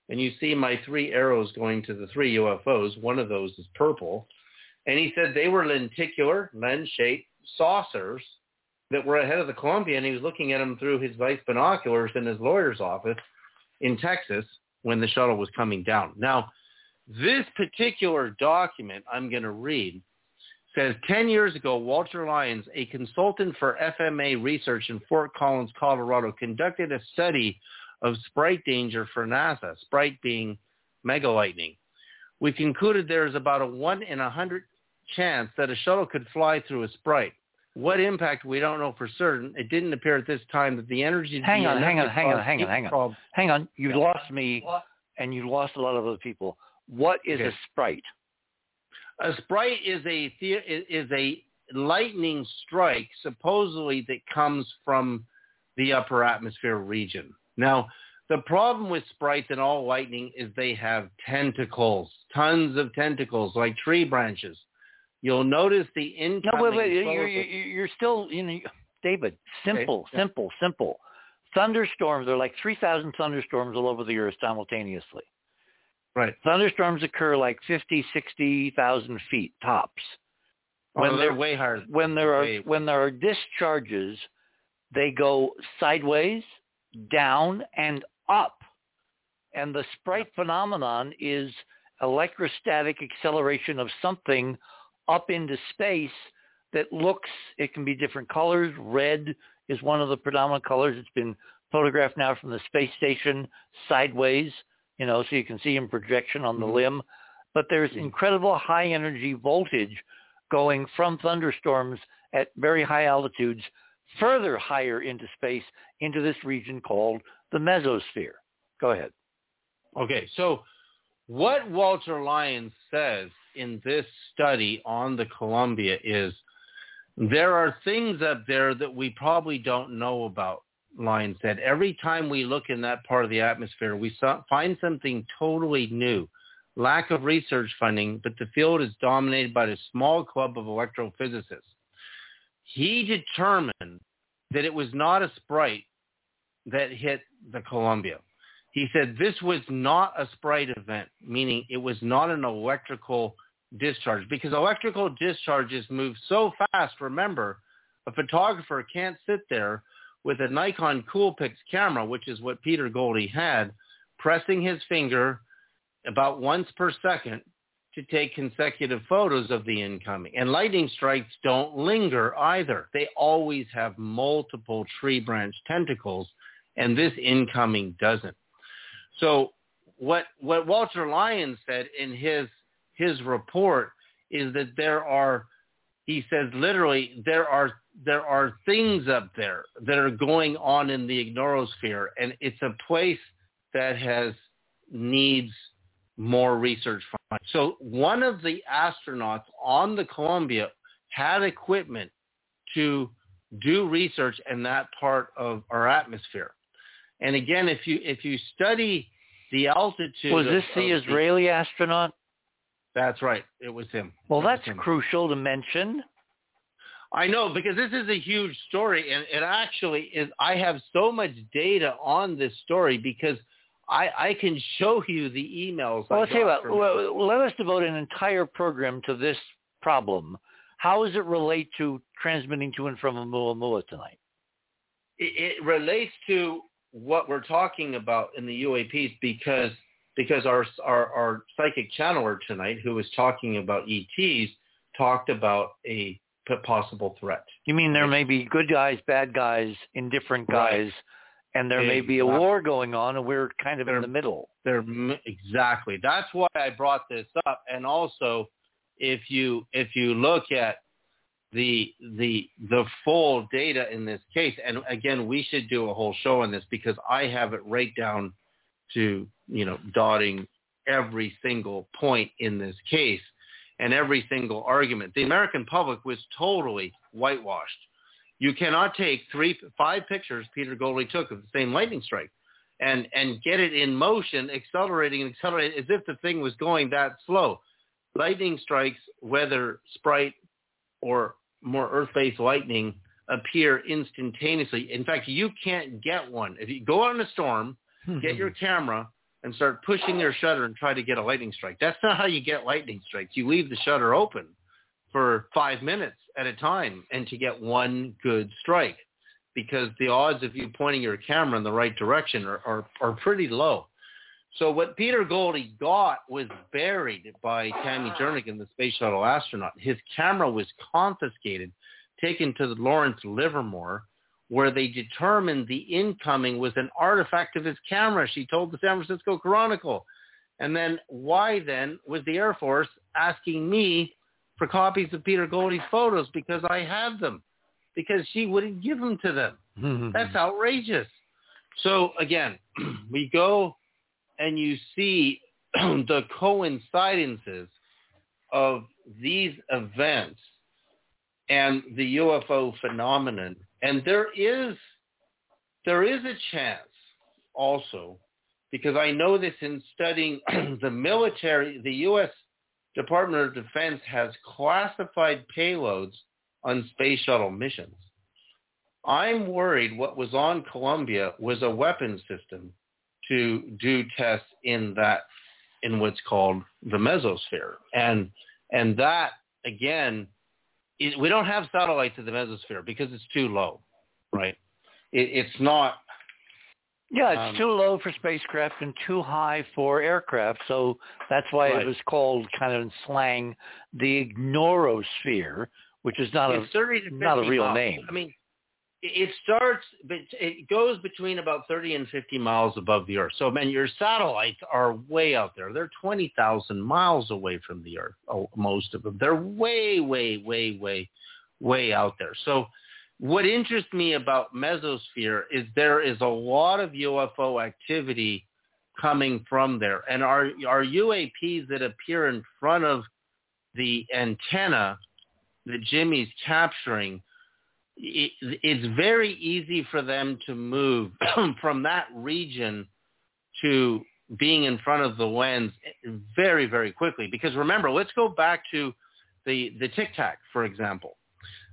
B: and you see my three arrows going to the three UFOs. One of those is purple. And he said they were lenticular, lens-shaped saucers that were ahead of the Columbia, and he was looking at them through his Zeiss binoculars in his lawyer's office in Texas when the shuttle was coming down. Now, this particular document I'm going to read says 10 years ago, Walter Lyons, a consultant for FMA research in Fort Collins, Colorado, conducted a study of sprite danger for NASA, sprite being mega lightning. We concluded there is about a 1 in a 100 chance that a shuttle could fly through a sprite. What impact we don't know for certain. It didn't appear at this time that the energy.
A: Hang on, hang on, hang on, hang on, hang on. Hang on, you lost me, and you lost a lot of other people. What is
B: Okay.
A: a sprite?
B: A sprite is a the- is a lightning strike supposedly that comes from the upper atmosphere region. Now, the problem with sprites and all lightning is they have tentacles, tons of tentacles like tree branches. You'll notice the incoming.
A: No, wait, wait. You're, you're, you're still, you know, David. Simple,
B: yeah.
A: simple, simple. Thunderstorms. There are like three thousand thunderstorms all over the earth simultaneously.
B: right.
A: Thunderstorms occur like 50, 60,000 feet tops.
B: When
A: When
B: they're
A: they're-
B: way higher.
A: When there are
B: way-
A: when there are discharges, they go sideways, down, and up. And the sprite phenomenon is electrostatic acceleration of something up into space that looks, it can be different colors. Red is one of the predominant colors. It's been photographed now from the space station sideways, you know, so you can see in projection on the
B: Mhm.
A: limb. But there's
B: Mhm.
A: incredible high energy voltage going from thunderstorms at very high altitudes further higher into space into this region called the mesosphere. Go ahead.
B: Okay, so what Walter Lyons says in this study on the Columbia is there are things up there that we probably don't know about. Lyons said every time we look in that part of the atmosphere, we find something totally new. Lack of research funding, but the field is dominated by a small club of electrophysicists. He determined that it was not a sprite that hit the Columbia. He said this was not a sprite event, meaning it was not an electrical discharge because electrical discharges move so fast. Remember, a photographer can't sit there with a Nikon Coolpix camera, which is what Peter Goldie had, pressing his finger about once per second to take consecutive photos of the incoming. And lightning strikes don't linger either. They always have multiple tree branch tentacles, and this incoming doesn't. So what what Walter Lyons said in his his report is that there are he says literally there are there are things up there that are going on in the ignorosphere and it's a place that has needs more research from so one of the astronauts on the Columbia had equipment to do research in that part of our atmosphere and again if you if you study the altitude
A: Was
B: of-
A: this the
B: of
A: Israeli astronaut?
B: that's right it was him
A: Well,
B: It
A: that's
B: him.
A: crucial to mention.
B: I know because this is a huge story, and it actually is. I have so much data on this story because I, I can show you the emails.
A: Well,
B: I
A: I'll tell you what, well, let us devote an entire program to this problem. How does it relate to transmitting to and from Oumuamua tonight?
B: it, it relates to what we're talking about in the UAPs because because our our, our psychic channeler tonight, who was talking about ETs, talked about a p- possible threat.
A: You mean there may be good guys, bad guys, indifferent
B: Right.
A: guys, and there may be a war going on, and we're kind of in the middle.
B: They're m- exactly. That's why I brought this up. And also, if you if you look at the the the full data in this case, and again, we should do a whole show on this because I have it right down to you know dotting every single point in this case and every single argument. The American public was totally whitewashed. You cannot take three, five pictures Peter Goldie took of the same lightning strike and and get it in motion, accelerating and accelerating as if the thing was going that slow. Lightning strikes, whether sprite or more Earth-based lightning, appear instantaneously. In fact, you can't get one. If you go out in a storm, get your hmm. camera and start pushing your shutter and try to get a lightning strike. That's not how you get lightning strikes. You leave the shutter open for five minutes at a time and to get one good strike because the odds of you pointing your camera in the right direction are, are, are pretty low. So what Peter Goldie got was buried by Tammy Jernigan, the space shuttle astronaut. His camera was confiscated, taken to the Lawrence Livermore, where they determined the incoming was an artifact of his camera. She told the San Francisco Chronicle. And then why then was the Air Force asking me for copies of Peter Goldie's photos because I had them? because she wouldn't give them to them. *laughs* That's outrageous. So again, *clears throat* we go and you see *clears throat* the coincidences of these events and the UFO phenomenon. And there is there is a chance also because I know this in studying *clears throat* the military, the U.S. Department of Defense has classified payloads on space shuttle missions. I'm worried what was on Columbia was a weapon system to do tests in that in what's called the mesosphere. And and that again, we don't have satellites in the mesosphere because it's too low, right? It, it's not.
A: Yeah, it's
B: Um,
A: too low for spacecraft and too high for aircraft. So that's why
B: Right.
A: it was called, kind of in slang, the ignorosphere, which is not a
B: it's 30 to 50
A: not a real
B: miles.
A: name.
B: I mean, it starts, but it goes between about 30 and 50 miles above the Earth. So, man, your satellites are way out there. They're 20,000 miles away from the Earth, oh, most of them. They're way, way, way, way, way out there. So what interests me about mesosphere is there is a lot of UFO activity coming from there. And our, our UAPs that appear in front of the antenna that Jimmy's capturing, it, it's very easy for them to move *clears throat* from that region to being in front of the lens very, very quickly. Because remember, let's go back to the, the Tic Tac, for example.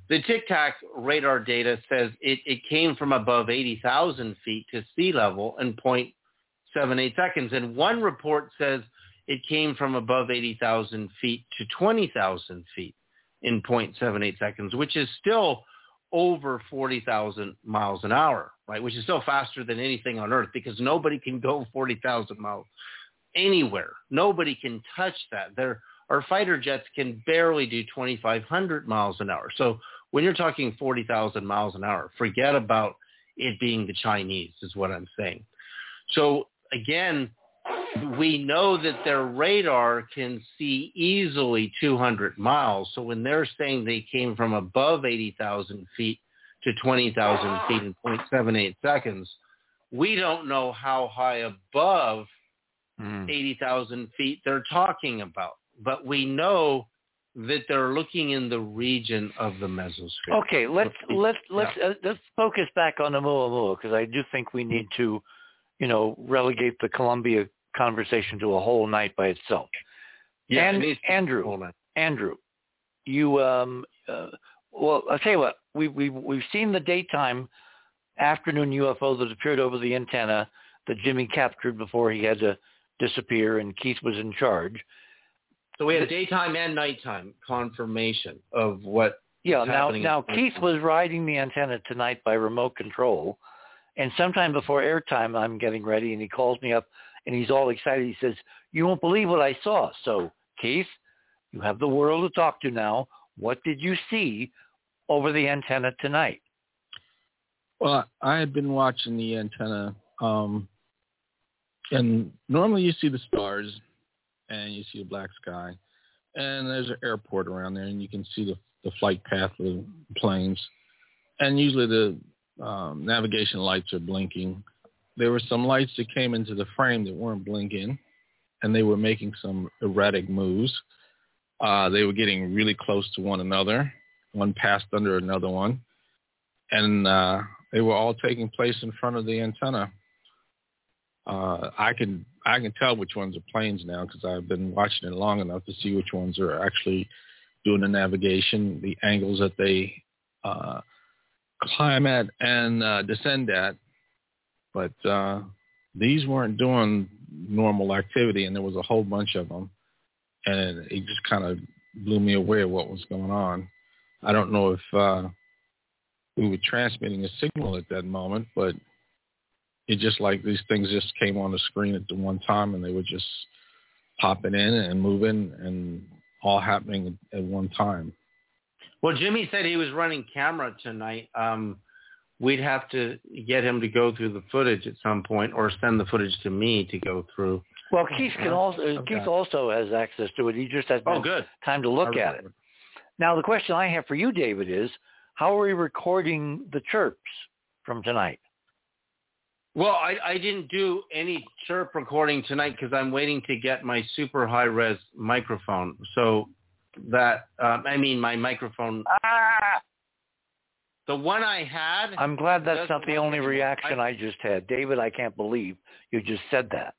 B: The Tic Tac radar data says it, it came from above 80,000 feet to sea level in 0.78 seconds. And one report says it came from above 80,000 feet to 20,000 feet in 0.78 seconds, which is still over 40,000 miles an hour, right? Which is still faster than anything on Earth because nobody can go 40,000 miles anywhere. Nobody can touch that. There, our fighter jets can barely do 2,500 miles an hour. So when you're talking 40,000 miles an hour, forget about it being the Chinese is what I'm saying. So again, we know that their radar can see easily 200 miles. So when they're saying they came from above 80,000 feet to 20,000 feet in 0.78 seconds, we don't know how high above
A: Mm.
B: 80,000 feet they're talking about. But we know that they're looking in the region of the mesosphere.
A: Okay, let's let's let's
B: Yeah.
A: uh, let's focus back on the Oumuamua because I do think we need to, you know, relegate the Columbia conversation to a whole night by itself.
B: Yeah,
A: and
B: it
A: Andrew. Andrew, you um, uh, well, I'll tell you what, we we we've seen the daytime afternoon UFO that appeared over the antenna that Jimmy captured before he had to disappear and Keith was in charge.
B: So we had daytime and nighttime confirmation of what
A: Yeah, now now Keith was riding the antenna tonight by remote control, and sometime before airtime, I'm getting ready, and he calls me up, and he's all excited. He says, "You won't believe what I saw." So Keith, you have the world to talk to now. What did you see over the antenna tonight?
I: Well, I had been watching the antenna, um, and normally you see the stars, and you see a black sky, and there's an airport around there, and you can see the the flight path of the planes, and usually the um, navigation lights are blinking. There were some lights that came into the frame that weren't blinking, and they were making some erratic moves. Uh, they were getting really close to one another. One passed under another one, and uh, they were all taking place in front of the antenna. Uh, I can I can tell which ones are planes now because I've been watching it long enough to see which ones are actually doing the navigation, the angles that they uh, climb at and uh, descend at. But uh, these weren't doing normal activity, and there was a whole bunch of them, and it just kind of blew me away of what was going on. I don't know if uh, we were transmitting a signal at that moment, but it just like these things just came on the screen at the one time, and they were just popping in and moving and all happening at one time.
B: Well, Jimmy said he was running camera tonight. Um, we'd have to get him to go through the footage at some point, or send the footage to me to go through.
A: Well, Keith can also
B: Okay.
A: Keith also has access to it. He just hasn't
B: Oh,
A: had
B: good.
A: time to look at it. Now, the question I have for you, David, is how are we recording the chirps from tonight?
B: Well, I, I didn't do any chirp recording tonight because I'm waiting to get my super high res microphone. So that um, I mean my microphone. Ah! The one I had.
A: I'm glad that's not the only reaction I, I just had, David. I can't believe you just said that.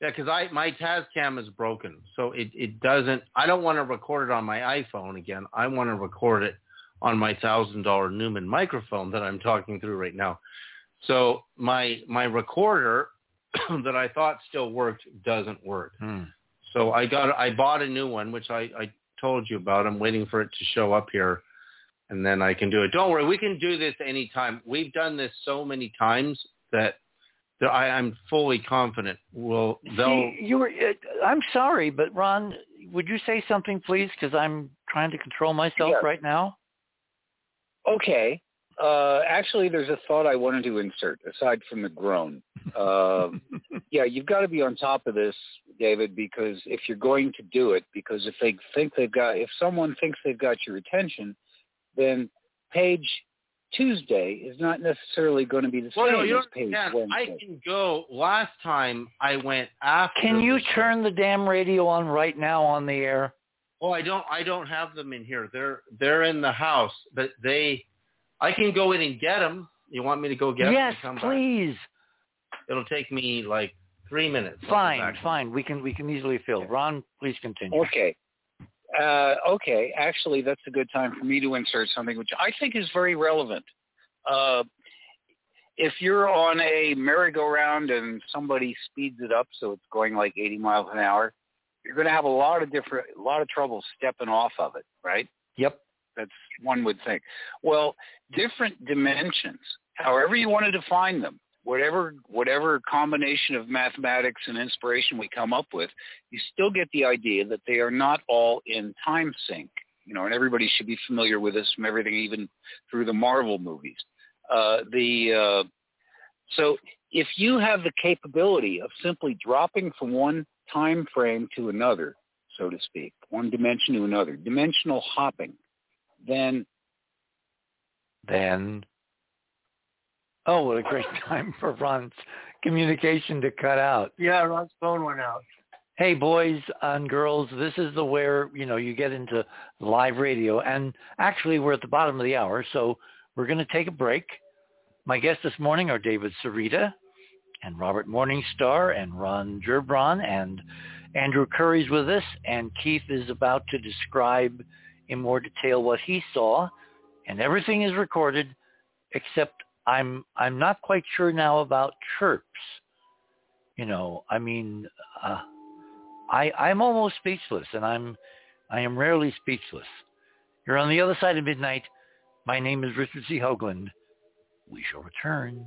B: Yeah, because I my Tascam is broken, so it it doesn't. I don't want to record it on my iPhone again. I want to record it on my thousand dollar Neumann microphone that I'm talking through right now. So my my recorder *clears throat* that I thought still worked doesn't work.
A: Hmm.
B: So I got I bought a new one, which I I told you about. I'm waiting for it to show up here, and then I can do it. Don't worry, we can do this anytime. We've done this so many times that. that I, I'm fully confident. Will they'll?
A: See, you were. Uh, I'm sorry, but Ron, would you say something, please? Because I'm trying to control myself
G: Yeah.
A: right now.
G: Okay. Uh, actually, there's a thought I wanted to insert aside from the groan. Um, *laughs* yeah, you've got to be on top of this, David, because if you're going to do it, because if they think they've got, if someone thinks they've got your attention, then page Tuesday is not necessarily going to be the
B: Well,
G: same
B: no,
G: as
B: don't
G: page
B: understand. I can go. Last time I went after.
A: Can you
B: the
A: turn the damn radio on right now on the air?
B: Oh, I don't. I don't have them in here. They're they're in the house, but they. I can go in and get them. You want me to go get them?
A: yes,
B: and come back?
A: please.
B: It'll take me like three minutes.
A: Fine, fine. We can we can easily fill. Ron, please continue.
G: Okay. Uh, okay. Actually, that's a good time for me to insert something which I think is very relevant. Uh, if you're on a merry-go-round and somebody speeds it up so it's going like 80 miles an hour, you're going to have a lot of different, a lot of trouble stepping off of it, right?
A: Yep.
G: That's one would think. Well, different dimensions, however you want to define them, whatever whatever combination of mathematics and inspiration we come up with, you still get the idea that they are not all in time sync. You know, and everybody should be familiar with this from everything, even through the Marvel movies. Uh, the uh, so if you have the capability of simply dropping from one time frame to another, so to speak, one dimension to another, dimensional hopping, then
A: Then, oh, what a great *laughs* time for Ron's communication to cut out.
E: Yeah, Ron's phone went out.
A: Hey, boys and girls, this is the where you know you get into live radio, and actually we're at the bottom of the hour, so we're going to take a break. My guests this morning are David Sereda and Robert Morningstar and Ron Gerbron and Andrew Curry's with us, and Keith is about to describe in more detail what he saw, and everything is recorded, except I'm I'm not quite sure now about chirps. You know, I mean, uh, I I'm almost speechless, and I'm I am rarely speechless. You're on the other side of midnight. My name is Richard C. Hoagland. We shall return.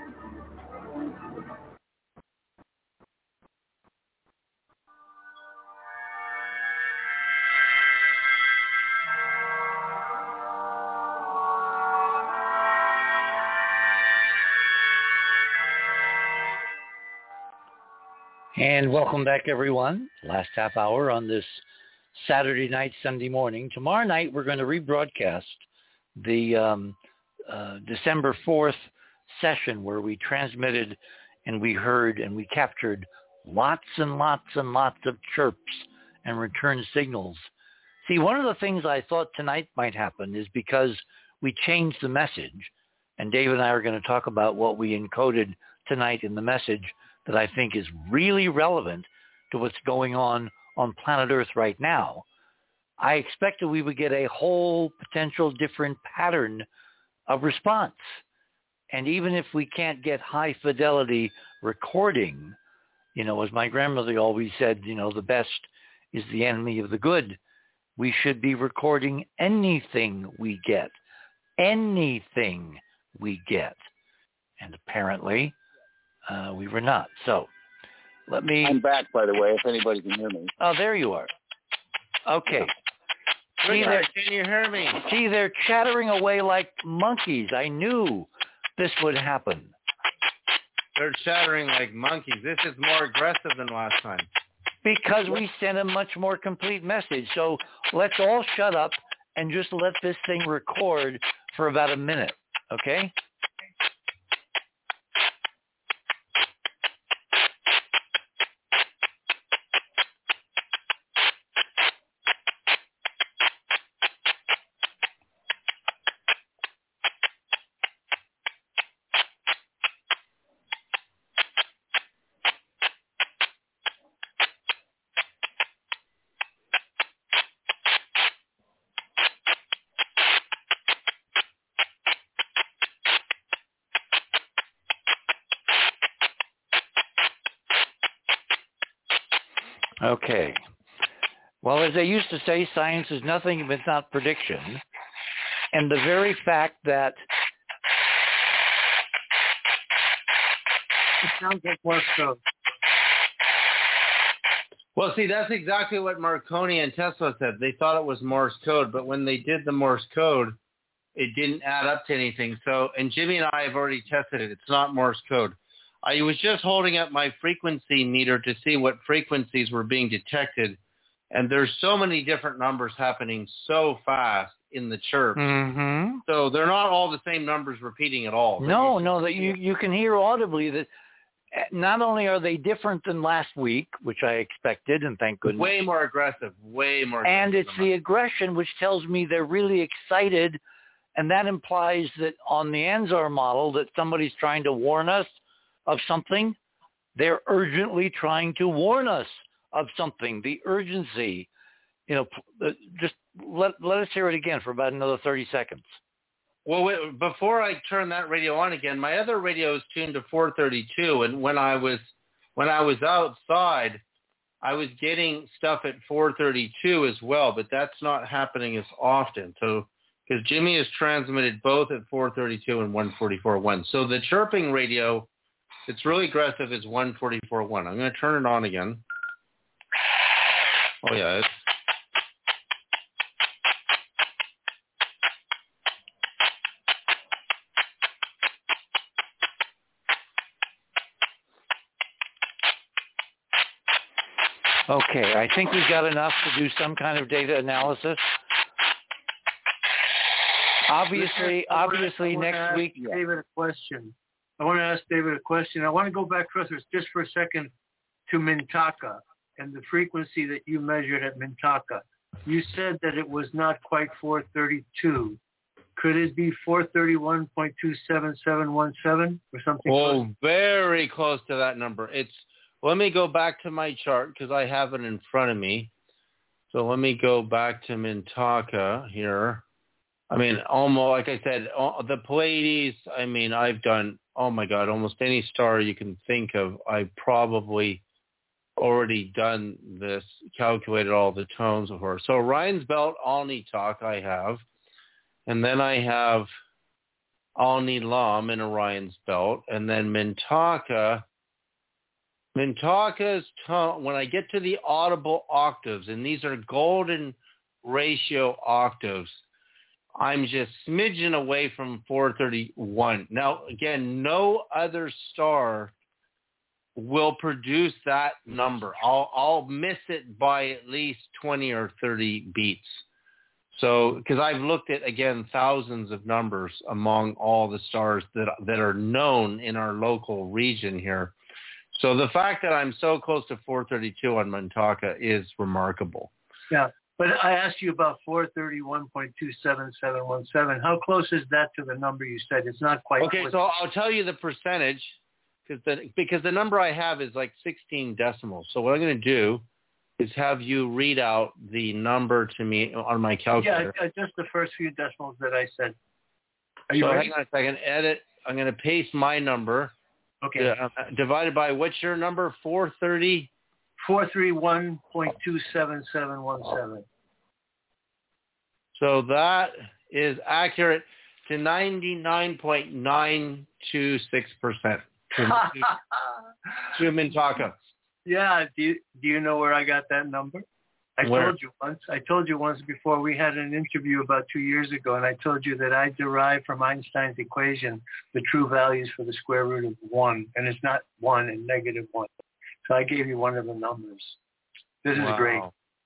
A: And welcome back, everyone. Last half hour on this Saturday night, Sunday morning. Tomorrow night, we're going to rebroadcast the um, uh, December 4th session where we transmitted and we heard and we captured lots and lots and lots of chirps and return signals. See, one of the things I thought tonight might happen is because we changed the message, and Dave and I are going to talk about what we encoded tonight in the message that I think is really relevant to what's going on on planet Earth right now. I expected we would get a whole potential different pattern of response. And even if we can't get high fidelity recording, you know, as my grandmother always said, you know, the best is the enemy of the good. We should be recording anything we get, anything we get. And apparently, uh, we were not. So let me.
J: I'm back, by the way, if anybody can hear me.
A: Oh, there you are. Okay.
B: See, they're, can you hear me?
A: See, they're chattering away like monkeys. I knew this would happen.
B: They're chattering like monkeys. This is more aggressive than last time.
A: Because we sent a much more complete message. So let's all shut up and just let this thing record for about a minute, okay? Okay. As they used to say, science is nothing if it's not prediction. And the very fact that
E: it sounds like Morse code.
B: Well, see, that's exactly what Marconi and Tesla said. They thought it was Morse code, but when they did the Morse code, it didn't add up to anything. So, and Jimmy and I have already tested it. It's not Morse code. I was just holding up my frequency meter to see what frequencies were being detected, and there's so many different numbers happening so fast in the church.
A: Mm-hmm.
B: So they're not all the same numbers repeating at all.
A: No, no, that you you can hear audibly that eh, not only are they different than last week, which I expected, and thank goodness.
B: Way more aggressive, way more.
A: And it's the aggression which tells me they're really excited, and that implies that on the Anzar model that somebody's trying to warn us of something. They're urgently trying to warn us of something. The urgency, you know, uh, just let let us hear it again for about another thirty seconds.
B: Well, wait, before I turn that radio on again, my other radio is tuned to 432, and when I was when I was outside, I was getting stuff at 432 as well, but that's not happening as often. So because Jimmy has transmitted both at 432 and 144.1. So the chirping radio, it's really aggressive, is 144.1. I'm going to turn it on again. Oh yeah, it's
A: Okay, I think we've got enough to do some kind of data analysis. Obviously, obviously
E: I
A: next week.
E: David a question. I want to ask David a question. I want to go back, Professor, just for a second to Mintaka and the frequency that you measured at Mintaka. You said that it was not quite 432. Could it be 431.27717 or something?
B: Oh,
E: close?
B: very close to that number. It's let me go back to my chart because I have it in front of me. So let me go back to Mintaka here. I mean, almost like I said, all- the Pleiades. I mean, I've done. Oh my God, almost any star you can think of. I've probably already done this, calculated all the tones for. So Orion's belt, Alnitak, I have, and then I have Alnilam in Orion's belt, and then Mintaka. Mintaka's tone, when I get to the audible octaves, and these are golden ratio octaves, I'm just smidgen away from 431. Now, again, no other star will produce that number. I'll I'll miss it by at least 20 or 30 beats. So because I've looked at again thousands of numbers among all the stars that that are known in our local region here. So the fact that I'm so close to 432 on Mintaka is remarkable.
E: Yeah. But I asked you about 431.27717. How close is that to the number you said? It's not quite.
B: Okay,
E: close.
B: so I'll tell you the percentage because the because the number I have is like 16 decimals. So what I'm going to do is have you read out the number to me on my
E: yeah,
B: calculator.
E: uh, just the first few decimals that I said. Are
B: so
E: you ready?
B: hang on a second. Edit. I'm going to paste my number.
E: Okay.
B: uh, divided by what's your number? 430.
E: 431.27717.
B: So that is accurate to 99.926% to, *laughs* to Mintaka.
E: yeah. Do you, do you know where I got that number? I
B: Where?
E: told you once. I told you once before we had an interview about two years ago, and I told you that I derived from Einstein's equation the true values for the square root of one, and it's not one and negative one. So I gave you one of the numbers. This is
B: Wow.
E: great.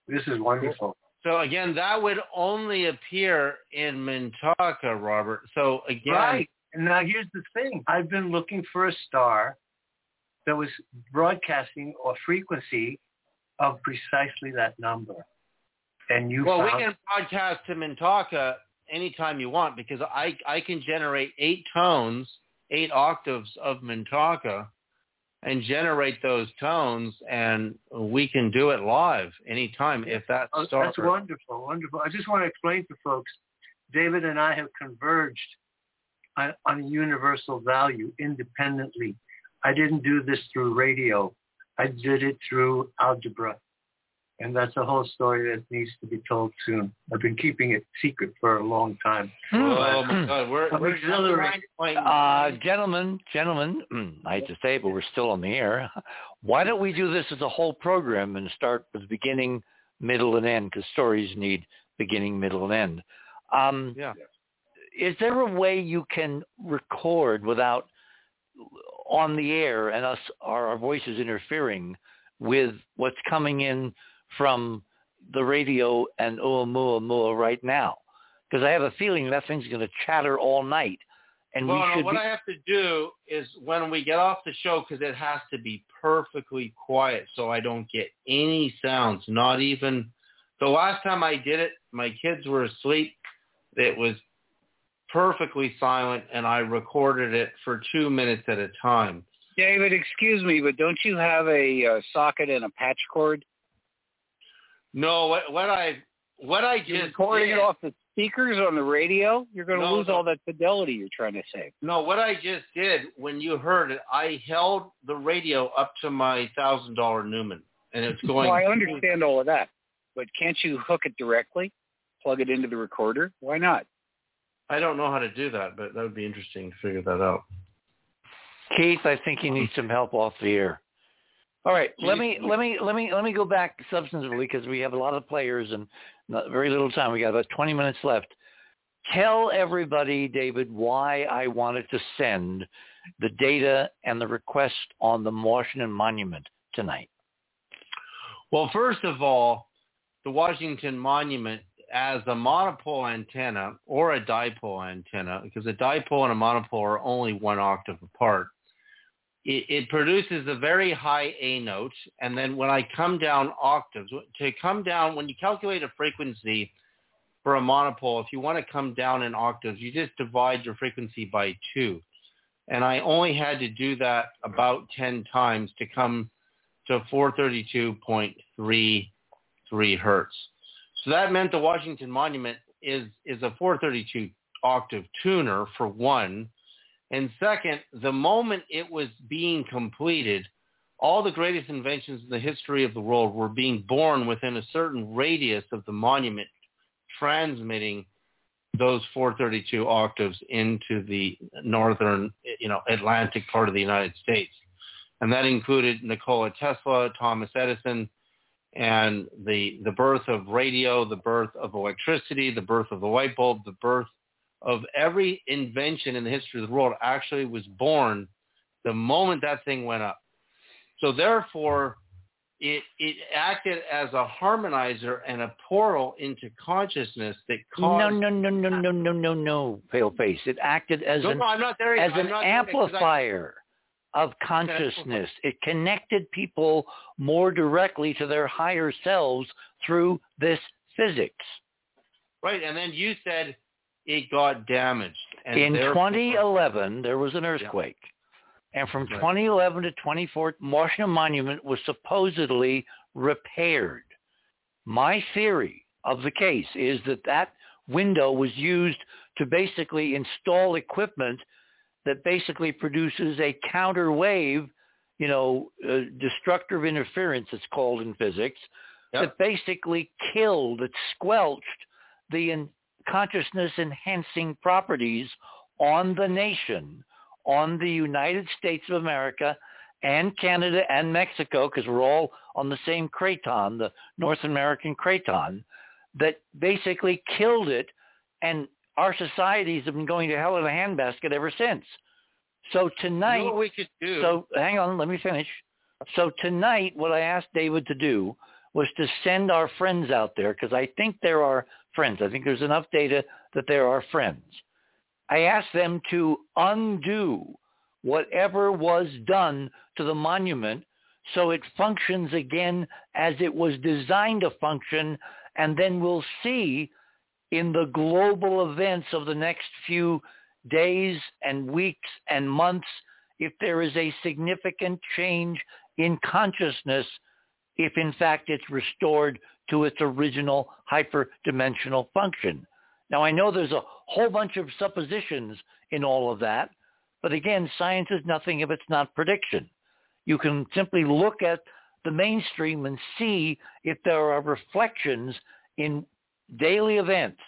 E: This is wonderful.
B: So again, that would only appear in Mintaka, Robert. So again,
E: Right. And now here's the thing. I've been looking for a star that was broadcasting a frequency of precisely that number. And you
B: well, we can broadcast to Mintaka uh, anytime you want because I I can generate eight tones, eight octaves of Mintaka, and generate those tones, and we can do it live anytime if that
E: Oh,
B: star.
E: that's wonderful, wonderful. I just want to explain to folks, David and I have converged on, on a universal value independently. I didn't do this through radio. I did it through algebra. And that's a whole story that needs to be told soon. I've been keeping it secret for a long time.
B: Oh my God, we're
E: I'm
B: we're
E: exhilarated.
A: Uh, gentlemen, gentlemen, I hate to say it, but we're still on the air. *laughs* Why don't we do this as a whole program and start with beginning, middle, and end? Because stories need beginning, middle, and end. Um,
B: yeah.
A: Is there a way you can record without on the air and us our, our voices interfering with what's coming in from the radio and Oumuamua right now? Because I have a feeling that thing's going to chatter all night, and
B: well,
A: we should
B: what
A: be.
B: I have to do is when we get off the show, because it has to be perfectly quiet so I don't get any sounds, not even. The last time I did it, my kids were asleep. It was perfectly silent, and I recorded it for two minutes at a time.
G: David, excuse me, but don't you have a uh, socket and a patch cord?
B: No, what, what I what I just
G: You're recording
B: did,
G: it off the speakers on the radio. You're going to
B: No,
G: lose all that fidelity you're trying to save.
B: No, what I just did when you heard it, I held the radio up to my thousand dollar Neumann, and it's *laughs* going.
G: Well, I understand all of that, but can't you hook it directly, plug it into the recorder? Why not?
B: I don't know how to do that, but that would be interesting to figure that out.
A: Keith, I think you need some help off the air. All right, let me let me let me let me go back substantively because we have a lot of players and not very little time. We got about 20 minutes left. Tell everybody, David, why I wanted to send the data and the request on the Washington Monument tonight.
B: Well, first of all, the Washington Monument as a monopole antenna or a dipole antenna, because a dipole and a monopole are only one octave apart, it, it produces a very high A note. And then when I come down octaves, to come down, when you calculate a frequency for a monopole, if you want to come down in octaves, you just divide your frequency by two. And I only had to do that about 10 times to come to 432.33 hertz. So that meant the Washington Monument is, is a 432 octave tuner for one. And second, the moment it was being completed, all the greatest inventions in the history of the world were being born within a certain radius of the monument, transmitting those 432 octaves into the northern, you know, Atlantic part of the United States. And that included Nikola Tesla, Thomas Edison, and the, the birth of radio, the birth of electricity, the birth of the light bulb, the birth of every invention in the history of the world actually was born the moment that thing went up. So therefore, it it acted as a harmonizer and a portal into consciousness that caused.
A: No, no, no, no, no, no, no, no, pale face. It acted as
B: No,
A: an
B: no, I'm not there.
A: as
B: I'm
A: an amplifier of consciousness. It connected people more directly to their higher selves through this physics.
B: Right, and then you said it got damaged. And
A: In 2011, there was an earthquake. And from
B: Right.
A: 2011 to 2014, Washington Monument was supposedly repaired. My theory of the case is that that window was used to basically install equipment that basically produces a counter wave, you know, uh, destructive interference, it's called in physics, that basically killed, it squelched the in- consciousness enhancing properties on the nation, on the United States of America and Canada and Mexico, because we're all on the same craton, the North American craton, that basically killed it. And our societies have been going to hell in a handbasket ever since. So tonight,
B: You know what we could do?
A: so hang on, let me finish. So tonight, what I asked David to do was to send our friends out there because I think there are friends. I think there's enough data that there are friends. I asked them to undo whatever was done to the monument so it functions again as it was designed to function, and then we'll see in the global events of the next few days and weeks and months if there is a significant change in consciousness if in fact it's restored to its original hyperdimensional function. Now I know there's a whole bunch of suppositions in all of that, but again, science is nothing if it's not prediction. You can simply look at the mainstream and see if there are reflections in daily events,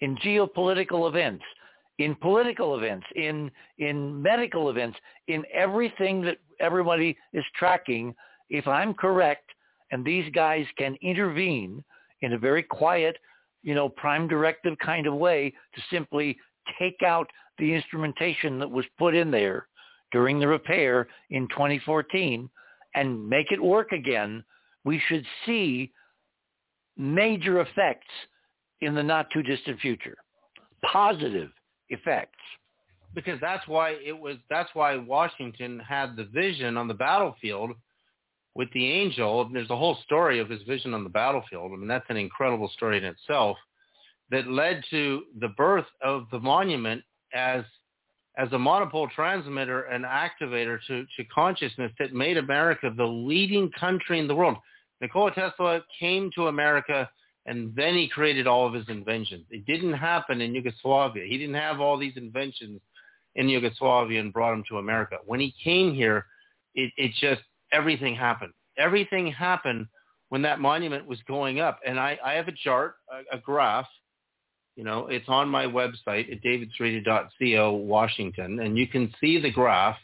A: in geopolitical events, in political events, in in medical events, in everything that everybody is tracking. If I'm correct, and these guys can intervene in a very quiet, you know, prime directive kind of way to simply take out the instrumentation that was put in there during the repair in 2014 and make it work again, we should see major effects in the not too distant future. Positive effects.
B: because that's why it was that's why Washington had the vision on the battlefield with the angel. There's a whole story of his vision on the battlefield. I mean, that's an incredible story in itself that led to the birth of the monument as as a monopole transmitter and activator to, to consciousness that made America the leading country in the world. Nikola Tesla came to America and then he created all of his inventions. It didn't happen in Yugoslavia. He didn't have all these inventions in Yugoslavia and brought them to America. When he came here, it, it just, everything happened. Everything happened when that monument was going up. And I, I have a chart, a, a graph, you know, it's on my website at davidsradio.co, Washington, and you can see the graph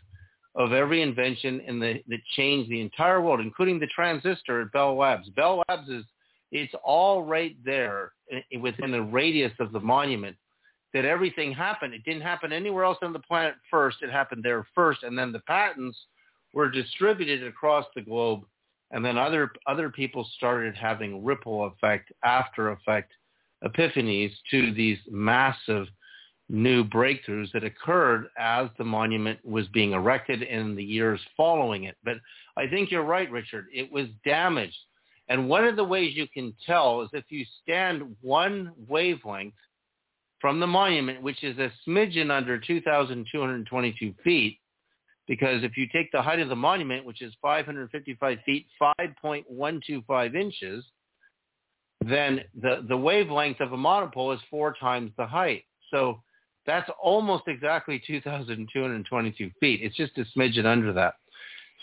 B: of every invention in the, that changed the entire world, including the transistor at Bell Labs. Bell Labs is, it's all right there eh, within the radius of the monument that everything happened. It didn't happen anywhere else on the planet first. It happened there first. And then the patents were distributed across the globe. And then other, other people started having ripple effect, after effect epiphanies to these massive new breakthroughs that occurred as the monument was being erected in the years following it. But I think you're right, Richard. It was damaged. And one of the ways you can tell is if you stand one wavelength from the monument, which is a smidgen under 2,222 feet, because if you take the height of the monument, which is 555 feet, 5.125 inches, then the, the wavelength of a monopole is four times the height. So that's almost exactly 2,222 feet. It's just a smidgen under that.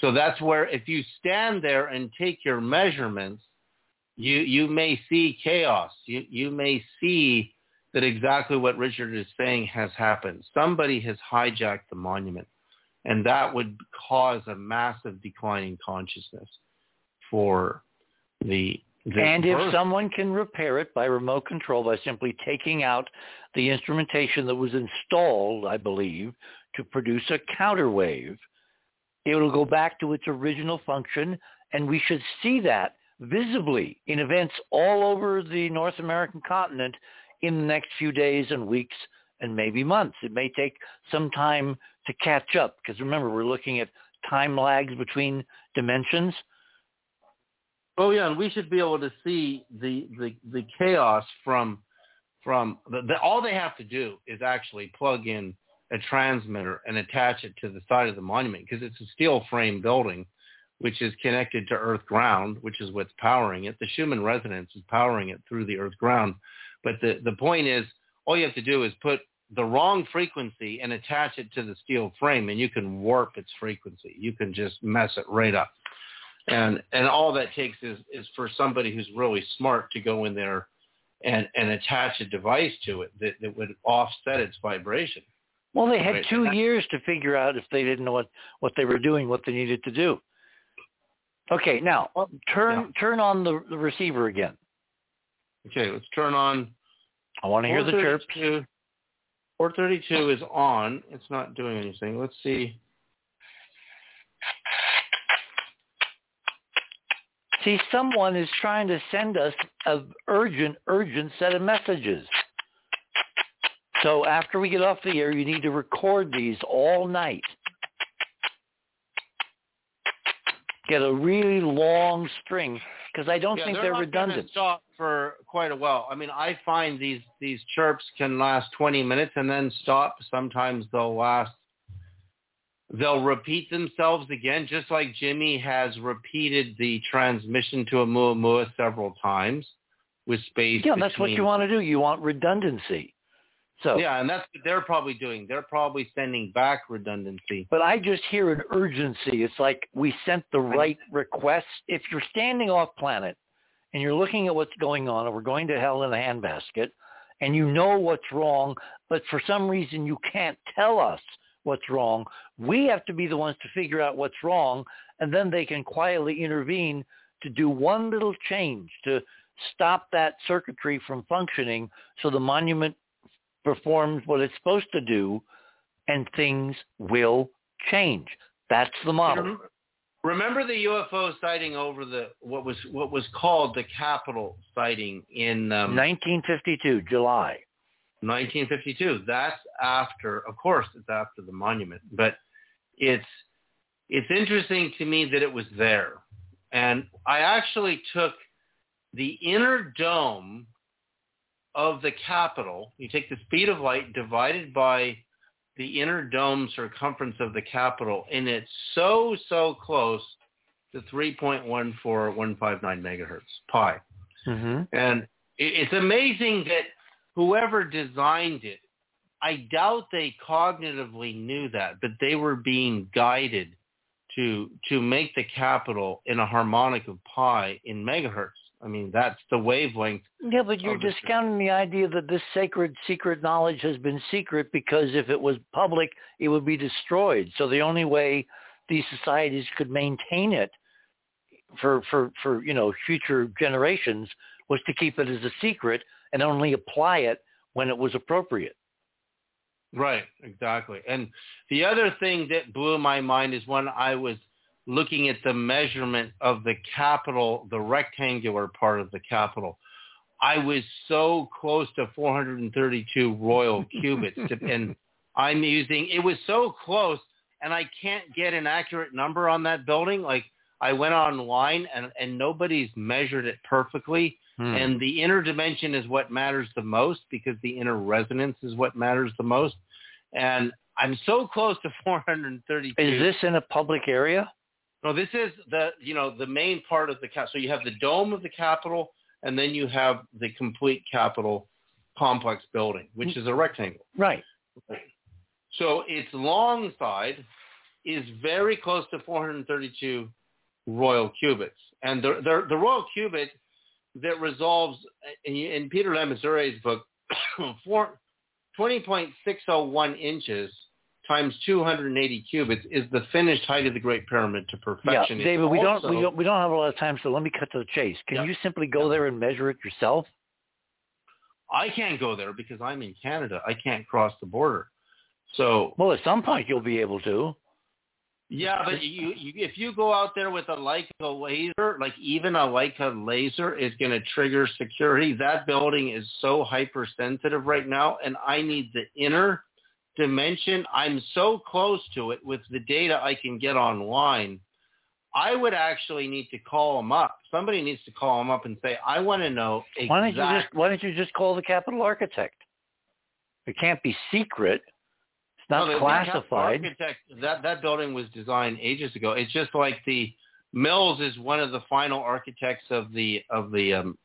B: So that's where if you stand there and take your measurements, you, you may see chaos. You, you may see that exactly what Richard is saying has happened. Somebody has hijacked the monument, and that would cause a massive decline in consciousness for the, the
A: and if someone can repair it by remote control by simply taking out the instrumentation that was installed, I believe, to produce a counter wave, it will go back to its original function, and we should see that visibly in events all over the North American continent in the next few days and weeks and maybe months. It may take some time to catch up because remember, we're looking at time lags between dimensions.
B: Oh yeah, and we should be able to see the the, the chaos from from the, the, all they have to do is actually plug in a transmitter and attach it to the side of the monument because it's a steel frame building which is connected to earth ground which is what's powering it. The schumann resonance is powering it through the earth ground. But the the point is all you have to do is put the wrong frequency and attach it to the steel frame and you can warp its frequency. You can just mess it right up. And and all that takes is is for somebody who's really smart to go in there and and attach a device to it that, that would offset its vibration
A: well, they had two years to figure out if they didn't know what, what they were doing, what they needed to do. Okay, now um, turn turn on the, the receiver again.
B: Okay, let's turn on.
A: I want to hear the chirps.
B: 432 432 is on. It's not doing anything. Let's see.
A: See, someone is trying to send us a urgent, urgent set of messages. So after we get off the air, you need to record these all night. Get a really long string because I don't
B: yeah,
A: think
B: they're
A: they're redundant.
B: Stop for quite a while. I mean, I find these these chirps can last 20 minutes and then stop. Sometimes they'll last. They'll repeat themselves again, just like Jimmy has repeated the transmission to Oumuamua several times with space.
A: Yeah, that's what you want to do. You want redundancy. So
B: Yeah, and that's what they're probably doing. They're probably sending back redundancy.
A: But I just hear an urgency. It's like we sent the right request. If you're standing off planet and you're looking at what's going on, and we're going to hell in a handbasket, and you know what's wrong, but for some reason you can't tell us what's wrong, we have to be the ones to figure out what's wrong, and then they can quietly intervene to do one little change to stop that circuitry from functioning so the monument performs what it's supposed to do and things will change. That's the model.
B: Remember the UFO sighting over the what was what was called the Capitol sighting in um,
A: 1952, July.
B: 1952. That's after, of course, it's after the monument, but it's it's interesting to me that it was there, and I actually took the inner dome of the Capitol, You take the speed of light divided by the inner dome circumference of the Capitol, and it's so so close to 3.14159 megahertz pi.
A: Mm-hmm.
B: And it's amazing that whoever designed it, I doubt they cognitively knew that, but they were being guided to to make the Capitol in a harmonic of pi in megahertz. I mean, that's the wavelength.
A: Yeah, but you're discounting the idea that this sacred secret knowledge has been secret because if it was public, it would be destroyed. So the only way these societies could maintain it for for for you know future generations was to keep it as a secret and only apply it when it was appropriate.
B: Right, exactly. And the other thing that blew my mind is when I was looking at the measurement of the Capitol, the rectangular part of the Capitol. I was so close to 432 royal *laughs* cubits, and I'm using. It was so close, and I can't get an accurate number on that building. Like I went online, and and nobody's measured it perfectly.
A: Hmm.
B: And the inner dimension is what matters the most because the inner resonance is what matters the most. And I'm so close to 432.
A: Is this in a public area?
B: No, this is the you know the main part of the cap. So you have the dome of the Capitol, and then you have the complete Capitol complex building, which is a rectangle.
A: Right.
B: So its long side is very close to 432 royal cubits, and the the, the royal cubit that resolves in, in Peter Lemesurier's book, *coughs* four, 20.601 inches times 280 cubits is the finished height of the Great Pyramid to perfection.
A: Yeah, David, we don't we don't we don't have a lot of time, so let me cut to the chase. Can
B: Yeah.
A: you simply go there and measure it yourself?
B: I can't go there because I'm in Canada. I can't cross the border. So
A: Well, at some point you'll be able to.
B: Yeah, but you, you if you go out there with a Leica laser, like even a Leica laser is going to trigger security. That building is so hypersensitive right now, and I need the inner dimension. I'm so close to it with the data I can get online. I would actually need to call them up. Somebody needs to call them up and say, I want to know exactly.
A: Why don't you just Why don't you just call the Capitol Architect? It can't be secret. It's not
B: No,
A: classified.
B: Architect, that that building was designed ages ago. It's just like the Mills is one of the final architects of the of the um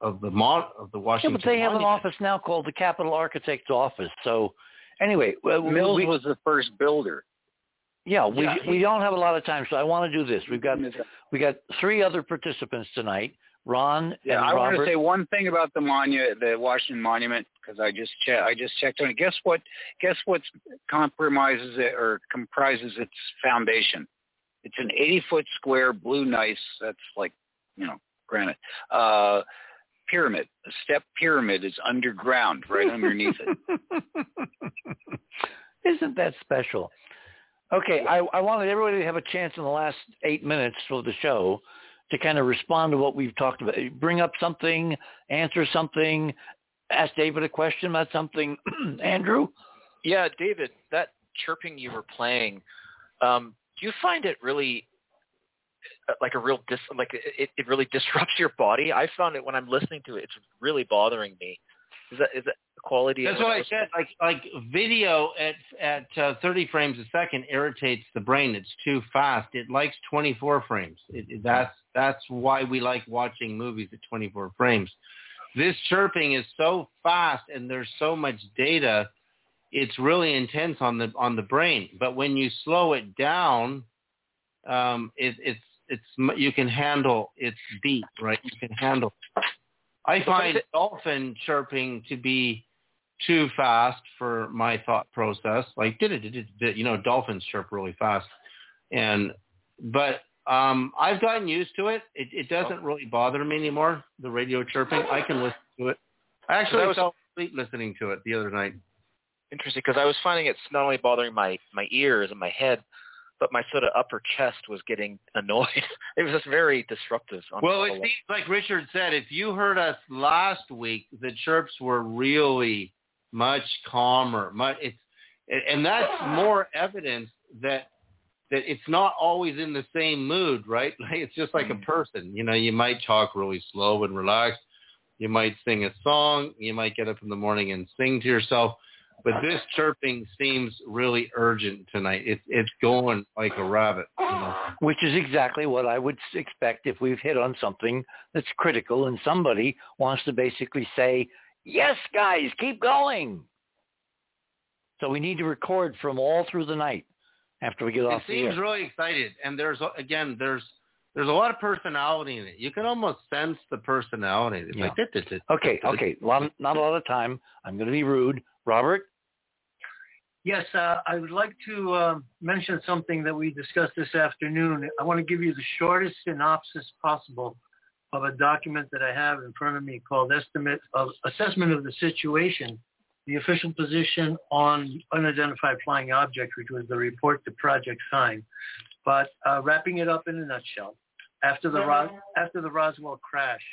B: of the mon of the
A: Yeah,
B: Washington.
A: but they have an office now called the Capitol Architect's Office. So, anyway, well,
J: Mills
A: we,
J: was the first builder.
A: yeah, we
B: Yeah.
A: we don't have a lot of time, so I want to do this. We've got we got three other participants tonight. Ron
G: Yeah,
A: and
G: I want to say one thing about the monu- the Washington Monument, because I just che- I just checked on it. Guess what? Guess what compromises it or comprises its foundation? It's an 80 foot square blue gneiss. That's like, you know, granite. Uh, pyramid. A step pyramid is underground, right underneath it. *laughs*
A: Isn't that special? Okay, I, I wanted everybody to have a chance in the last eight minutes of the show to kind of respond to what we've talked about. Bring up something, answer something, ask David a question about something. *clears throat* Andrew?
H: Yeah, David, that chirping you were playing, um, do you find it really like a real dis like it, it really *laughs* disrupts your body? I found it when I'm listening to it, it's really bothering me. Is that is that quality?
B: That's what I said. Like like video at at uh, 30 frames a second irritates the brain. It's too fast. It likes 24 frames. It, it- that's that's why we like watching movies at 24 frames. This chirping is so fast and there's so much data. It's really intense on the on the brain. But when you slow it down, um, it, it's it's m- you can handle its beat, right? You can handle. I find dolphin chirping to be too fast for my thought process. Like did it, did it, did you know, dolphins chirp really fast, and but um, I've gotten used to it. It, it doesn't really bother me anymore. The radio chirping, I can listen to it. I actually
H: was-
B: fell asleep listening to it the other night.
H: interesting because I was finding it's not only bothering my my ears and my head, but my sort of upper chest was getting *laughs* annoyed. it was just very disruptive.
B: Well, it seems like Richard said, if you heard us last week, the chirps were really much calmer. Much it's, and that's more evidence that that it's not always in the same mood, right? *laughs* Like it's just like a mm-hmm. person. You know, you might talk really slow and relaxed. You might sing a song. You might get up in the morning and sing to yourself. But this chirping seems really urgent tonight. It's it's going like a rabbit. You know?
A: Which is exactly what I would expect if we've hit on something that's critical and somebody wants to basically say, yes, guys, keep going. So we need to record from all through the night after we get
B: it
A: off the air.
B: It seems really excited and there's again there's there's a lot of personality in it you can almost sense the personality it's like "Dit, dit, dit,
A: Okay,
B: dit, dit."
A: okay. Lot, not a lot of time. I'm going to be rude. Robert?
E: Yes, uh, I would like to um mention something that we discussed this afternoon. I want to give you the shortest synopsis possible of a document that I have in front of me called Estimate of Assessment of the Situation, the official position on unidentified flying object, which was the report to Project Sign. But uh, wrapping it up in a nutshell, after the Ros- after the Roswell crash,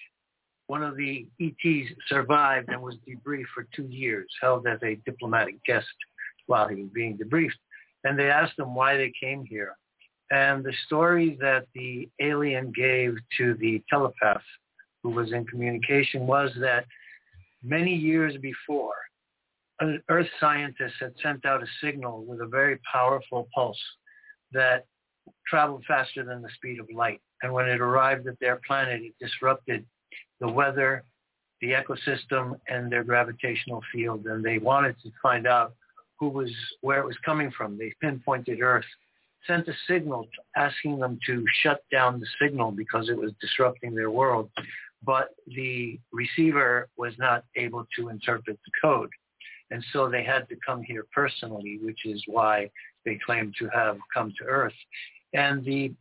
E: one of the ETs survived and was debriefed for two years, held as a diplomatic guest while he was being debriefed. And they asked him why they came here. And the story that the alien gave to the telepath who was in communication was that many years before, an Earth scientist had sent out a signal with a very powerful pulse that traveled faster than the speed of light. And when it arrived at their planet, it disrupted the weather, the ecosystem, and their gravitational field. And they wanted to find out who was where it was coming from. They pinpointed Earth, sent a signal asking them to shut down the signal because it was disrupting their world. But the receiver was not able to interpret the code. And so they had to come here personally, which is why they claim to have come to Earth. And the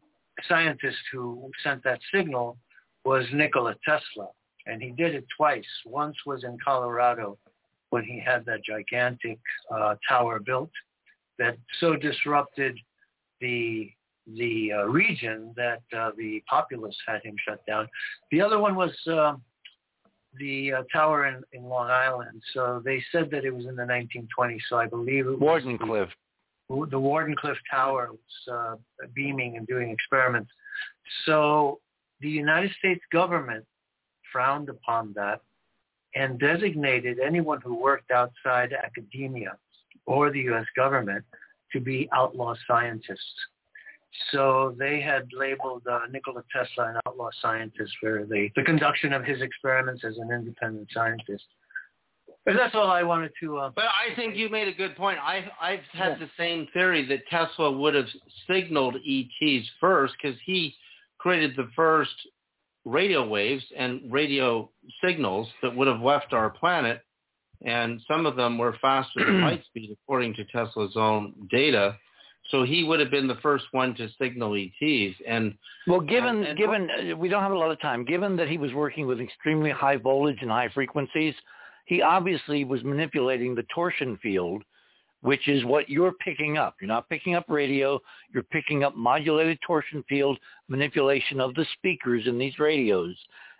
E: scientist who sent that signal was Nikola Tesla. And he did it twice. Once was in Colorado when he had that gigantic uh, tower built that so disrupted the the uh, region that uh, the populace had him shut down. The other one was uh, the uh, tower in, in Long Island. So they said that it was in the 1920s. So I believe it was
A: Wardenclyffe.
E: The, Wardenclyffe Tower was uh, beaming and doing experiments. So the United States government frowned upon that and designated anyone who worked outside academia or the U.S. government to be outlaw scientists. So they had labeled uh, Nikola Tesla an outlaw scientist for the, the conduction of his experiments as an independent scientist. But that's all I wanted to. Uh,
B: but I think you made a good point. I, I've had yeah. the same theory that Tesla would have signaled ETs first because he created the first radio waves and radio signals that would have left our planet. And some of them were faster than *clears throat* light speed, according to Tesla's own data. So he would have been the first one to signal ETs. And
A: well, given and, and, given uh, we don't have a lot of time, given that he was working with extremely high voltage and high frequencies, he obviously was manipulating the torsion field, which is what you're picking up. You're not picking up radio. You're picking up modulated torsion field manipulation of the speakers in these radios.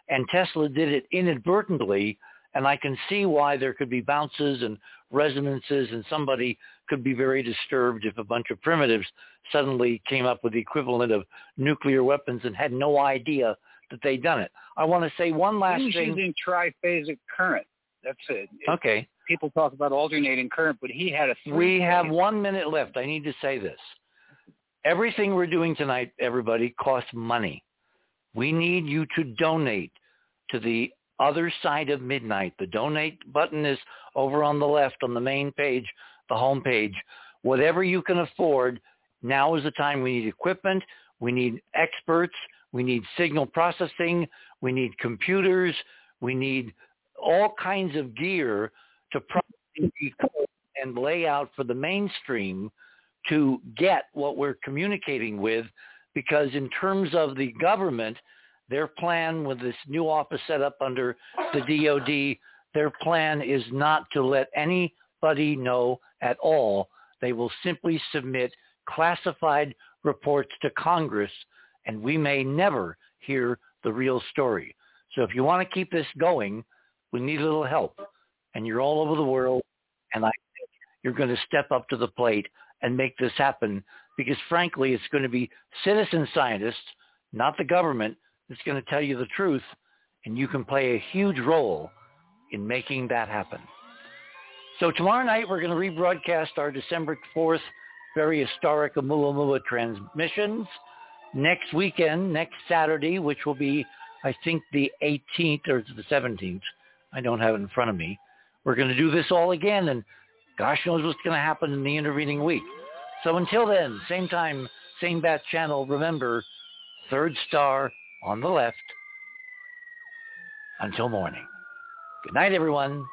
A: And Tesla did it inadvertently and I can see why there could be bounces and resonances and somebody could be very disturbed if a bunch of primitives suddenly came up with the equivalent of nuclear weapons and had no idea that they'd done it. I want to say one last
G: He's
A: thing.
G: using triphasic current. That's it.
A: Okay.
G: People talk about alternating current, but he had a
A: We have one minute left. I need to say this. Everything we're doing tonight, everybody, costs money. We need you to donate to the other side of midnight. The donate button is over on the left on the main page, the home page. Whatever you can afford, now is the time. We need equipment. We need experts. We need signal processing. We need computers. We need all kinds of gear to properly and lay out for the mainstream to get what we're communicating with because in terms of the government, their plan with this new office set up under the DOD, their plan is not to let anybody know at all. They will simply submit classified reports to Congress, and we may never hear the real story. So if you want to keep this going, we need a little help. And you're all over the world, and I think you're going to step up to the plate and make this happen because frankly, it's going to be citizen scientists, not the government, that's going to tell you the truth, and you can play a huge role in making that happen. So tomorrow night we're going to rebroadcast our December 4th very historic Oumuamua transmissions. Next weekend, next Saturday, which will be, I think, the 18th or the 17th. I don't have it in front of me. We're going to do this all again, and gosh knows what's going to happen in the intervening week. So until then, same time, same bat channel, remember, third star on the left until morning. Good night, everyone.